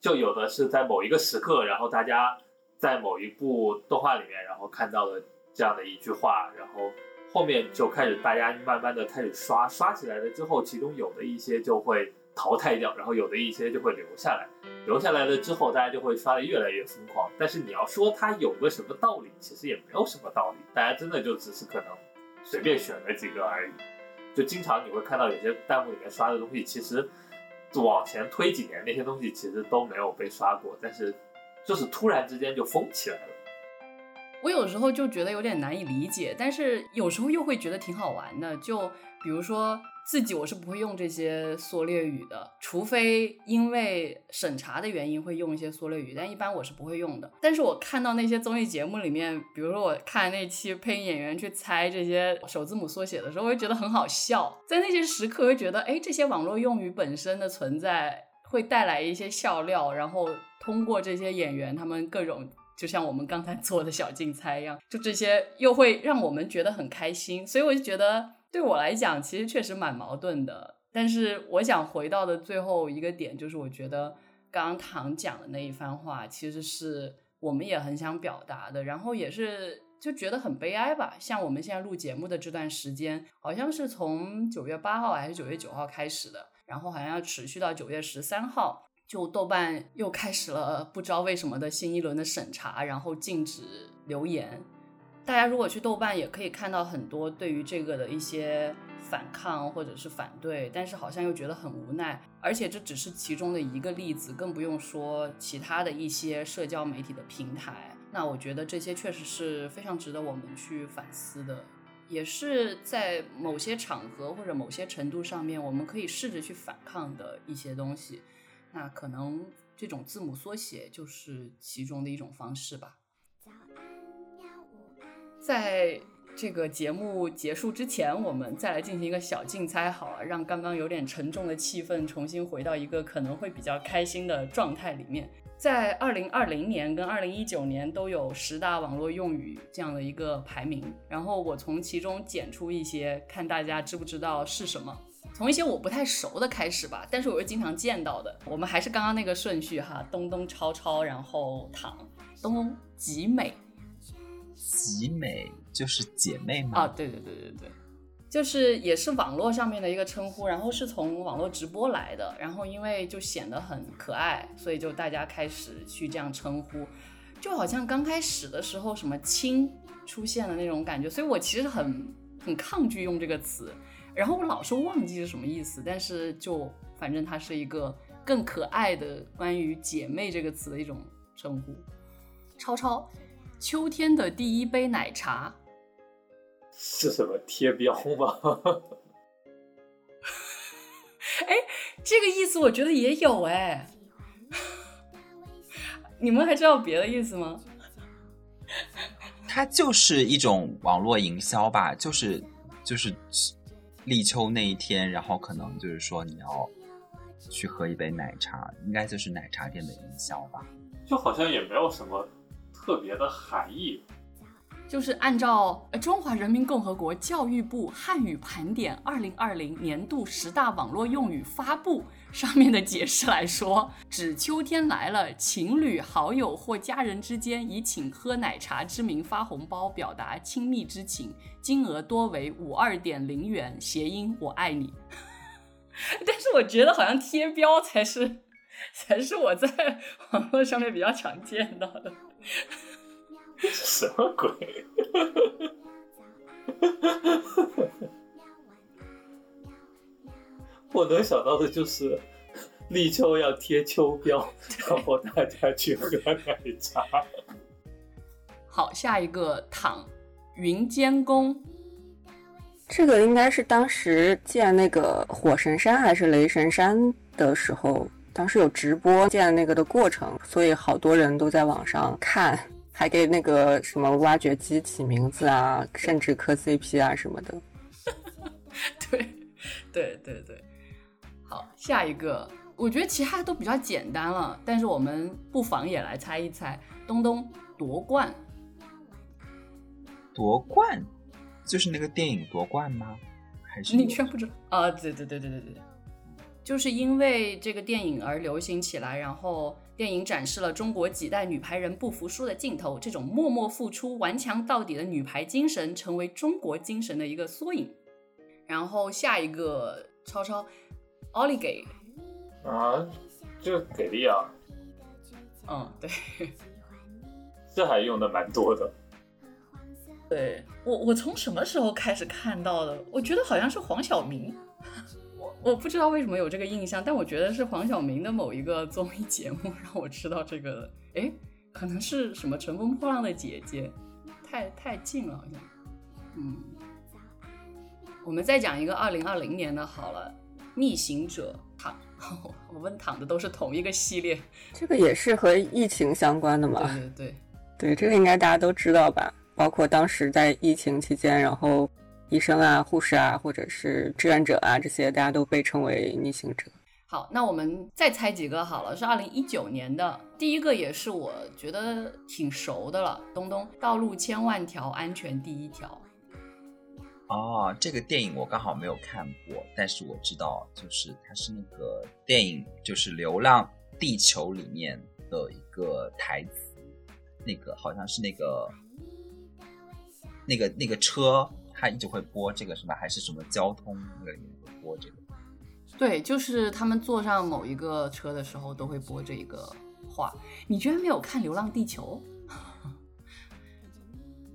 就有的是在某一个时刻，然后大家在某一部动画里面，然后看到了这样的一句话，然后后面就开始大家慢慢的开始刷，刷起来了之后，其中有的一些就会淘汰掉，然后有的一些就会留下来，留下来了之后，大家就会刷的越来越疯狂。但是你要说它有个什么道理，其实也没有什么道理，大家真的就只是可能随便选了几个而已。就经常你会看到有些弹幕里面刷的东西，其实往前推几年那些东西其实都没有被刷过，但是就是突然之间就疯起来了。我有时候就觉得有点难以理解，但是有时候又会觉得挺好玩的。就比如说自己，我是不会用这些缩略语的，除非因为审查的原因会用一些缩略语，但一般我是不会用的。但是我看到那些综艺节目里面，比如说我看那期配音演员去猜这些首字母缩写的时候，我就觉得很好笑。在那些时刻，我就觉得，哎，这些网络用语本身的存在会带来一些笑料，然后通过这些演员他们各种。就像我们刚才做的小竞猜一样，就这些又会让我们觉得很开心，所以我就觉得对我来讲，其实确实蛮矛盾的。但是我想回到的最后一个点，就是我觉得刚刚唐讲的那一番话，其实是我们也很想表达的，然后也是就觉得很悲哀吧。像我们现在录节目的这段时间，好像是从九月八号还是九月九号开始的，然后好像要持续到九月十三号。就豆瓣又开始了不知道为什么的新一轮的审查，然后禁止留言。大家如果去豆瓣也可以看到很多对于这个的一些反抗或者是反对，但是好像又觉得很无奈。而且这只是其中的一个例子，更不用说其他的一些社交媒体的平台。那我觉得这些确实是非常值得我们去反思的，也是在某些场合或者某些程度上面，我们可以试着去反抗的一些东西。那可能这种字母缩写就是其中的一种方式吧。在这个节目结束之前，我们再来进行一个小竞猜，好了，让刚刚有点沉重的气氛重新回到一个可能会比较开心的状态里面。在二零二零年跟二零一九年都有十大网络用语这样的一个排名，然后我从其中剪出一些，看大家知不知道是什么。从一些我不太熟的开始吧，但是我又经常见到的。我们还是刚刚那个顺序哈，东东超超，然后躺东东集美，集美就是姐妹吗？啊，对对对对对，就是也是网络上面的一个称呼，然后是从网络直播来的，然后因为就显得很可爱，所以就大家开始去这样称呼，就好像刚开始的时候什么亲出现的那种感觉，所以我其实很很抗拒用这个词。然后我老是忘记是什么意思，但是就反正它是一个更可爱的关于姐妹这个词的一种称呼。超超，秋天的第一杯奶茶是什么贴标吗？[laughs] 哎，这个意思我觉得也有哎。[laughs] 你们还知道别的意思吗？它就是一种网络营销吧，就是就是。立秋那一天，然后可能就是说你要去喝一杯奶茶，应该就是奶茶店的营销吧？就好像也没有什么特别的含义。就是按照《中华人民共和国教育部汉语盘点二零二零年度十大网络用语发布上面的解释来说，指秋天来了，情侣、好友或家人之间以请喝奶茶之名发红包，表达亲密之情，金额多为五二点零元，谐音“我爱你”。[laughs] 但是我觉得好像贴标才是，才是我在网络上面比较常见到的。[laughs] 什么鬼？我能想到的就是立秋要贴秋膘，然后大家去喝奶茶。好，下一个躺云监工，这个应该是当时建那个火神山还是雷神山的时候，当时有直播建那个的过程，所以好多人都在网上看。还给那个什么挖掘机起名字啊，甚至磕 CP 啊什么的。[laughs] 对，对对对。好，下一个，我觉得其他的都比较简单了，但是我们不妨也来猜一猜。东东夺冠，夺冠就是那个电影夺冠吗？还是你全不知道啊？对对对对对对，就是因为这个电影而流行起来，然后。电影展示了中国几代女排人不服输的镜头，这种默默付出、顽强到底的女排精神，成为中国精神的一个缩影。然后下一个超超，奥利给啊，这给力啊！嗯，对，这还用的蛮多的。对我，我从什么时候开始看到的？我觉得好像是黄晓明，我我不知道为什么有这个印象，但我觉得是黄晓明的某一个综艺节目让我知道这个。哎，可能是什么《乘风破浪的姐姐》，太太近了，好像。嗯，我们再讲一个二零二零年的好了，《逆行者》躺，[laughs] 我问躺的都是同一个系列，这个也是和疫情相关的嘛？对对对，对，这个应该大家都知道吧？包括当时在疫情期间，然后医生啊、护士啊，或者是志愿者啊，这些大家都被称为逆行者。好，那我们再猜几个好了，是二零一九年的第一个，也是我觉得挺熟的了。东东，道路千万条，安全第一条。哦，这个电影我刚好没有看过，但是我知道，就是它是那个电影，就是《流浪地球》里面的一个台词，那个好像是那个。那个那个车，它一直会播这个什么？还是什么交通那个里面会播这个？对，就是他们坐上某一个车的时候都会播这一个话。你居然没有看《流浪地球》？[laughs]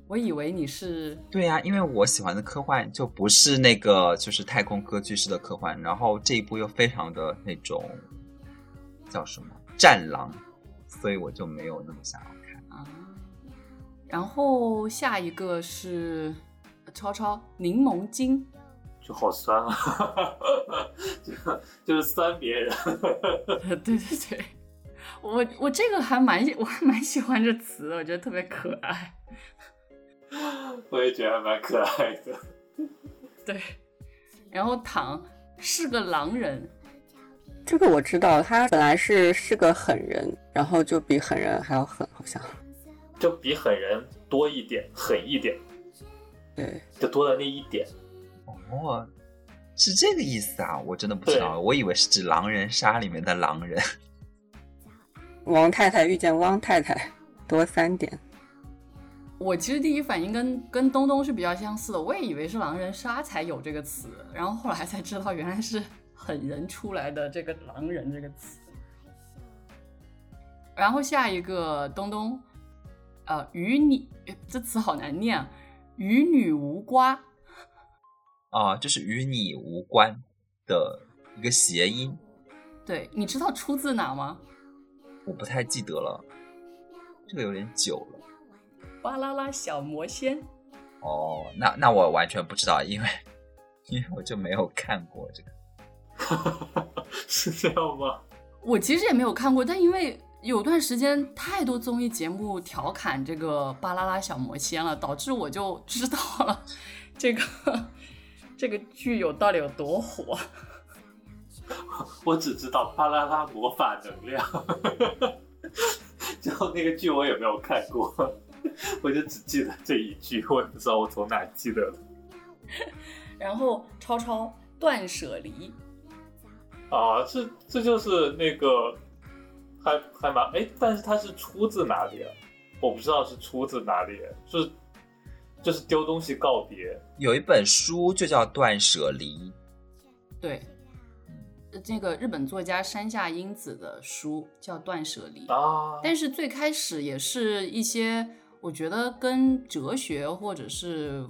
我以为你是对呀，因为我喜欢的科幻就不是那个就是太空歌剧式的科幻，然后这一部又非常的那种叫什么战狼，所以我就没有那么想要看啊。然后下一个是超超柠檬精，就好酸啊，就 [laughs] 就是酸别人。[laughs] 对对对，我我这个还蛮我还蛮喜欢这词的，我觉得特别可爱。[laughs] 我也觉得还蛮可爱的。对，然后糖是个狼人，这个我知道，他本来是是个狠人，然后就比狠人还要狠，好像。就比狠人多一点，狠一点，对，就多了那一点。哦，是这个意思啊！我真的不知道，我以为是指狼人杀里面的狼人。王太太遇见汪太太，多三点。我其实第一反应跟跟东东是比较相似的，我也以为是狼人杀才有这个词，然后后来才知道原来是狠人出来的这个狼人这个词。然后下一个东东。呃，与你这词好难念啊，与女无瓜啊，就是与你无关的一个谐音。对，你知道出自哪吗？我不太记得了，这个有点久了。巴啦啦小魔仙。哦，那那我完全不知道，因为因为我就没有看过这个。[laughs] 是这样吗？我其实也没有看过，但因为。有段时间太多综艺节目调侃这个巴啦啦小魔仙了，导致我就知道了这个这个剧有到底有多火。我只知道巴啦啦魔法能量，[laughs] 最后那个剧我也没有看过，我就只记得这一句，我也不知道我从哪记得的。然后超超断舍离啊，这这就是那个。还还蛮哎，但是它是出自哪里啊？我不知道是出自哪里，是就是丢东西告别。有一本书就叫《断舍离》，对，这个日本作家山下英子的书叫《断舍离》啊。但是最开始也是一些我觉得跟哲学或者是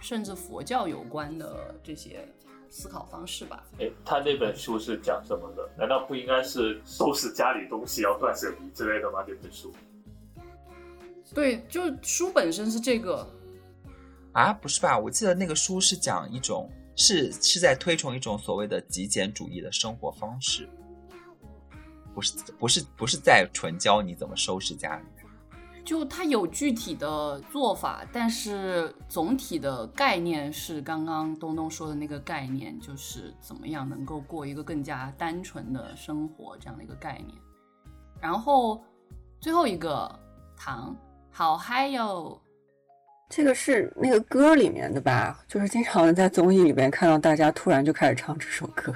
甚至佛教有关的这些。思考方式吧。哎，他那本书是讲什么的？难道不应该是收拾家里东西要断舍离之类的吗？这本书？对，就书本身是这个。啊，不是吧？我记得那个书是讲一种，是是在推崇一种所谓的极简主义的生活方式，不是不是不是在纯教你怎么收拾家里。就它有具体的做法，但是总体的概念是刚刚东东说的那个概念，就是怎么样能够过一个更加单纯的生活这样的一个概念。然后最后一个糖好嗨哟，这个是那个歌里面的吧？就是经常在综艺里面看到大家突然就开始唱这首歌。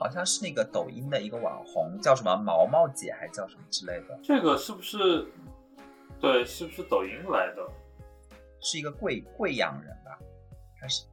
好像是那个抖音的一个网红，叫什么毛毛姐，还叫什么之类的。这个是不是？对，是不是抖音来的？是一个贵贵阳人吧？还是？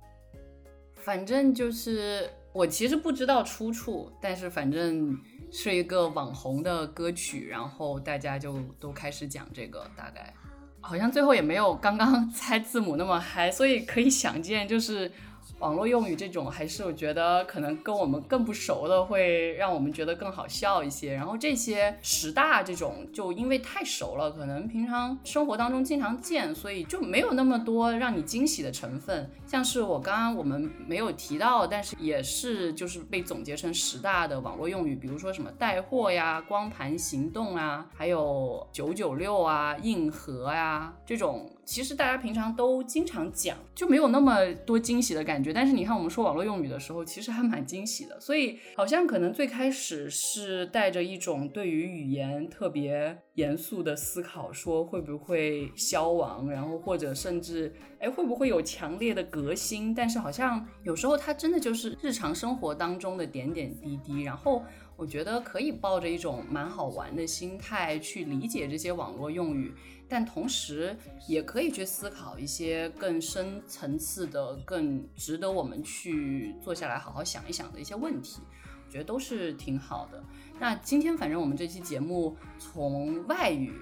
反正就是我其实不知道出处，但是反正是一个网红的歌曲，然后大家就都开始讲这个，大概好像最后也没有刚刚 [laughs] 猜字母那么嗨，所以可以想见就是。网络用语这种，还是我觉得可能跟我们更不熟的，会让我们觉得更好笑一些。然后这些十大这种，就因为太熟了，可能平常生活当中经常见，所以就没有那么多让你惊喜的成分。像是我刚刚我们没有提到，但是也是就是被总结成十大的网络用语，比如说什么带货呀、光盘行动啊，还有九九六啊、硬核呀这种。其实大家平常都经常讲，就没有那么多惊喜的感觉。但是你看我们说网络用语的时候，其实还蛮惊喜的。所以好像可能最开始是带着一种对于语言特别严肃的思考，说会不会消亡，然后或者甚至哎会不会有强烈的革新。但是好像有时候它真的就是日常生活当中的点点滴滴。然后我觉得可以抱着一种蛮好玩的心态去理解这些网络用语。但同时也可以去思考一些更深层次的、更值得我们去坐下来好好想一想的一些问题，我觉得都是挺好的。那今天反正我们这期节目从外语，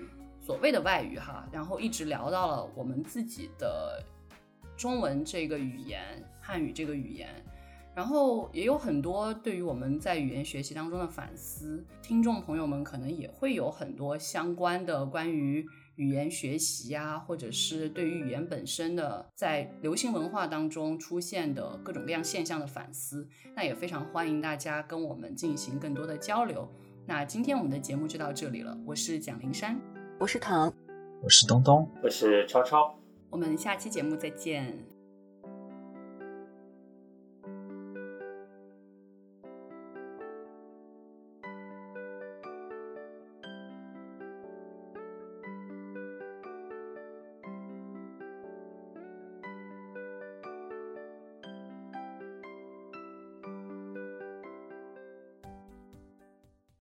所谓的外语哈，然后一直聊到了我们自己的中文这个语言、汉语这个语言，然后也有很多对于我们在语言学习当中的反思，听众朋友们可能也会有很多相关的关于。语言学习呀，或者是对于语言本身的在流行文化当中出现的各种各样现象的反思，那也非常欢迎大家跟我们进行更多的交流。那今天我们的节目就到这里了，我是蒋灵山，我是唐，我是东东，我是超超，我们下期节目再见。